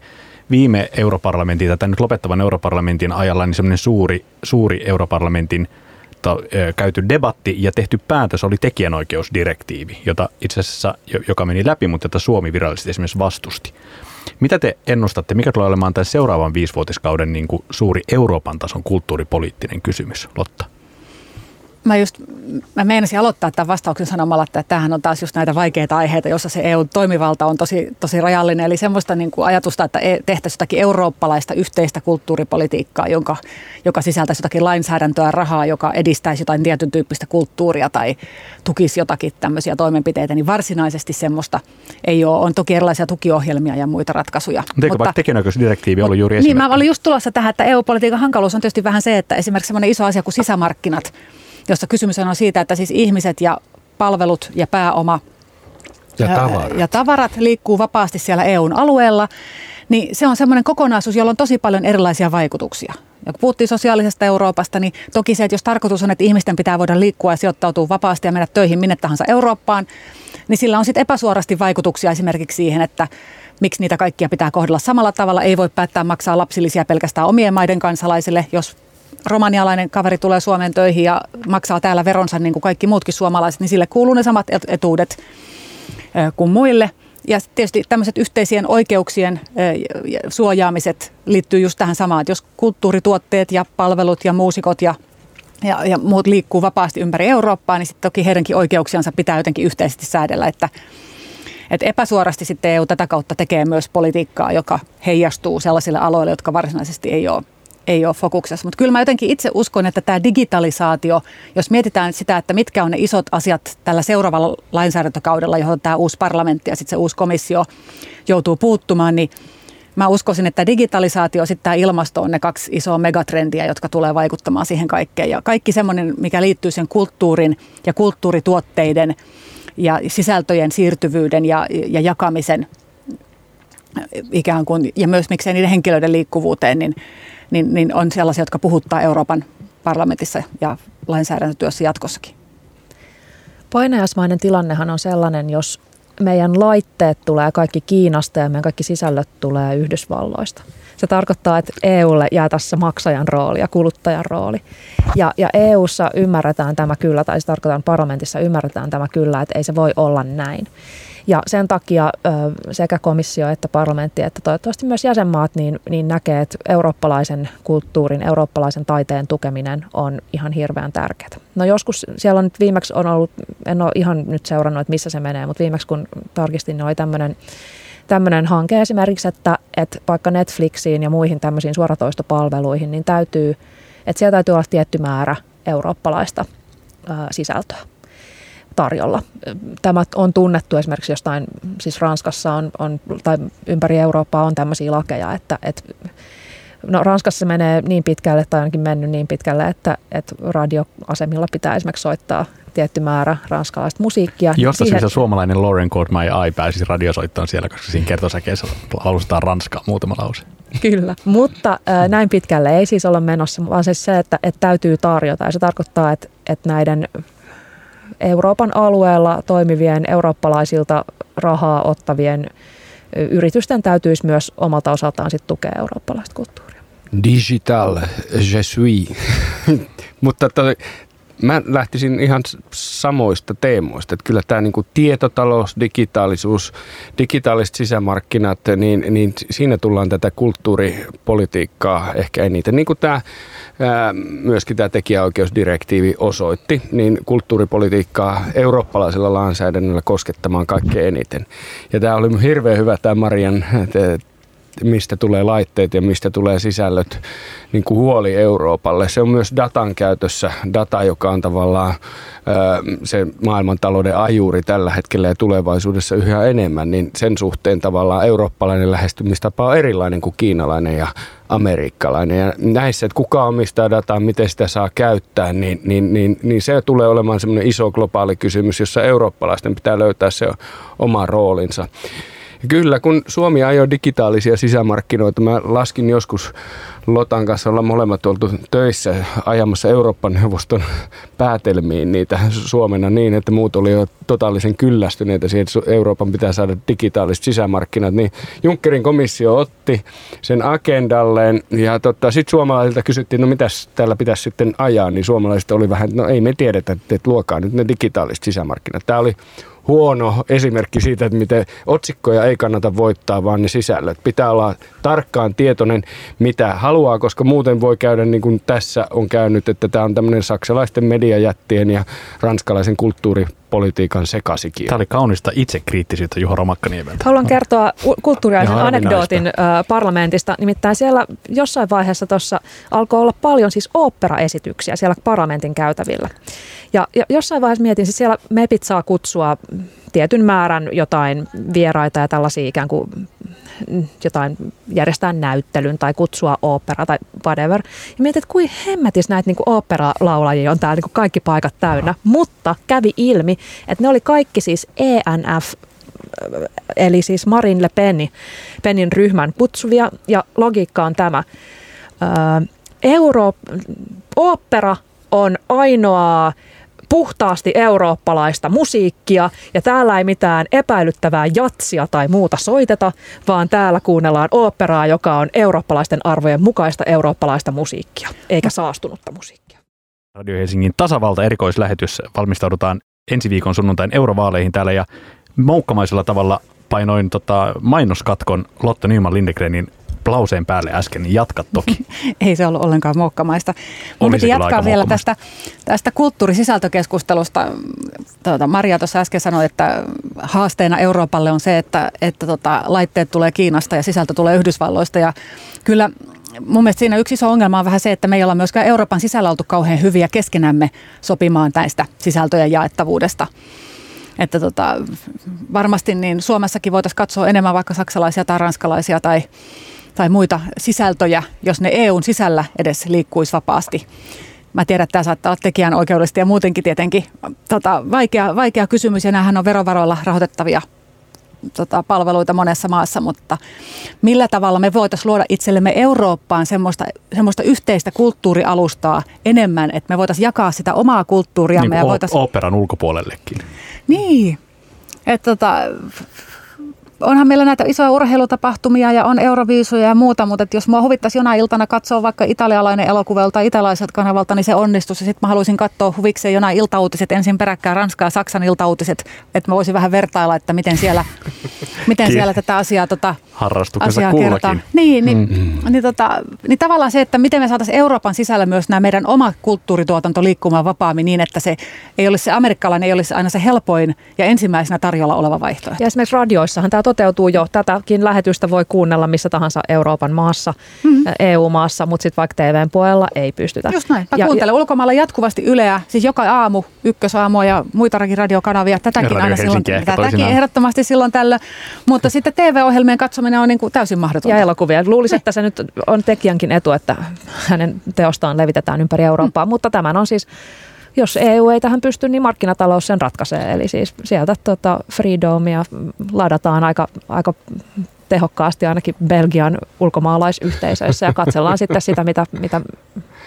viime europarlamentin, tai nyt lopettavan europarlamentin ajalla, niin semmoinen suuri, suuri europarlamentin – käyty debatti ja tehty päätös oli tekijänoikeusdirektiivi, jota itse asiassa, joka meni läpi, mutta jota Suomi virallisesti esimerkiksi vastusti. Mitä te ennustatte, mikä tulee olemaan tämän seuraavan viisivuotiskauden niin kuin suuri Euroopan tason kulttuuripoliittinen kysymys, Lotta? Mä just, mä meinasin aloittaa tämän vastauksen sanomalla, että tämähän on taas just näitä vaikeita aiheita, jossa se EU-toimivalta on tosi, tosi rajallinen. Eli semmoista niin kuin ajatusta, että e, tehtäisiin jotakin eurooppalaista yhteistä kulttuuripolitiikkaa, jonka, joka sisältäisi jotakin lainsäädäntöä, rahaa, joka edistäisi jotain tietyn tyyppistä kulttuuria tai tukisi jotakin tämmöisiä toimenpiteitä, niin varsinaisesti semmoista ei ole. On toki erilaisia tukiohjelmia ja muita ratkaisuja. Eikö mutta, tekijänoikeusdirektiivi ollut juuri Niin, mä olin just tulossa tähän, että EU-politiikan hankaluus on tietysti vähän se, että esimerkiksi semmoinen iso asia kuin sisämarkkinat – jossa kysymys on siitä, että siis ihmiset ja palvelut ja pääoma Ja tavarat. ja tavarat liikkuu vapaasti siellä EUn alueella, niin se on semmoinen kokonaisuus, jolla on tosi paljon erilaisia vaikutuksia. Ja kun puhuttiin sosiaalisesta Euroopasta, niin toki se, että jos tarkoitus on, että ihmisten pitää voida liikkua ja sijoittautua vapaasti ja mennä töihin minne tahansa Eurooppaan, niin sillä on sitten epäsuorasti vaikutuksia esimerkiksi siihen, että miksi niitä kaikkia pitää kohdella samalla tavalla. Ei voi päättää maksaa lapsillisia pelkästään omien maiden kansalaisille, jos romanialainen kaveri tulee Suomeen töihin ja maksaa täällä veronsa niin kuin kaikki muutkin suomalaiset, niin sille kuuluu ne samat etuudet kuin muille. Ja tietysti tämmöiset yhteisien oikeuksien suojaamiset liittyy just tähän samaan, että jos kulttuurituotteet ja palvelut ja muusikot ja ja, ja muut liikkuu vapaasti ympäri Eurooppaa, niin sitten toki heidänkin oikeuksiansa pitää jotenkin yhteisesti säädellä, että, että epäsuorasti sitten EU tätä kautta tekee myös politiikkaa, joka heijastuu sellaisille aloille, jotka varsinaisesti ei ole ei ole fokuksessa. Mutta kyllä mä jotenkin itse uskon, että tämä digitalisaatio, jos mietitään sitä, että mitkä on ne isot asiat tällä seuraavalla lainsäädäntökaudella, johon tämä uusi parlamentti ja sitten se uusi komissio joutuu puuttumaan, niin mä uskoisin, että digitalisaatio ja sitten tämä ilmasto on ne kaksi isoa megatrendiä, jotka tulee vaikuttamaan siihen kaikkeen. Ja kaikki semmoinen, mikä liittyy sen kulttuurin ja kulttuurituotteiden ja sisältöjen siirtyvyyden ja, ja jakamisen ikään kuin, ja myös miksei niiden henkilöiden liikkuvuuteen, niin niin, niin on sellaisia, jotka puhuttaa Euroopan parlamentissa ja lainsäädäntötyössä jatkossakin. Painajasmainen tilannehan on sellainen, jos meidän laitteet tulee kaikki Kiinasta ja meidän kaikki sisällöt tulee Yhdysvalloista. Se tarkoittaa, että EUlle jää tässä maksajan rooli ja kuluttajan rooli. Ja, ja EUssa ymmärretään tämä kyllä, tai se tarkoittaa parlamentissa ymmärretään tämä kyllä, että ei se voi olla näin. Ja sen takia sekä komissio että parlamentti että toivottavasti myös jäsenmaat niin, niin näkee, että eurooppalaisen kulttuurin, eurooppalaisen taiteen tukeminen on ihan hirveän tärkeää. No joskus siellä on nyt viimeksi on ollut, en ole ihan nyt seurannut, että missä se menee, mutta viimeksi kun tarkistin, niin oli tämmöinen tämmöinen hanke esimerkiksi, että, että vaikka Netflixiin ja muihin tämmöisiin suoratoistopalveluihin, niin täytyy, että siellä täytyy olla tietty määrä eurooppalaista ää, sisältöä tarjolla. Tämä on tunnettu esimerkiksi jostain, siis Ranskassa on, on tai ympäri Eurooppaa on tämmöisiä lakeja, että, että No Ranskassa menee niin pitkälle, tai ainakin mennyt niin pitkälle, että, että radioasemilla pitää esimerkiksi soittaa tietty määrä ranskalaista musiikkia. Josta Siihen... siis suomalainen Lauren Caught My Eye pääsisi radiosoittoon siellä, koska siinä kertosäkeessä lausutaan ranskaa muutama lause. Kyllä, mutta äh, näin pitkälle ei siis olla menossa, vaan siis se, että, että täytyy tarjota. Ja se tarkoittaa, että, että näiden Euroopan alueella toimivien eurooppalaisilta rahaa ottavien yritysten täytyisi myös omalta osaltaan sit tukea eurooppalaista kulttuuria. Digital, je suis. Mutta toi, mä lähtisin ihan samoista teemoista. Että kyllä tämä niinku tietotalous, digitaalisuus, digitaaliset sisämarkkinat, niin, niin siinä tullaan tätä kulttuuripolitiikkaa ehkä eniten. Niin kuin tämä myöskin tämä tekijäoikeusdirektiivi osoitti, niin kulttuuripolitiikkaa eurooppalaisella lainsäädännöllä koskettamaan kaikkein eniten. Ja tämä oli hirveän hyvä tämä Marian mistä tulee laitteet ja mistä tulee sisällöt, niin kuin huoli Euroopalle. Se on myös datan käytössä, data, joka on tavallaan se maailmantalouden ajuri tällä hetkellä ja tulevaisuudessa yhä enemmän, niin sen suhteen tavallaan eurooppalainen lähestymistapa on erilainen kuin kiinalainen ja amerikkalainen. Ja näissä, että kuka omistaa dataa, miten sitä saa käyttää, niin, niin, niin, niin se tulee olemaan semmoinen iso globaali kysymys, jossa eurooppalaisten pitää löytää se oma roolinsa. Kyllä, kun Suomi ajoi digitaalisia sisämarkkinoita, mä laskin joskus Lotan kanssa olla molemmat oltu töissä ajamassa Euroopan neuvoston päätelmiin niitä Suomena niin, että muut oli jo totaalisen kyllästyneitä siihen, että Euroopan pitää saada digitaaliset sisämarkkinat, niin Junckerin komissio otti sen agendalleen ja tota, sitten suomalaisilta kysyttiin, no mitäs täällä pitäisi sitten ajaa, niin suomalaiset oli vähän, no ei me tiedetä, että luokaa nyt ne digitaaliset sisämarkkinat. Tämä oli huono esimerkki siitä, että miten otsikkoja ei kannata voittaa, vaan ne sisällöt. Pitää olla tarkkaan tietoinen, mitä haluaa, koska muuten voi käydä niin kuin tässä on käynyt, että tämä on tämmöinen saksalaisten mediajättien ja ranskalaisen kulttuuripolitiikan sekasikin. Tämä oli kaunista itsekriittisyyttä Juho Romakkaniemeltä. Haluan kertoa kulttuuriaisen anekdootin parlamentista. Nimittäin siellä jossain vaiheessa tuossa alkoi olla paljon siis oopperaesityksiä siellä parlamentin käytävillä. Ja, ja jossain vaiheessa mietin, siis siellä MEPit saa kutsua tietyn määrän jotain vieraita ja tällaisia ikään kuin jotain järjestää näyttelyn tai kutsua opera tai whatever. Ja mietin, että kuin hemmetis näitä niin operalaulajia on täällä niin kaikki paikat täynnä. Mutta kävi ilmi, että ne oli kaikki siis ENF eli siis Marin Le Penin, Penin ryhmän kutsuvia, ja logiikka on tämä. Euro, opera on ainoa puhtaasti eurooppalaista musiikkia ja täällä ei mitään epäilyttävää jatsia tai muuta soiteta, vaan täällä kuunnellaan oopperaa, joka on eurooppalaisten arvojen mukaista eurooppalaista musiikkia, eikä saastunutta musiikkia. Radio Helsingin tasavalta erikoislähetys valmistaudutaan ensi viikon sunnuntain eurovaaleihin täällä ja moukkamaisella tavalla painoin tota mainoskatkon Lotta Nyman Lindegrenin lauseen päälle äsken, niin jatka toki. Ei se ollut ollenkaan mokkamaista. Mun piti jatkaa vielä tästä, tästä kulttuurisisältökeskustelusta. Tuota, Maria tuossa äsken sanoi, että haasteena Euroopalle on se, että, että tota, laitteet tulee Kiinasta ja sisältö tulee Yhdysvalloista. Ja kyllä mun mielestä siinä yksi iso ongelma on vähän se, että me ei olla myöskään Euroopan sisällä oltu kauhean hyviä keskenämme sopimaan näistä sisältöjen jaettavuudesta. Että tota, varmasti niin Suomessakin voitaisiin katsoa enemmän vaikka saksalaisia tai ranskalaisia tai tai muita sisältöjä, jos ne EUn sisällä edes liikkuisi vapaasti. Mä tiedän, että tämä saattaa olla tekijän oikeudellisesti ja muutenkin tietenkin tota, vaikea, vaikea kysymys ja näähän on verovaroilla rahoitettavia tota, palveluita monessa maassa, mutta millä tavalla me voitaisiin luoda itsellemme Eurooppaan semmoista, semmoista yhteistä kulttuurialustaa enemmän, että me voitaisiin jakaa sitä omaa kulttuuriamme. Niin ja voitaisiin... operan ulkopuolellekin. Niin, että tota, onhan meillä näitä isoja urheilutapahtumia ja on euroviisuja ja muuta, mutta jos mua huvittaisi jonain iltana katsoa vaikka italialainen elokuva tai italaiset kanavalta, niin se onnistuisi. Sitten mä haluaisin katsoa huvikseen jonain iltauutiset, ensin peräkkään Ranskaa ja Saksan iltauutiset, että mä voisin vähän vertailla, että miten siellä, miten siellä tätä asiaa, tota, asiaa kertaa. Niin, niin, mm. niin, tota, niin tavallaan se, että miten me saataisiin Euroopan sisällä myös nämä meidän oma kulttuurituotanto liikkumaan vapaammin niin, että se ei olisi se amerikkalainen, ei olisi aina se helpoin ja ensimmäisenä tarjolla oleva vaihtoehto. Ja esimerkiksi radioissahan tämä toteutuu jo. Tätäkin lähetystä voi kuunnella missä tahansa Euroopan maassa, mm-hmm. EU-maassa, mutta sitten vaikka TVn puolella ei pystytä. Just näin. Mä ja, kuuntelen ja, ulkomailla jatkuvasti Yleä, siis joka aamu, ykkösaamua ja muita radiokanavia. Tätäkin aina silloin, tätäkin ehdottomasti silloin tällä. Mutta sitten TV-ohjelmien katsominen on niin kuin täysin mahdotonta. Ja elokuvia. Luulisin, että se nyt on tekijänkin etu, että hänen teostaan levitetään ympäri Eurooppaa, mm. mutta tämän on siis jos EU ei tähän pysty, niin markkinatalous sen ratkaisee. Eli siis sieltä tota freedomia ladataan aika, aika tehokkaasti ainakin Belgian ulkomaalaisyhteisöissä ja katsellaan sitten sitä, mitä, mitä,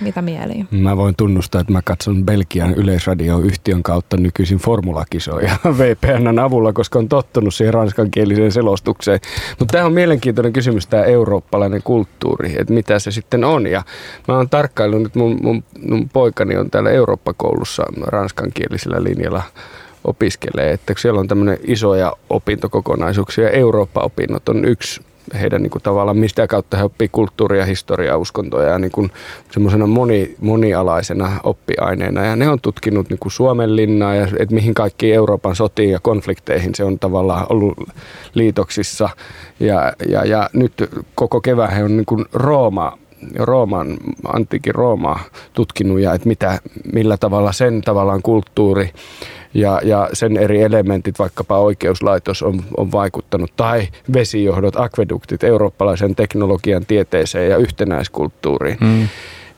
mitä mieliin. Mä voin tunnustaa, että mä katson Belgian yleisradioyhtiön kautta nykyisin formulakisoja VPNn avulla, koska on tottunut siihen ranskankieliseen selostukseen. Mutta tämä on mielenkiintoinen kysymys, tämä eurooppalainen kulttuuri, että mitä se sitten on. Ja mä oon tarkkaillut nyt, mun, mun, mun poikani on täällä Eurooppa-koulussa ranskankielisellä linjalla opiskelee. Että siellä on tämmöinen isoja opintokokonaisuuksia. Eurooppa-opinnot on yksi heidän niin kuin, tavallaan, mistä kautta he oppii kulttuuria, historiaa, uskontoja ja niin semmoisena moni, monialaisena oppiaineena. Ja ne on tutkinut niin kuin Suomen linnaa ja että mihin kaikki Euroopan sotiin ja konflikteihin se on tavallaan ollut liitoksissa. Ja, ja, ja nyt koko kevään on niin kuin Rooma Rooman, antiikin Roomaa tutkinut ja että mitä, millä tavalla sen tavallaan kulttuuri ja, ja sen eri elementit, vaikkapa oikeuslaitos on, on vaikuttanut, tai vesijohdot, akveduktit, eurooppalaisen teknologian, tieteeseen ja yhtenäiskulttuuriin. Mm.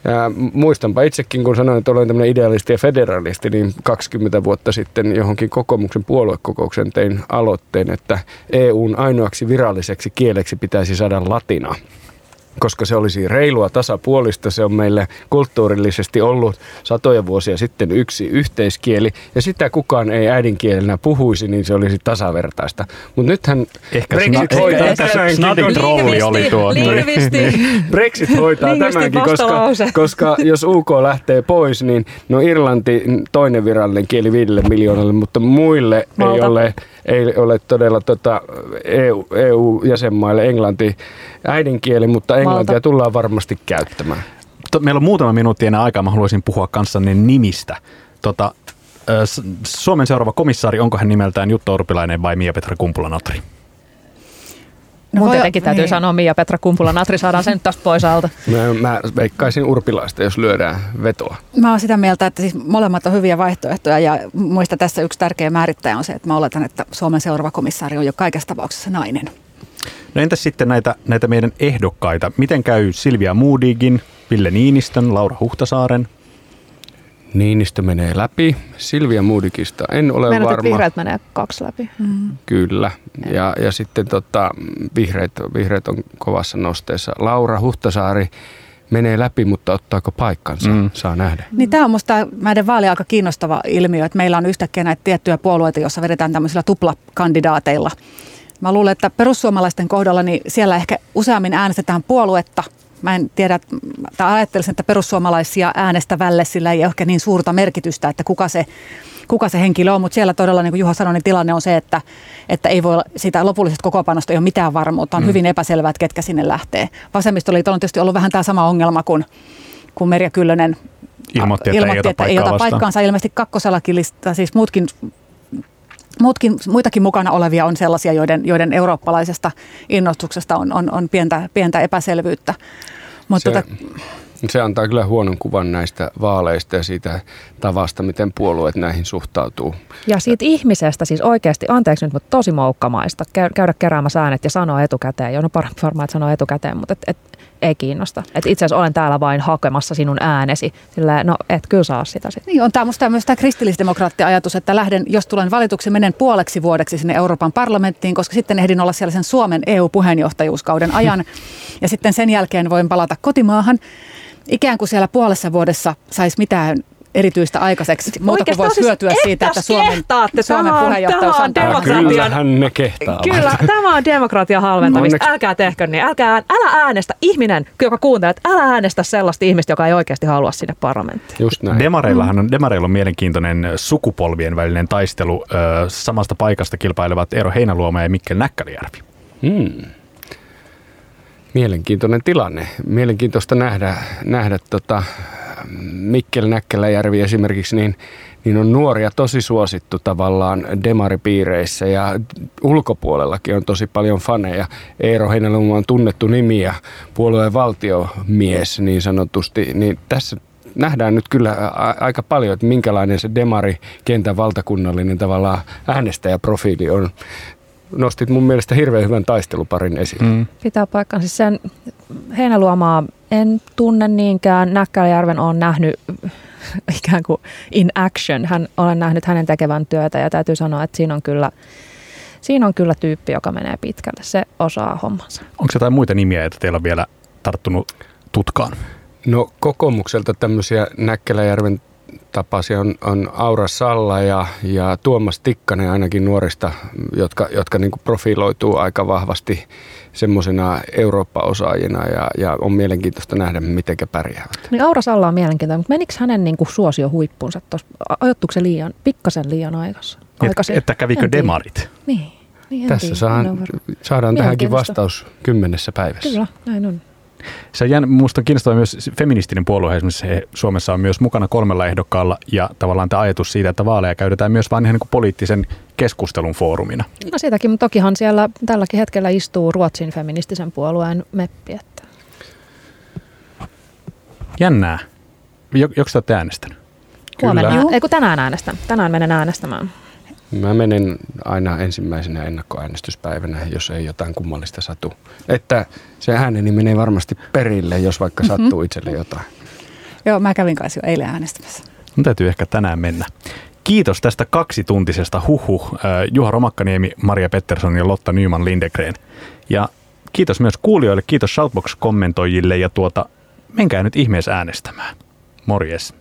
Ja muistanpa itsekin, kun sanoin, että olen tämmöinen idealisti ja federalisti, niin 20 vuotta sitten johonkin kokoomuksen puoluekokouksen tein aloitteen, että EUn ainoaksi viralliseksi kieleksi pitäisi saada latina koska se olisi reilua tasapuolista. Se on meille kulttuurillisesti ollut satoja vuosia sitten yksi yhteiskieli, ja sitä kukaan ei äidinkielenä puhuisi, niin se olisi tasavertaista. Mutta nythän Ehkä Brexit sna- hoitaa tämänkin. trolli oli tuo. Brexit hoitaa tämänkin, koska, koska jos UK lähtee pois, niin no Irlanti toinen virallinen kieli viidelle miljoonalle, mutta muille Malta. ei ole ei ole todella tota EU, EU-jäsenmaille englanti äidinkieli, mutta englantia Malta. tullaan varmasti käyttämään. Meillä on muutama minuutti enää aikaa, mä haluaisin puhua kanssanne nimistä. Tota, Suomen seuraava komissaari, onko hän nimeltään Jutta Urpilainen vai Mia-Petra Kumpula-Natri? No Mun tietenkin täytyy niin. sanoa Mia Petra Kumpula Natri, saadaan sen tästä pois alta. Mä, mä veikkaisin urpilaista, jos lyödään vetoa. Mä oon sitä mieltä, että siis molemmat on hyviä vaihtoehtoja ja muista tässä yksi tärkeä määrittäjä on se, että mä oletan, että Suomen seuraava komissaari on jo kaikessa tapauksessa nainen. No entäs sitten näitä, näitä meidän ehdokkaita? Miten käy Silvia Moodigin, Ville Niinistön, Laura Huhtasaaren? Niinistö menee läpi. Silvia Moodikista en ole Meinaat, varma. vihreät menee kaksi läpi. Mm. Kyllä. Ja, ja sitten tota, vihreät, vihreät on kovassa nosteessa. Laura Huhtasaari menee läpi, mutta ottaako paikkansa? Mm. Saa nähdä. Niin tämä on musta näiden vaalien aika kiinnostava ilmiö, että meillä on yhtäkkiä näitä tiettyjä puolueita, joissa vedetään tämmöisillä tuplakandidaateilla. Mä luulen, että perussuomalaisten kohdalla niin siellä ehkä useammin äänestetään puoluetta. Mä en tiedä, tai ajattelisin, että perussuomalaisia äänestävälle sillä ei ole ehkä niin suurta merkitystä, että kuka se, kuka se henkilö on, mutta siellä todella, niin kuin Juha sanoi, niin tilanne on se, että, että ei voi olla, siitä lopullisesta kokoopanosta ei ole mitään varmuutta. On mm. hyvin epäselvää, että ketkä sinne lähtee. Vasemmistoliitolla on tietysti ollut vähän tämä sama ongelma kuin, kuin Merja Kyllönen Ilmoitti, että ei ota että ei ota paikkaansa. Ilmeisesti kakkosellakin lista, siis muutkin, muutkin, muitakin mukana olevia on sellaisia, joiden, joiden eurooppalaisesta innostuksesta on, on, on pientä, pientä epäselvyyttä. Mutta Se, tota, se antaa kyllä huonon kuvan näistä vaaleista ja siitä tavasta, miten puolueet näihin suhtautuu. Ja siitä ihmisestä siis oikeasti, anteeksi nyt, mutta tosi moukkamaista käy- käydä keräämässä äänet ja sanoa etukäteen. Jo, no varmaan, että sanoo etukäteen, mutta et, et, ei kiinnosta. Et itse asiassa olen täällä vain hakemassa sinun äänesi. Sillä no et kyllä saa sitä sitten. niin on tämä musta myös tämä kristillisdemokraatti-ajatus, että lähden, jos tulen valituksi, menen puoleksi vuodeksi sinne Euroopan parlamenttiin, koska sitten ehdin olla siellä sen Suomen EU-puheenjohtajuuskauden ajan. Ja sitten sen jälkeen voin palata kotimaahan. Ikään kuin siellä puolessa vuodessa saisi mitään erityistä aikaiseksi, muuta kuin voisi hyötyä siitä, että Suomen, Suomen puheenjohtajuus on Tämä on täällä. demokratian- Kyllähän ne kehtaavat. Kyllä, tämä on demokratian halventamista. Onneksi- Älkää tehkö niin. Älkää, älä äänestä ihminen, joka kuuntelee, että älä äänestä sellaista ihmistä, joka ei oikeasti halua sinne parlamenttiin. Just näin. Demareillahan on, Demareilla on mielenkiintoinen sukupolvien välinen taistelu. Samasta paikasta kilpailevat Eero Heinäluoma ja Mikkel Näkkälijärvi. Hmm. Mielenkiintoinen tilanne. Mielenkiintoista nähdä, nähdä tota Mikkel Näkkäläjärvi esimerkiksi, niin, niin on nuoria tosi suosittu tavallaan demaripiireissä ja ulkopuolellakin on tosi paljon faneja. Eero Heinäluoma on tunnettu nimi ja puolueen valtiomies niin sanotusti, niin tässä nähdään nyt kyllä aika paljon, että minkälainen se demari kentän valtakunnallinen tavallaan äänestäjäprofiili on. Nostit mun mielestä hirveän hyvän taisteluparin esiin. Mm. Pitää paikkansa. Siis sen heinäluomaa en tunne niinkään. Näkkäläjärven on nähnyt ikään kuin in action. Hän, olen nähnyt hänen tekevän työtä ja täytyy sanoa, että siinä on kyllä, siinä on kyllä tyyppi, joka menee pitkälle. Se osaa hommansa. Onko jotain muita nimiä, että teillä on vielä tarttunut tutkaan? No kokoomukselta tämmöisiä Näkkäläjärven tapaisia on, on Aura Salla ja, ja Tuomas Tikkanen ainakin nuorista, jotka, jotka niin profiloituu aika vahvasti semmoisena Eurooppa-osaajina ja, ja on mielenkiintoista nähdä, miten pärjäävät. Niin Aura Salla on mielenkiintoinen, mutta menikö hänen niin kuin suosio huippuunsa? Tuossa, ajoittuiko se liian, pikkasen liian aikaisin? Et, että kävikö En demarit? Niin. niin Tässä saan, saadaan tähänkin vastaus kymmenessä päivässä. Kyllä, näin on. Se jään, musta on myös feministinen puolue, esimerkiksi he, Suomessa on myös mukana kolmella ehdokkaalla ja tavallaan tämä ajatus siitä, että vaaleja käydetään myös vain ihan niin kuin poliittisen keskustelun foorumina. No siitäkin, mutta tokihan siellä tälläkin hetkellä istuu Ruotsin feministisen puolueen meppi. Että. Jännää. Jok, joko te olette äänestänyt? Huomenna, ei kun tänään äänestän. Tänään menen äänestämään. Mä menen aina ensimmäisenä ennakkoäänestyspäivänä, jos ei jotain kummallista satu. Että se ääneni menee varmasti perille, jos vaikka sattuu itselle jotain. Joo, mä kävin kanssa jo eilen äänestämässä. Mun täytyy ehkä tänään mennä. Kiitos tästä kaksituntisesta huhu äh, Juha Romakkaniemi, Maria Pettersson ja Lotta Nyman Lindegren. Ja kiitos myös kuulijoille, kiitos Shoutbox-kommentoijille ja tuota, menkää nyt ihmeessä äänestämään. Morjes.